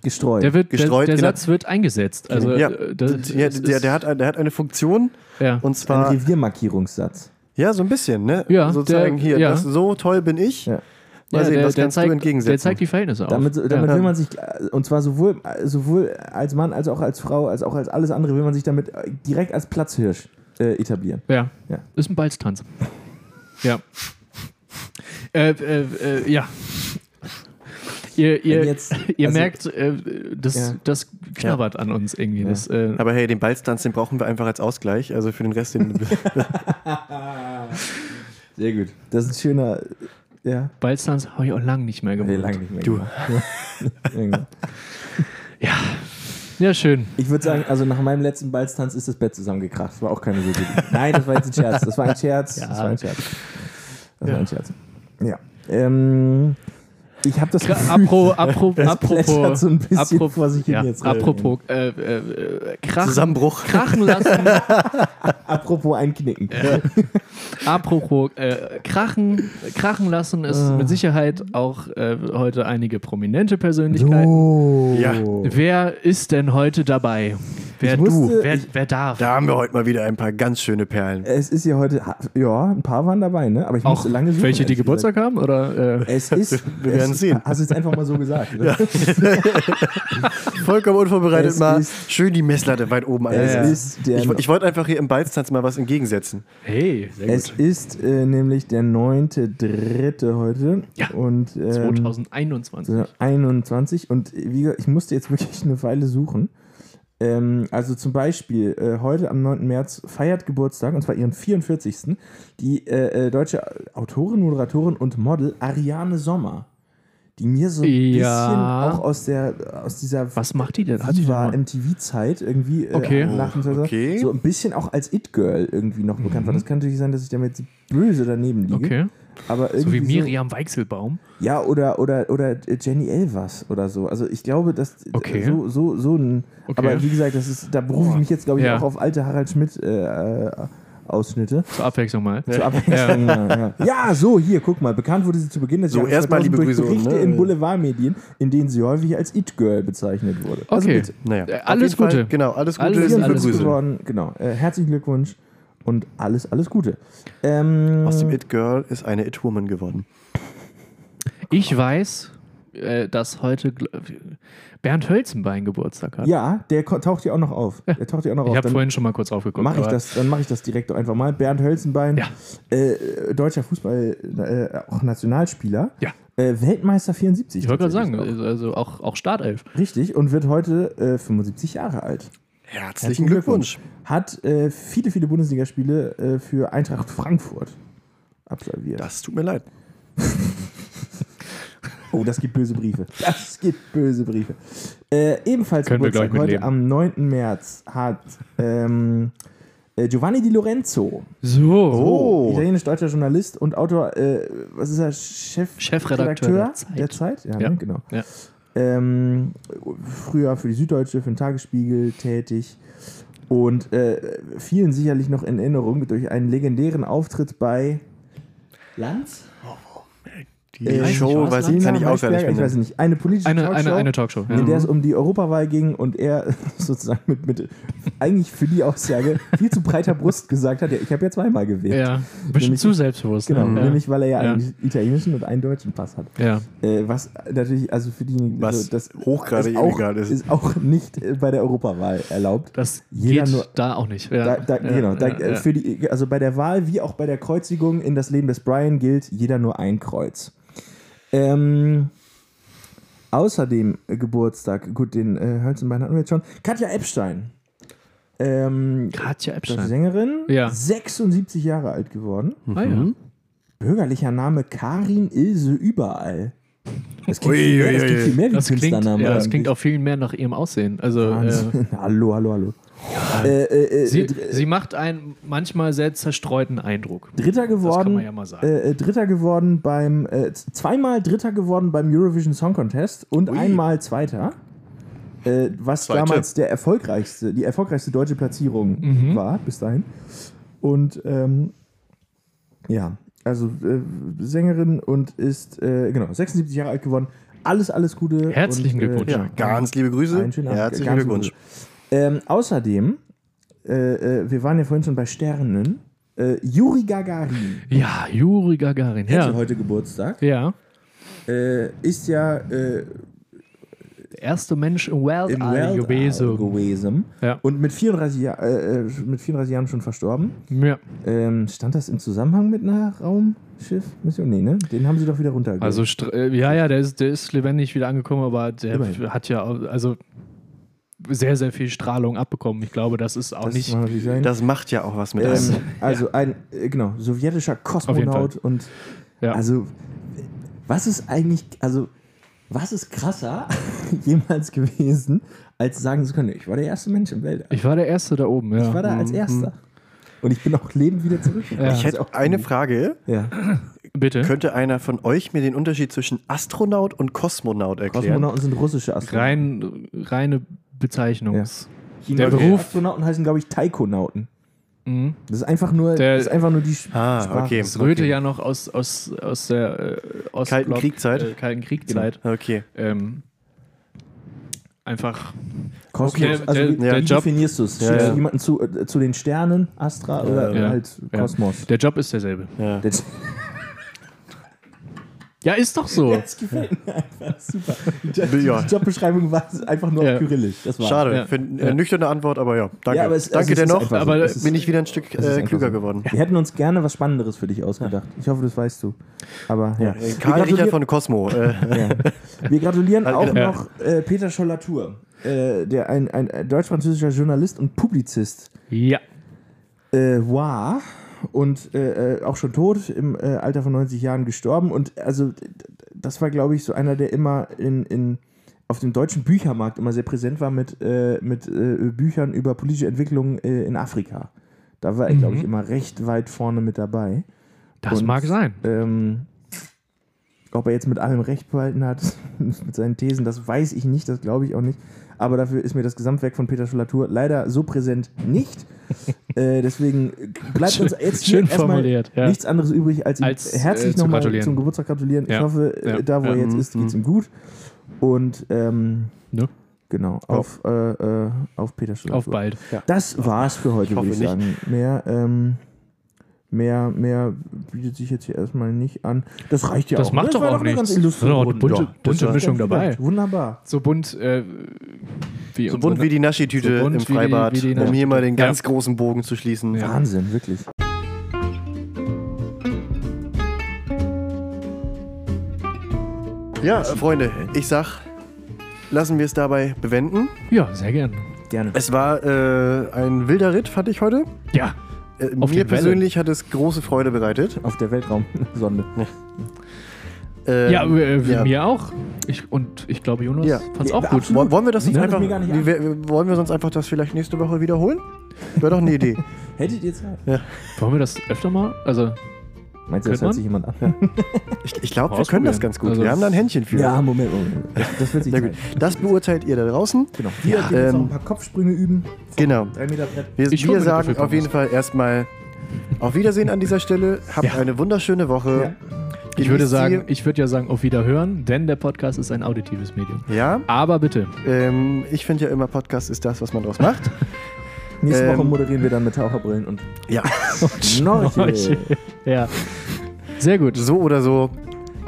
S4: Gestreut.
S5: Der, wird,
S3: gestreut,
S5: der, der
S3: genau.
S5: Satz wird eingesetzt. Also,
S3: ja,
S5: äh, das,
S3: ja der, der, hat, der hat eine Funktion
S5: ja.
S3: und
S4: ein
S3: zwar,
S4: Reviermarkierungssatz.
S3: ja, so ein bisschen, ne?
S5: Ja,
S3: Sozusagen
S5: der-
S3: hier,
S5: ja.
S3: das, so toll bin ich.
S4: Ja.
S3: Mal
S5: ja,
S3: sehen,
S5: der,
S3: was
S5: der,
S3: kannst du
S5: zeigt,
S3: entgegensetzen.
S5: der zeigt die Verhältnisse auf.
S4: Damit, damit
S5: ja.
S4: will man sich, und zwar sowohl, sowohl als Mann, als auch als Frau, als auch als alles andere, will man sich damit direkt als Platzhirsch äh, etablieren.
S5: Ja.
S4: Ja.
S5: Ist ein Balztanz. ja. Äh, äh, äh, ja. Ihr, ihr,
S4: jetzt-
S5: ihr
S4: also-
S5: merkt, äh, das,
S4: Ja.
S5: das knabbert an uns irgendwie.
S4: Ja.
S5: Das, äh,
S3: Aber hey, den Balztanz, den brauchen wir einfach als Ausgleich. Also für den Rest, den,
S4: Sehr gut. Das ist ein schöner, ja.
S5: Balztanz habe ich auch lange nicht mehr gemacht.
S4: Nee, lange nicht mehr.
S3: Du.
S4: Ja.
S5: Ja, schön.
S4: Ich würde sagen, also nach meinem letzten Balztanz ist das Bett zusammengekracht. Das war auch keine so gute Idee. Nein, das war jetzt ein Scherz. Das war ein Scherz.
S5: Ja.
S4: Das war ein Scherz. Das war ein Scherz. Ja. Ähm, ich habe das
S5: Gra-
S4: Gefühl,
S5: Apro, apro, apropos,
S4: so ein bisschen
S5: apropos,
S4: vor sich hin
S5: ja,
S4: jetzt.
S5: apropos äh, äh, äh, krachen,
S3: Zusammenbruch.
S5: krachen lassen,
S4: Apropos einknicken.
S5: apropos äh, krachen, krachen lassen ist
S4: Ah.
S5: mit Sicherheit auch äh, heute einige prominente Persönlichkeiten.
S4: So.
S3: Ja.
S5: Wer ist denn heute dabei? Wer
S4: Ich
S5: du?
S4: musste-
S5: Wer,
S4: ich-
S5: wer darf?
S3: Da haben wir heute mal wieder ein paar ganz schöne Perlen.
S4: Es ist ja heute, ja, ein paar waren dabei, ne? Aber ich
S5: Auch
S4: musste lange suchen.
S5: welche, die Geburtstag haben? Oder,
S4: gesagt.
S5: äh,
S4: Es ist.
S3: Wir werden
S4: es,
S3: sehen.
S4: Hast du jetzt einfach mal so gesagt? Oder?
S3: Vollkommen unvorbereitet
S4: Es
S3: mal.
S4: ist-
S3: Schön die Messlatte weit oben.
S4: Es der.
S3: Ich, ich wollte einfach hier im Balztanz mal was entgegensetzen.
S5: hey, sehr
S4: es
S5: gut.
S4: ist äh, nämlich der 9.3. heute.
S5: Ja,
S4: Und, ähm,
S5: 2021.
S4: 21 und wie gesagt, ich musste jetzt wirklich eine Weile suchen. Ähm, also zum Beispiel, äh, heute am 9. März feiert Geburtstag, und zwar ihren 44. die äh, äh, deutsche Autorin, Moderatorin und Model Ariane Sommer. Die mir so ein
S5: Ja.
S4: bisschen auch aus der aus dieser
S5: Was macht die denn? Hat
S4: Viva MTV-Zeit irgendwie äh,
S5: Okay.
S4: nach dem Zweiten-
S3: Okay.
S4: so ein bisschen auch als It-Girl irgendwie noch bekannt war. Das kann natürlich sein, dass ich damit böse daneben liege.
S5: Okay.
S4: Aber
S5: So wie Miriam Weichselbaum.
S4: ja, oder, oder, oder Jenny Elvers oder so. Also ich glaube, dass
S5: Okay.
S4: so, so, so ein.
S5: Okay.
S4: Aber wie gesagt, das ist, da berufe ich mich jetzt, glaube ich,
S5: Ja.
S4: auch auf alte Harald Schmidt äh, äh, Ausschnitte.
S5: Zur Abwechslung mal.
S4: Zur Abwechslung. Ja. Ja. ja, so, hier, guck mal. Bekannt wurde sie zu Beginn des
S3: So,
S4: Jahres
S3: erstmal
S4: 2000
S3: liebe
S4: durch
S3: Grüße,
S4: Berichte
S3: ne?
S4: in Boulevardmedien, in denen sie häufig als It-Girl bezeichnet wurde. Also
S5: Okay.
S4: bitte.
S3: Naja,
S5: Äh, alles
S3: jeden Fall,
S5: Gute.
S3: Genau, alles Gute.
S5: Alles- alles
S4: geworden. Genau. Äh, herzlichen Glückwunsch und alles, alles Gute. Ähm,
S3: Aus dem It-Girl ist eine It-Woman geworden.
S5: Ich weiß, äh, dass heute Bernd Hölzenbein Geburtstag hat.
S4: ja, der taucht hier auch noch auf. Der taucht hier auch noch
S5: Ich
S4: auf.
S5: habe
S4: Dann-
S5: vorhin schon mal kurz aufgeguckt.
S4: Mach ich das, dann mache ich das direkt doch einfach mal. Bernd Hölzenbein,
S5: Ja.
S4: äh, deutscher Fußball, äh, auch Nationalspieler.
S5: Ja.
S4: Äh, Weltmeister 74.
S5: Ich wollte gerade sagen,
S4: tatsächlich
S5: also auch, auch Startelf.
S4: auch. Richtig, und wird heute äh, 75 Jahre alt.
S3: Herzlichen Glückwunsch.
S4: Hat äh, viele, viele Bundesligaspiele äh, für Eintracht Frankfurt absolviert.
S3: Das tut mir leid.
S4: Oh, das gibt böse Briefe. Das gibt böse Briefe. Äh, ebenfalls
S5: Können
S4: Geburtstag heute am 9. März hat ähm, äh, Giovanni Di Lorenzo,
S5: So.
S3: Oh.
S4: italienisch-deutscher Journalist und Autor, äh, was ist er, Chef
S5: Chefredakteur
S4: der Zeit? Ja,
S5: Ja.
S4: Ne, genau.
S5: Ja.
S4: Ähm, früher für die Süddeutsche, für den Tagesspiegel tätig und äh, vielen sicherlich noch in Erinnerung durch einen legendären Auftritt bei Lanz?
S3: Die
S4: Äh,
S5: weiß
S3: Show, weiß ich, kann ich auswendig
S4: ich weiß nicht, eine politische
S5: Eine,
S4: Talkshow,
S5: eine, eine Talkshow. Ja.
S4: in der es um die Europawahl ging und er sozusagen mit, mit eigentlich für die Aussage viel zu breiter Brust gesagt hat, ja, ich habe ja zweimal gewählt.
S5: ja, ein bisschen
S4: Nämlich-
S5: zu selbstbewusst.
S4: Genau,
S5: ne?
S4: nämlich weil er ja,
S5: Ja.
S4: einen italienischen und einen deutschen Pass hat.
S5: Ja.
S4: Äh, was natürlich, also für diejenigen,
S3: Was
S4: also das
S3: hochgradig
S4: ist auch,
S3: illegal ist.
S4: ist auch nicht äh, bei der Europawahl erlaubt.
S5: Das
S4: Jeder
S5: geht
S4: nur-
S5: da auch nicht. Ja.
S4: Da, da,
S5: Ja,
S4: genau, da,
S5: ja, ja.
S4: Für die, also bei der Wahl wie auch bei der Kreuzigung in das Leben des Brian gilt jeder nur ein Kreuz. Ähm, außerdem äh, Geburtstag, gut, den äh, Hölzenbein hatten wir jetzt schon. Katja Epstein. Ähm,
S5: Katja Epstein.
S4: Sängerin,
S5: Ja.
S4: 76 Jahre alt geworden.
S5: Ah, ja.
S4: Bürgerlicher Name Karin Ilse Überall. Das klingt,
S3: Ui,
S4: viel, mehr,
S3: ui,
S4: das klingt
S3: ui.
S4: viel mehr wie
S5: Das klingt,
S4: Künstlername.
S5: ja, das klingt auch viel mehr nach ihrem Aussehen. Also äh,
S4: hallo, hallo, hallo. Äh, äh, äh,
S5: sie,
S4: dr-
S5: sie macht einen manchmal sehr zerstreuten Eindruck.
S4: Dritter geworden.
S5: man ja mal sagen.
S4: Äh, äh, Dritter geworden beim äh, zweimal Dritter geworden beim Eurovision Song Contest und
S3: Ui.
S4: einmal Zweiter. Äh, was
S3: Zweite.
S4: damals der erfolgreichste, die erfolgreichste deutsche Platzierung
S5: Mhm.
S4: war bis dahin. Und ähm, ja, also äh, Sängerin und ist äh, genau 76 Jahre alt geworden. Alles, alles Gute.
S5: Herzlichen
S4: und, äh,
S5: Glückwunsch.
S3: Ja, ganz liebe Grüße. Herzlichen
S4: Ganz
S3: Glückwunsch.
S4: Ähm, außerdem, äh, äh, wir waren ja vorhin schon bei Sternen. Äh, Juri Gagarin
S5: Ja, Juri Gagarin.
S4: hätte
S5: Ja.
S4: heute Geburtstag.
S5: ja.
S4: Äh, ist ja äh,
S5: Der erste Mensch im Weltall
S4: im Weltall
S5: gewesen.
S4: gewesen
S5: Ja.
S4: und mit 34, Jahr, äh, äh, mit 34 Jahren schon verstorben.
S5: Ja.
S4: Ähm, stand das im Zusammenhang mit einer Raumschiff-Mission? Nee, ne? Den haben sie doch wieder runtergeholt.
S5: Also, äh, ja, ja, der ist, der ist lebendig wieder angekommen, aber der
S4: Immerhin.
S5: hat ja also sehr, sehr viel Strahlung abbekommen. Ich glaube, das ist auch
S4: das
S5: nicht.
S3: Das macht ja auch was mit
S4: ähm,
S3: einem.
S4: also ein, äh, genau, sowjetischer Kosmonaut und
S5: Ja.
S4: also was ist eigentlich, also was ist krasser jemals gewesen, als sagen zu können, ich war der erste Mensch im Weltall.
S5: Ich war der Erste da oben, ja.
S4: Ich war da als Erster. Und ich bin auch lebend wieder zurück.
S5: Ja.
S3: Ich hätte eine Frage.
S4: Ja.
S5: Bitte.
S3: Könnte einer von euch mir den Unterschied zwischen Astronaut und Kosmonaut erklären?
S4: Kosmonauten sind russische Astronauten.
S5: Rein, reine Bezeichnungs.
S4: Chinesische
S5: der Beruf-
S4: Astronauten heißen, glaube ich, Taikonauten.
S5: Mhm.
S4: Das ist einfach nur,
S5: Der-
S4: das ist einfach nur die
S3: Ah,
S4: Sprache.
S3: okay.
S5: Das rührte ja noch aus, aus, aus der äh, Ostblock-
S3: Kalten Kriegzeit?
S5: Äh, Kalten Kriegzeit.
S3: Okay.
S5: Ähm, einfach.
S4: Kosmos.
S5: Der-
S4: also
S5: der-
S4: wie,
S5: der
S4: wie
S5: Job-
S4: definierst du es?
S3: Ja, ja.
S4: Jemanden zu, äh, zu den Sternen, Astra oder
S5: Ja.
S4: halt
S5: Ja.
S4: Kosmos?
S5: Der Job ist derselbe.
S3: Ja.
S5: Ja, ist doch so.
S4: das gefällt mir einfach super. Die,
S3: Ja.
S4: die Jobbeschreibung war einfach nur
S5: Ja.
S4: Kyrillisch. Das war
S3: Schade,
S5: Ja.
S3: für eine
S5: Ja.
S3: nüchterne Antwort, aber ja, danke.
S4: Ja, aber es-
S3: danke
S4: also
S3: dennoch,
S5: aber
S4: ist-
S3: bin ich wieder ein Stück äh, klüger
S4: so.
S3: geworden.
S4: Wir hätten uns gerne was Spannenderes für dich ausgedacht. Ich hoffe, das weißt du. Aber ja.
S3: Äh, Karl Richard von Cosmo. Äh,
S4: Ja. Wir gratulieren auch
S5: Ja.
S4: noch äh, Peter Schollatur, äh, der ein, ein, deutsch-französischer Journalist und Publizist
S5: Ja.
S4: äh, war und äh, äh, auch schon tot, im äh, Alter von 90 Jahren gestorben. Und also das war, glaube ich, so einer, der immer in, in, auf dem deutschen Büchermarkt immer sehr präsent war mit, äh, mit äh, Büchern über politische Entwicklungen äh, in Afrika. Da war er, glaube ich, immer recht weit vorne mit dabei.
S5: Das
S4: Und,
S5: mag sein.
S4: Ähm, ob er jetzt mit allem recht behalten hat, mit seinen Thesen, das weiß ich nicht, das glaube ich auch nicht. Aber dafür ist mir das Gesamtwerk von Peter Schollatur leider so präsent nicht. äh, deswegen bleibt uns jetzt
S5: schön
S4: erstmal
S5: formuliert, ja.
S4: nichts anderes übrig, als ihm
S5: Als, äh,
S4: herzlich
S5: zu
S4: nochmal zum Geburtstag gratulieren. Ich
S5: Ja.
S4: hoffe, äh,
S5: Ja.
S4: da wo
S5: Ja.
S4: er jetzt ist, geht es ihm gut. Und ähm,
S5: Ne?
S4: genau, auf, äh, äh, auf Peter Schollatur.
S5: Auf bald.
S4: Das war's für heute, würde ich
S3: nicht.
S4: sagen. Mehr, ähm, mehr, mehr bietet sich jetzt hier erstmal nicht an. Das reicht ja
S5: Das
S4: auch.
S5: macht
S4: ne?
S5: doch
S4: war
S5: auch
S4: eine
S5: nichts.
S4: ganz
S5: Das doch eine
S4: Runde.
S5: bunte-
S4: Ja,
S5: bunte
S4: das
S5: Mischung
S4: ja
S5: dabei.
S4: Wunderbar.
S5: So bunt äh, wie
S3: so bunt wie die Naschi-Tüte
S5: So
S3: im
S5: wie die-
S3: Freibad,
S5: wie die
S3: um hier mal den
S5: Ja.
S3: ganz großen Bogen zu schließen.
S5: Ja.
S4: Wahnsinn, wirklich.
S3: Ja, äh, Freunde, ich sag, lassen wir es dabei bewenden.
S5: Ja, sehr gern.
S4: Gerne.
S3: Es war äh, ein wilder Ritt, fand ich heute.
S5: Ja.
S3: Äh,
S5: Auf
S3: mir
S5: Welle.
S3: persönlich hat es große Freude bereitet.
S4: Auf der Weltraumsonde.
S3: Ähm,
S5: Ja, äh,
S3: ja.
S5: mir auch. Ich, und ich glaube, Jonas
S3: Ja.
S5: fand es
S4: Ja,
S5: auch
S4: aber
S5: gut.
S3: Wollen wollen wir das
S4: man
S3: einfach,
S4: das nicht
S3: wir- wollen wir sonst einfach das vielleicht nächste Woche wiederholen? Wäre doch eine Idee.
S4: Hättet ihr Zeit?
S5: Wollen wir das öfter mal? Also,
S4: Meinst du, das hört
S5: man?
S4: sich jemand an?
S3: Ich, ich glaube, wir können das ganz gut.
S5: Also-
S3: wir haben da ein Händchen für.
S4: Ja, Moment, Moment. Das, das wird sich
S3: Na gut. Das beurteilt ihr da draußen.
S4: Genau. Wir
S3: Ja,
S4: jetzt noch
S3: ähm,
S4: ein paar Kopfsprünge üben.
S3: Genau. Wir, wir sagen auf jeden. Fall erstmal auf Wiedersehen an dieser Stelle. Habt
S5: Ja.
S3: eine wunderschöne Woche.
S5: ich würde sagen, ich würde ja sagen, auf Wiederhören, denn der Podcast ist ein auditives Medium.
S3: Ja,
S5: Aber bitte.
S3: ähm, ich finde ja immer, Podcast ist das, was man draus macht.
S4: Nächste
S3: Ähm,
S4: Woche moderieren wir dann mit Taucherbrillen und
S3: ja,
S4: Schnorchel.
S5: ja. Sehr gut.
S3: so oder so.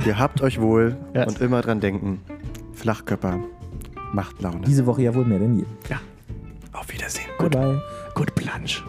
S3: Ihr habt euch wohl
S5: Ja.
S3: und immer dran denken. Flachkörper macht Laune.
S4: Diese Woche ja wohl mehr denn je.
S3: Auf Wiedersehen.
S4: Bye bye.
S5: Gut Plansch.